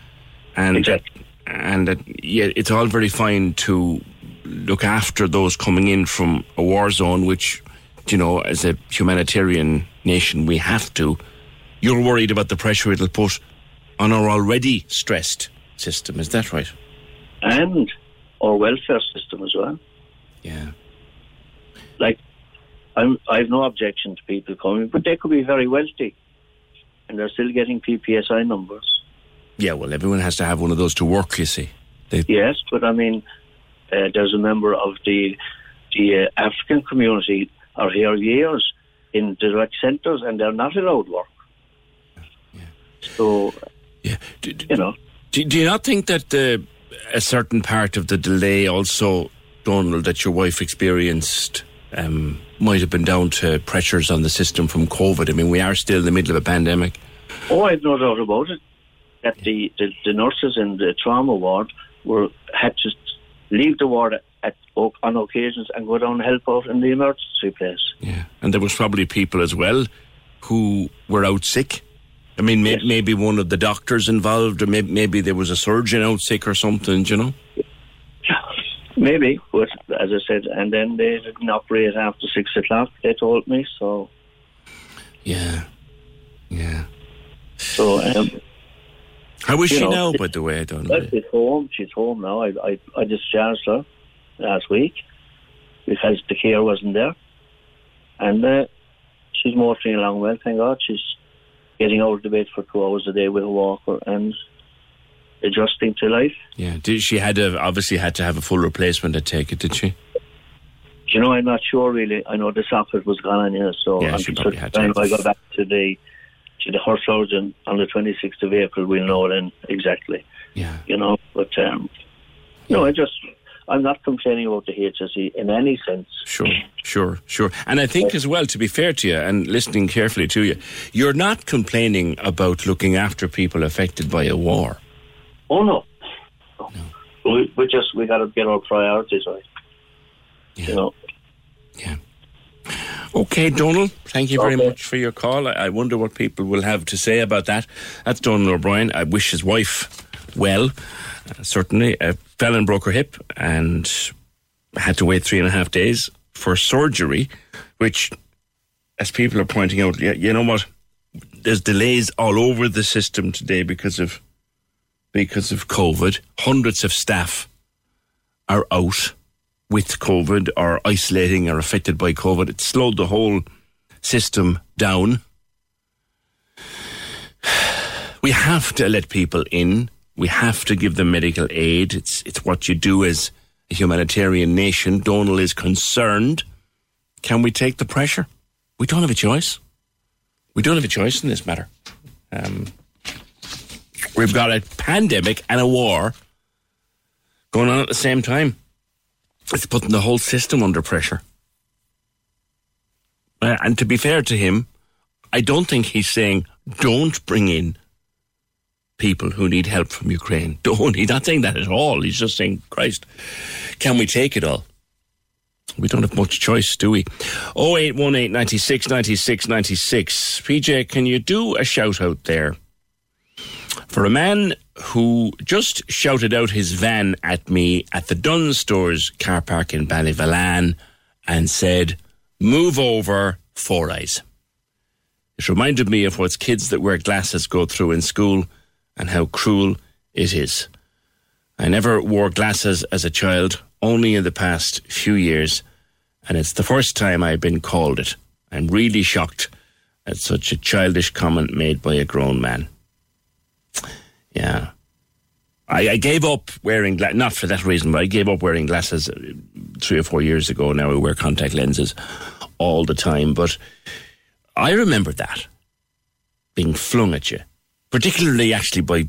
and that, and that yeah, it's all very fine to look after those coming in from a war zone, which you know, as a humanitarian nation, we have to. You're worried about the pressure it'll put on our already stressed system. Is that right? and our welfare system as well. Yeah. Like, I'm, I have no objection to people coming, but they could be very wealthy, and they're still getting PPSI numbers. Yeah. Well, everyone has to have one of those to work. You see. They, Yes, but I mean, uh, there's a member of the the uh, African community are here years in direct centres, and they're not allowed work. So, yeah, you know, Do, do you not think that the, a certain part of the delay also, Donald, that your wife experienced um, might have been down to pressures on the system from COVID? I mean, we are still in the middle of a pandemic. Oh, I've no doubt about it. That the, the, the nurses in the trauma ward were had to leave the ward at, on occasions and go down and help out in the emergency place. Yeah, and there was probably people as well who were out sick. I mean, may, maybe one of the doctors involved, or maybe, maybe there was a surgeon out sick or something, you know? Maybe, but as I said, and then they didn't operate after six o'clock. They told me so. Yeah, yeah. So, um, How How is You she know, now, by the way? I don't know. She's home. She's home now. I, I, I discharged her last week because the care wasn't there. And uh, she's motoring along well, thank God. She's getting out of the bed for two hours a day with a walker and adjusting to life. Yeah, did she had to, obviously had to have a full replacement. I take it, did she? You know, I'm not sure really. I know the socket was gone on here, so Yeah, I'm she probably had to I go back to the to the horse surgeon on the 26th of April, we'll know then exactly. Yeah. You know, but um, no, I just I'm not complaining about the HSE in any sense. Sure, sure, sure. And I think as well, to be fair to you and listening carefully to you, you're not complaining about looking after people affected by a war. Oh no, we, we just we got to get our priorities right. You know. Okay, Donald, thank you very much for your call. I, wonder what people will have to say about that. That's Donald O'Brien. I wish his wife well. Uh, certainly, uh, fell and broke her hip and had to wait three and a half days for surgery, which, as people are pointing out, you know what? There's delays all over the system today because of because of COVID. Hundreds of staff are out with COVID or isolating or affected by COVID. It slowed the whole system down. We have to let people in. We have to give them medical aid. It's it's what you do as a humanitarian nation. Donald is concerned. Can we take the pressure? We don't have a choice. We don't have a choice in this matter. Um, we've got a pandemic and a war going on at the same time. It's putting the whole system under pressure. Uh, and to be fair to him, I don't think he's saying don't bring in people who need help from Ukraine. Don't. He's not saying that at all. He's just saying, Christ, can we take it all? We don't have much choice, do we? 0818 96 96 96. PJ, can you do a shout out there for a man who just shouted out his van at me at the Dunnes Stores car park in Ballyvolane and said, Move over, four eyes. It reminded me of what kids that wear glasses go through in school and how cruel it is. I never wore glasses as a child, only in the past few years, and it's the first time I've been called it. I'm really shocked at such a childish comment made by a grown man. Yeah. I, I gave up wearing gla- not for that reason, but I gave up wearing glasses uh, three or four years ago. Now I wear contact lenses all the time, but I remember that being flung at you, particularly actually by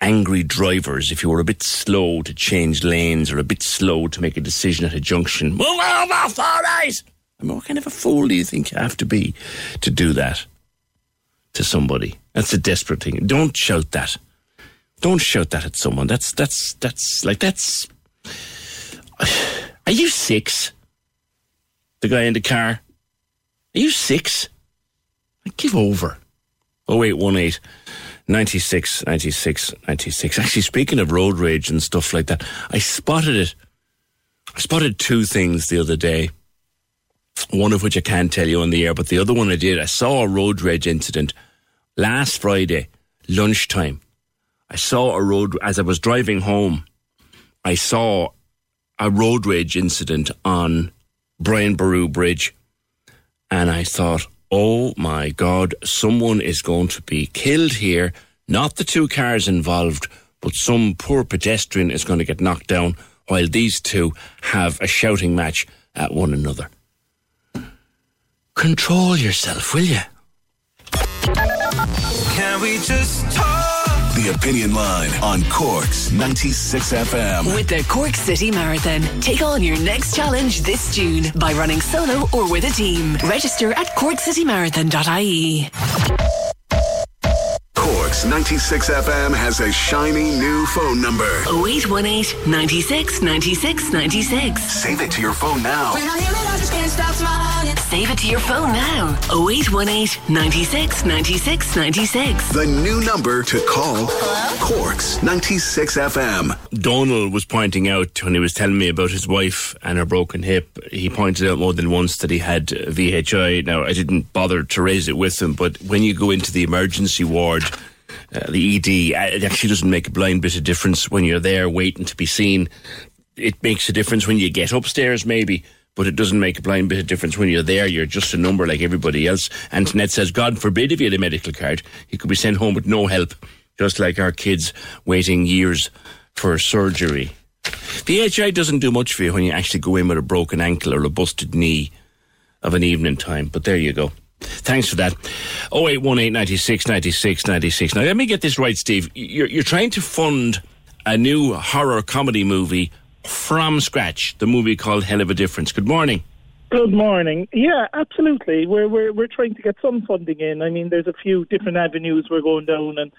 angry drivers. If you were a bit slow to change lanes or a bit slow to make a decision at a junction, move over, four eyes. I mean, what kind of a fool do you think you have to be to do that to somebody? That's a desperate thing. Don't shout that. Don't shout that at someone. That's that's that's like that's. Are you six? The guy in the car. Are you six? I Give over. Oh eight one eight. 96, 96, 96. Actually, speaking of road rage and stuff like that, I spotted it. I spotted two things the other day. One of which I can't tell you on the air, but the other one I did. I saw a road rage incident last Friday, lunchtime. I saw a road, as I was driving home, I saw a road rage incident on Brian Boru Bridge. And I thought, oh my God, someone is going to be killed here. Not the two cars involved, but some poor pedestrian is going to get knocked down while these two have a shouting match at one another. Control yourself, will you? Can we just talk? The Opinion Line on Cork's 96 FM. With the Cork City Marathon, take on your next challenge this June by running solo or with a team. Register at corkcitymarathon.ie. Cork's 96 FM has a shiny new phone number. 0818 96 96 96. Save it to your phone now. Save it to your phone now. 0818 96 96 96. The new number to call Cork's 96 FM. Donald was pointing out when he was telling me about his wife and her broken hip, he pointed out more than once that he had VHI. Now, I didn't bother to raise it with him, but when you go into the emergency ward, uh, the ED. Uh, It actually doesn't make a blind bit of difference when you're there waiting to be seen. It makes a difference when you get upstairs, maybe, but it doesn't make a blind bit of difference when you're there. You're just a number like everybody else. And Antoinette says, God forbid if you had a medical card, he could be sent home with no help, just like our kids waiting years for surgery. VHI doesn't do much for you when you actually go in with a broken ankle or a busted knee of an evening time, but there you go. Thanks for that. 0818 96 96 96. Now, let me get this right, Steve. You're, you're trying to fund a new horror comedy movie from scratch, the movie called Hell of a Difference. Good morning. Good morning. Yeah, absolutely. We're we're we're trying to get some funding in. I mean, there's a few different avenues we're going down, and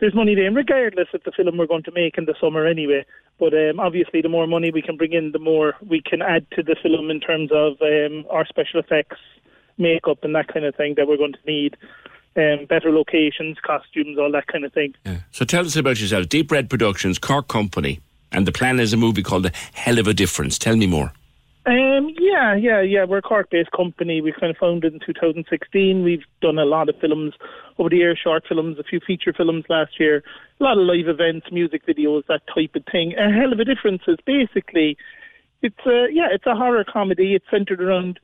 there's money there, regardless of the film we're going to make in the summer anyway. But um, obviously, the more money we can bring in, the more we can add to the film in terms of um, our special effects, makeup, and that kind of thing that we're going to need. Um, better locations, costumes, all that kind of thing. So tell us about yourself. Deep Red Productions, Cork Company, and the plan is a movie called The Hell of a Difference. Tell me more. Um, yeah, yeah, yeah. We're a Cork-based company. We kind of founded in 2016. We've done a lot of films over the years, short films, a few feature films last year, a lot of live events, music videos, that type of thing. A hell of a difference is basically, it's a yeah, it's a horror comedy. It's centered around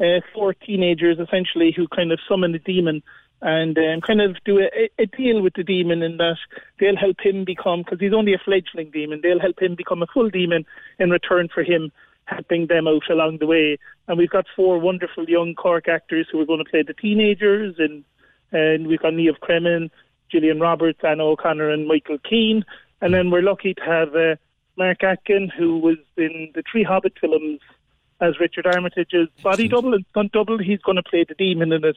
uh, four teenagers essentially who kind of summon a demon and um, kind of do a, a deal with the demon in that they'll help him become because he's only a fledgling demon. They'll help him become a full demon in return for him helping them out along the way. And we've got four wonderful young Cork actors who are going to play the teenagers, and and we've got Neve Kremen, Gillian Roberts, Anna O'Connor, and Michael Keane. And then we're lucky to have uh, Mark Atkin, who was in the Three Hobbit films as Richard Armitage's body double and stunt double. He's going to play the demon in it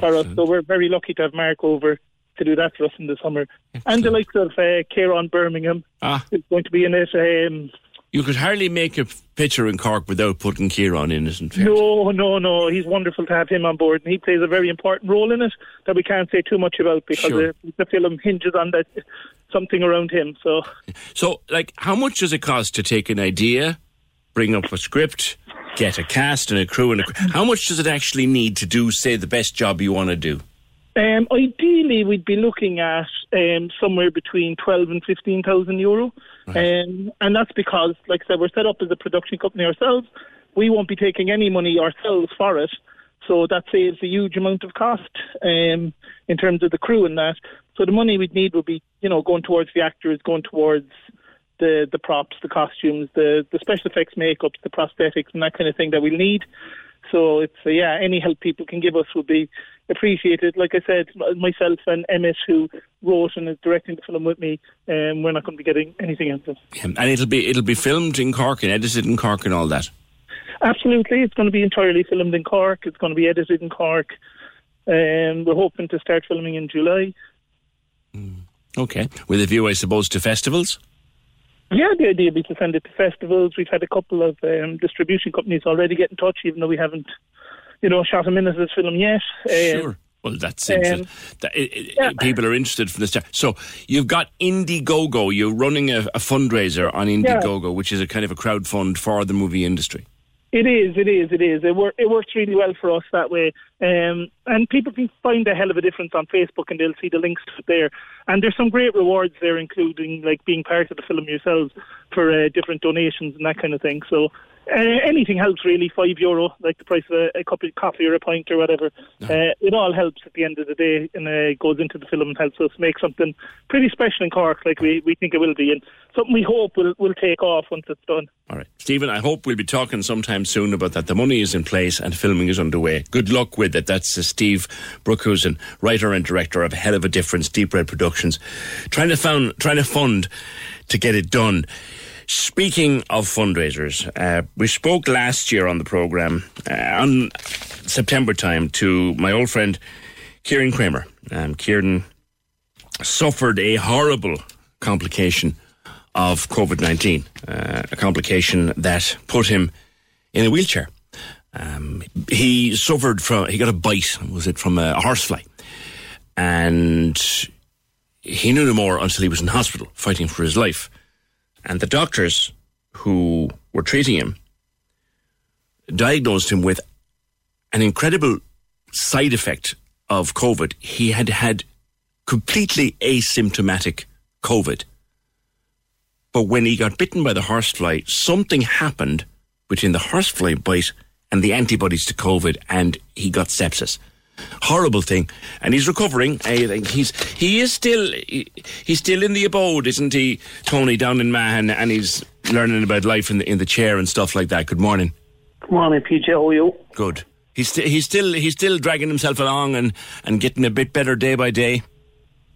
for us. So we're very lucky to have Mark over to do that for us in the summer. And the likes of uh, Kieran Birmingham Ah. is going to be in it. Um, You could hardly make a picture in Cork without putting Kieran in, isn't it? No, no, no. He's wonderful to have him on board, and he plays a very important role in it that we can't say too much about because Sure. uh, the film hinges on that something around him. So So, like, how much does it cost to take an idea, bring up a script, get a cast and a crew, and a, cr- how much does it actually need to do, say, the best job you want to do? um, ideally, we'd be looking at um, somewhere between twelve and fifteen thousand euro, um, and that's because, like I said, we're set up as a production company ourselves. We won't be taking any money ourselves for it, so that saves a huge amount of cost um, in terms of the crew and that. So the money we'd need would be, you know, going towards the actors, going towards the the props, the costumes, the the special effects, makeups, the prosthetics, and that kind of thing that we'll need. So it's uh, yeah, any help people can give us would be appreciated. Like I said, myself and Emmett, who wrote and is directing the film with me, um, we're not going to be getting anything else. Um, And it'll be it'll be filmed in Cork and edited in Cork and all that. Absolutely, it's going to be entirely filmed in Cork. It's going to be edited in Cork. Um, we're hoping to start filming in July. Okay, with a view, I suppose, to festivals. Yeah, the idea would be to send it to festivals. We've had a couple of um, distribution companies already get in touch, even though we haven't, you know, shot a minute of a film yet. Um, Sure. Well, that's interesting. that, it, it, People are interested from the start. So you've got Indiegogo. You're running a, a fundraiser on Indiegogo, which is a kind of a crowd fund for the movie industry. It is, it is, it is. It, wor- it works really well for us that way. Um, and people can find a hell of a difference on Facebook and they'll see the links there. And there's some great rewards there, including like being part of the film yourselves for uh, different donations and that kind of thing. So uh, anything helps really, five euro, like the price of a, a cup of coffee or a pint or whatever. Uh, it all helps at the end of the day and uh, goes into the film and helps us make something pretty special in Cork like we, we think it will be and something we hope will, will take off once it's done. All right. Stephen, I hope we'll be talking sometime soon about that. The money is in place and filming is underway. Good luck with it. That's uh, Steve Brookhusen, writer and director of Hell of a Difference, Deep Red Productions, trying to, found, trying to fund to get it done. Speaking of fundraisers, uh, we spoke last year on the programme, uh, on September time, to my old friend Kieran Kramer. Um, Kieran suffered a horrible complication of COVID 19, uh, a complication that put him in a wheelchair. Um, he suffered from, he got a bite, was it from a horsefly? And he knew no more until he was in hospital fighting for his life. And the doctors who were treating him diagnosed him with an incredible side effect of COVID. He had had completely asymptomatic COVID. But when he got bitten by the horsefly, something happened between the horsefly bite and the antibodies to COVID, and he got sepsis. Horrible thing, and he's recovering. I think he's he is still he, he's still in the abode, isn't he, Tony, down in Mahon, and he's learning about life in the in the chair and stuff like that. Good morning. Good morning, PJ. How are you? Good. He's st- he's still he's still dragging himself along and, and getting a bit better day by day.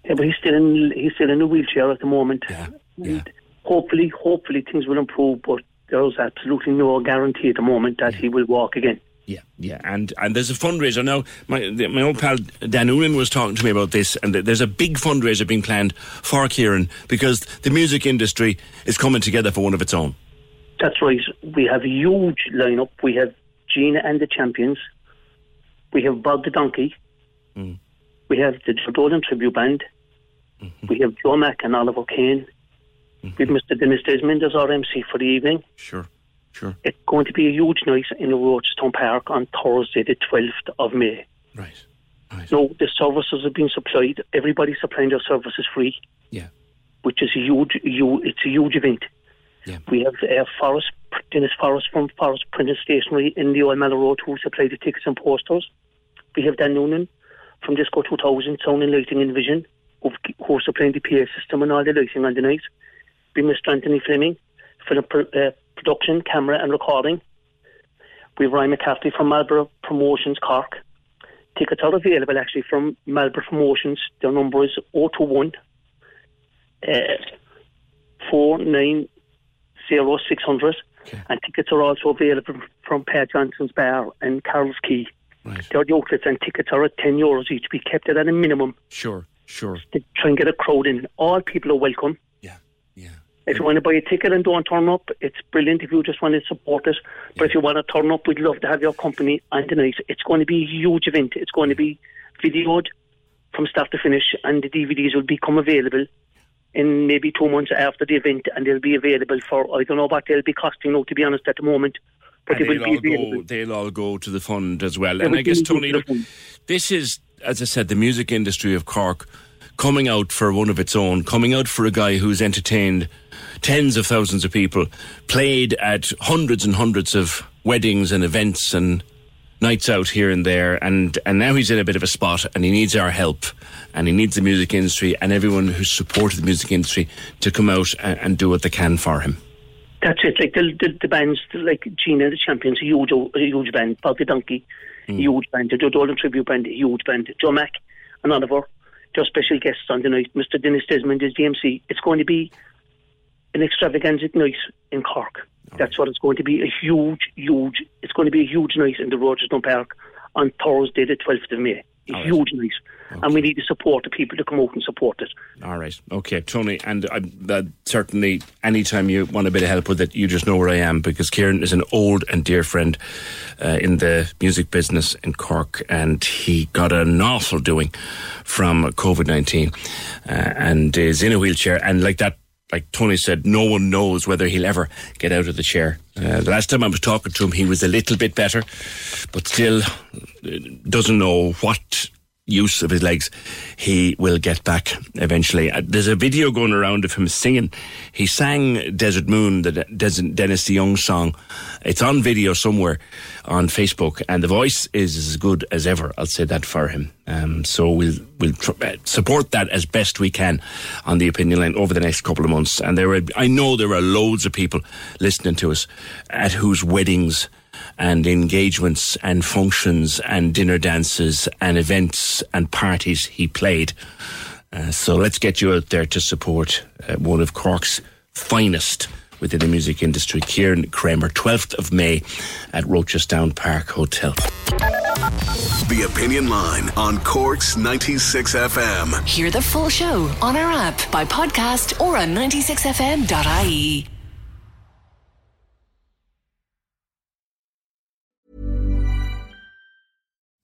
Yeah, but he's still in he's still in a wheelchair at the moment. Yeah. And Hopefully, hopefully things will improve, but there's absolutely no guarantee at the moment that he will walk again. Yeah, yeah, and and there's a fundraiser now. My my old pal Dan Noonan was talking to me about this, and there's a big fundraiser being planned for Kieran because the music industry is coming together for one of its own. That's right. We have a huge lineup. We have Gina and the Champions. We have Bob the Donkey. Mm. We have the Joe Dolan Tribute Band. Mm-hmm. We have Joe Mack and Oliver Kane. We have Mr. Dennis Desmond as our MC for the evening. Sure, sure. It's going to be a huge night in Rochestown Park on Thursday, the 12th of May. Right. right. No, the services have been supplied. Everybody's supplying their services free. Yeah. Which is a huge, huge it's a huge event. Yeah. We have uh, Forrest, Dennis Forrest from Forrest Printing Stationery in the Old Mallow Road who supply the tickets and posters. We have Dan Noonan from Disco 2000, Sound and Lighting and Vision, who who are supplying the PA system and all the lighting on the night. We have Mr. Anthony Fleming the pr- uh, production, camera and recording. We have Ryan McCarthy from Marlborough Promotions Cork. Tickets are available actually from Marlborough Promotions. Their number is 021 uh, 490 And tickets are also available from Pat Johnson's Bar and Carroll's Quay. They're the outlets and tickets are at 10 euros each. We kept it at a minimum Sure, sure. to try and get a crowd in. All people are welcome. Yeah, yeah. If you want to buy a ticket and don't turn up, it's brilliant if you just want to support us. But if you want to turn up, we'd love to have your company on the night. It's going to be a huge event. It's going to be videoed from start to finish, and the DVDs will become available in maybe two months after the event, and they'll be available for, I don't know what they'll be costing now, to be honest, at the moment. But and they will they'll be all available. go, they'll all go to the fund as well. They and I guess, Tony, look, this is, as I said, the music industry of Cork coming out for one of its own, coming out for a guy who's entertained tens of thousands of people, played at hundreds and hundreds of weddings and events and nights out here and there, and, and now he's in a bit of a spot and he needs our help and he needs the music industry and everyone who's supported the music industry to come out and, and do what they can for him. That's it. Like the the, the bands, like Gina, the Champions, a huge, a huge band. The Donkey, a hmm. huge band. The Joe Dolan Tribute Band, a huge band. Joe Mack, and Oliver, they're special guests on the night. Mr. Dennis Desmond is the MC. It's going to be an extravaganza night in Cork. That's what it's going to be. A huge, huge. It's going to be a huge night in the Rochestown Park on Thursday, the twelfth of May. A huge night, and we need to support the people to come out and support it. All right. Okay, Tony, and I, uh, certainly anytime you want a bit of help with it, you just know where I am because Kieran is an old and dear friend uh, in the music business in Cork, and he got an awful doing from COVID 19 uh, and is in a wheelchair. And like that, like Tony said, no one knows whether he'll ever get out of the chair. Uh, the last time I was talking to him, he was a little bit better, but still uh, doesn't know what use of his legs he will get back eventually. Uh, there's a video going around of him singing. He sang Desert Moon, the De- Dennis DeYoung song. It's on video somewhere on Facebook, and the voice is as good as ever. I'll say that for him. Um, so we'll we'll tr- uh, support that as best we can on the opinion line over the next couple of months. And there, are, I know there are loads of people listening to us at whose weddings and engagements and functions and dinner dances and events and parties he played. Uh, so let's get you out there to support uh, one of Cork's finest within the music industry, Kieran Kramer, 12th of May at Rochestown Park Hotel. The Opinion Line on Cork's 96 FM. Hear the full show on our app, by podcast, or on 96fm.ie.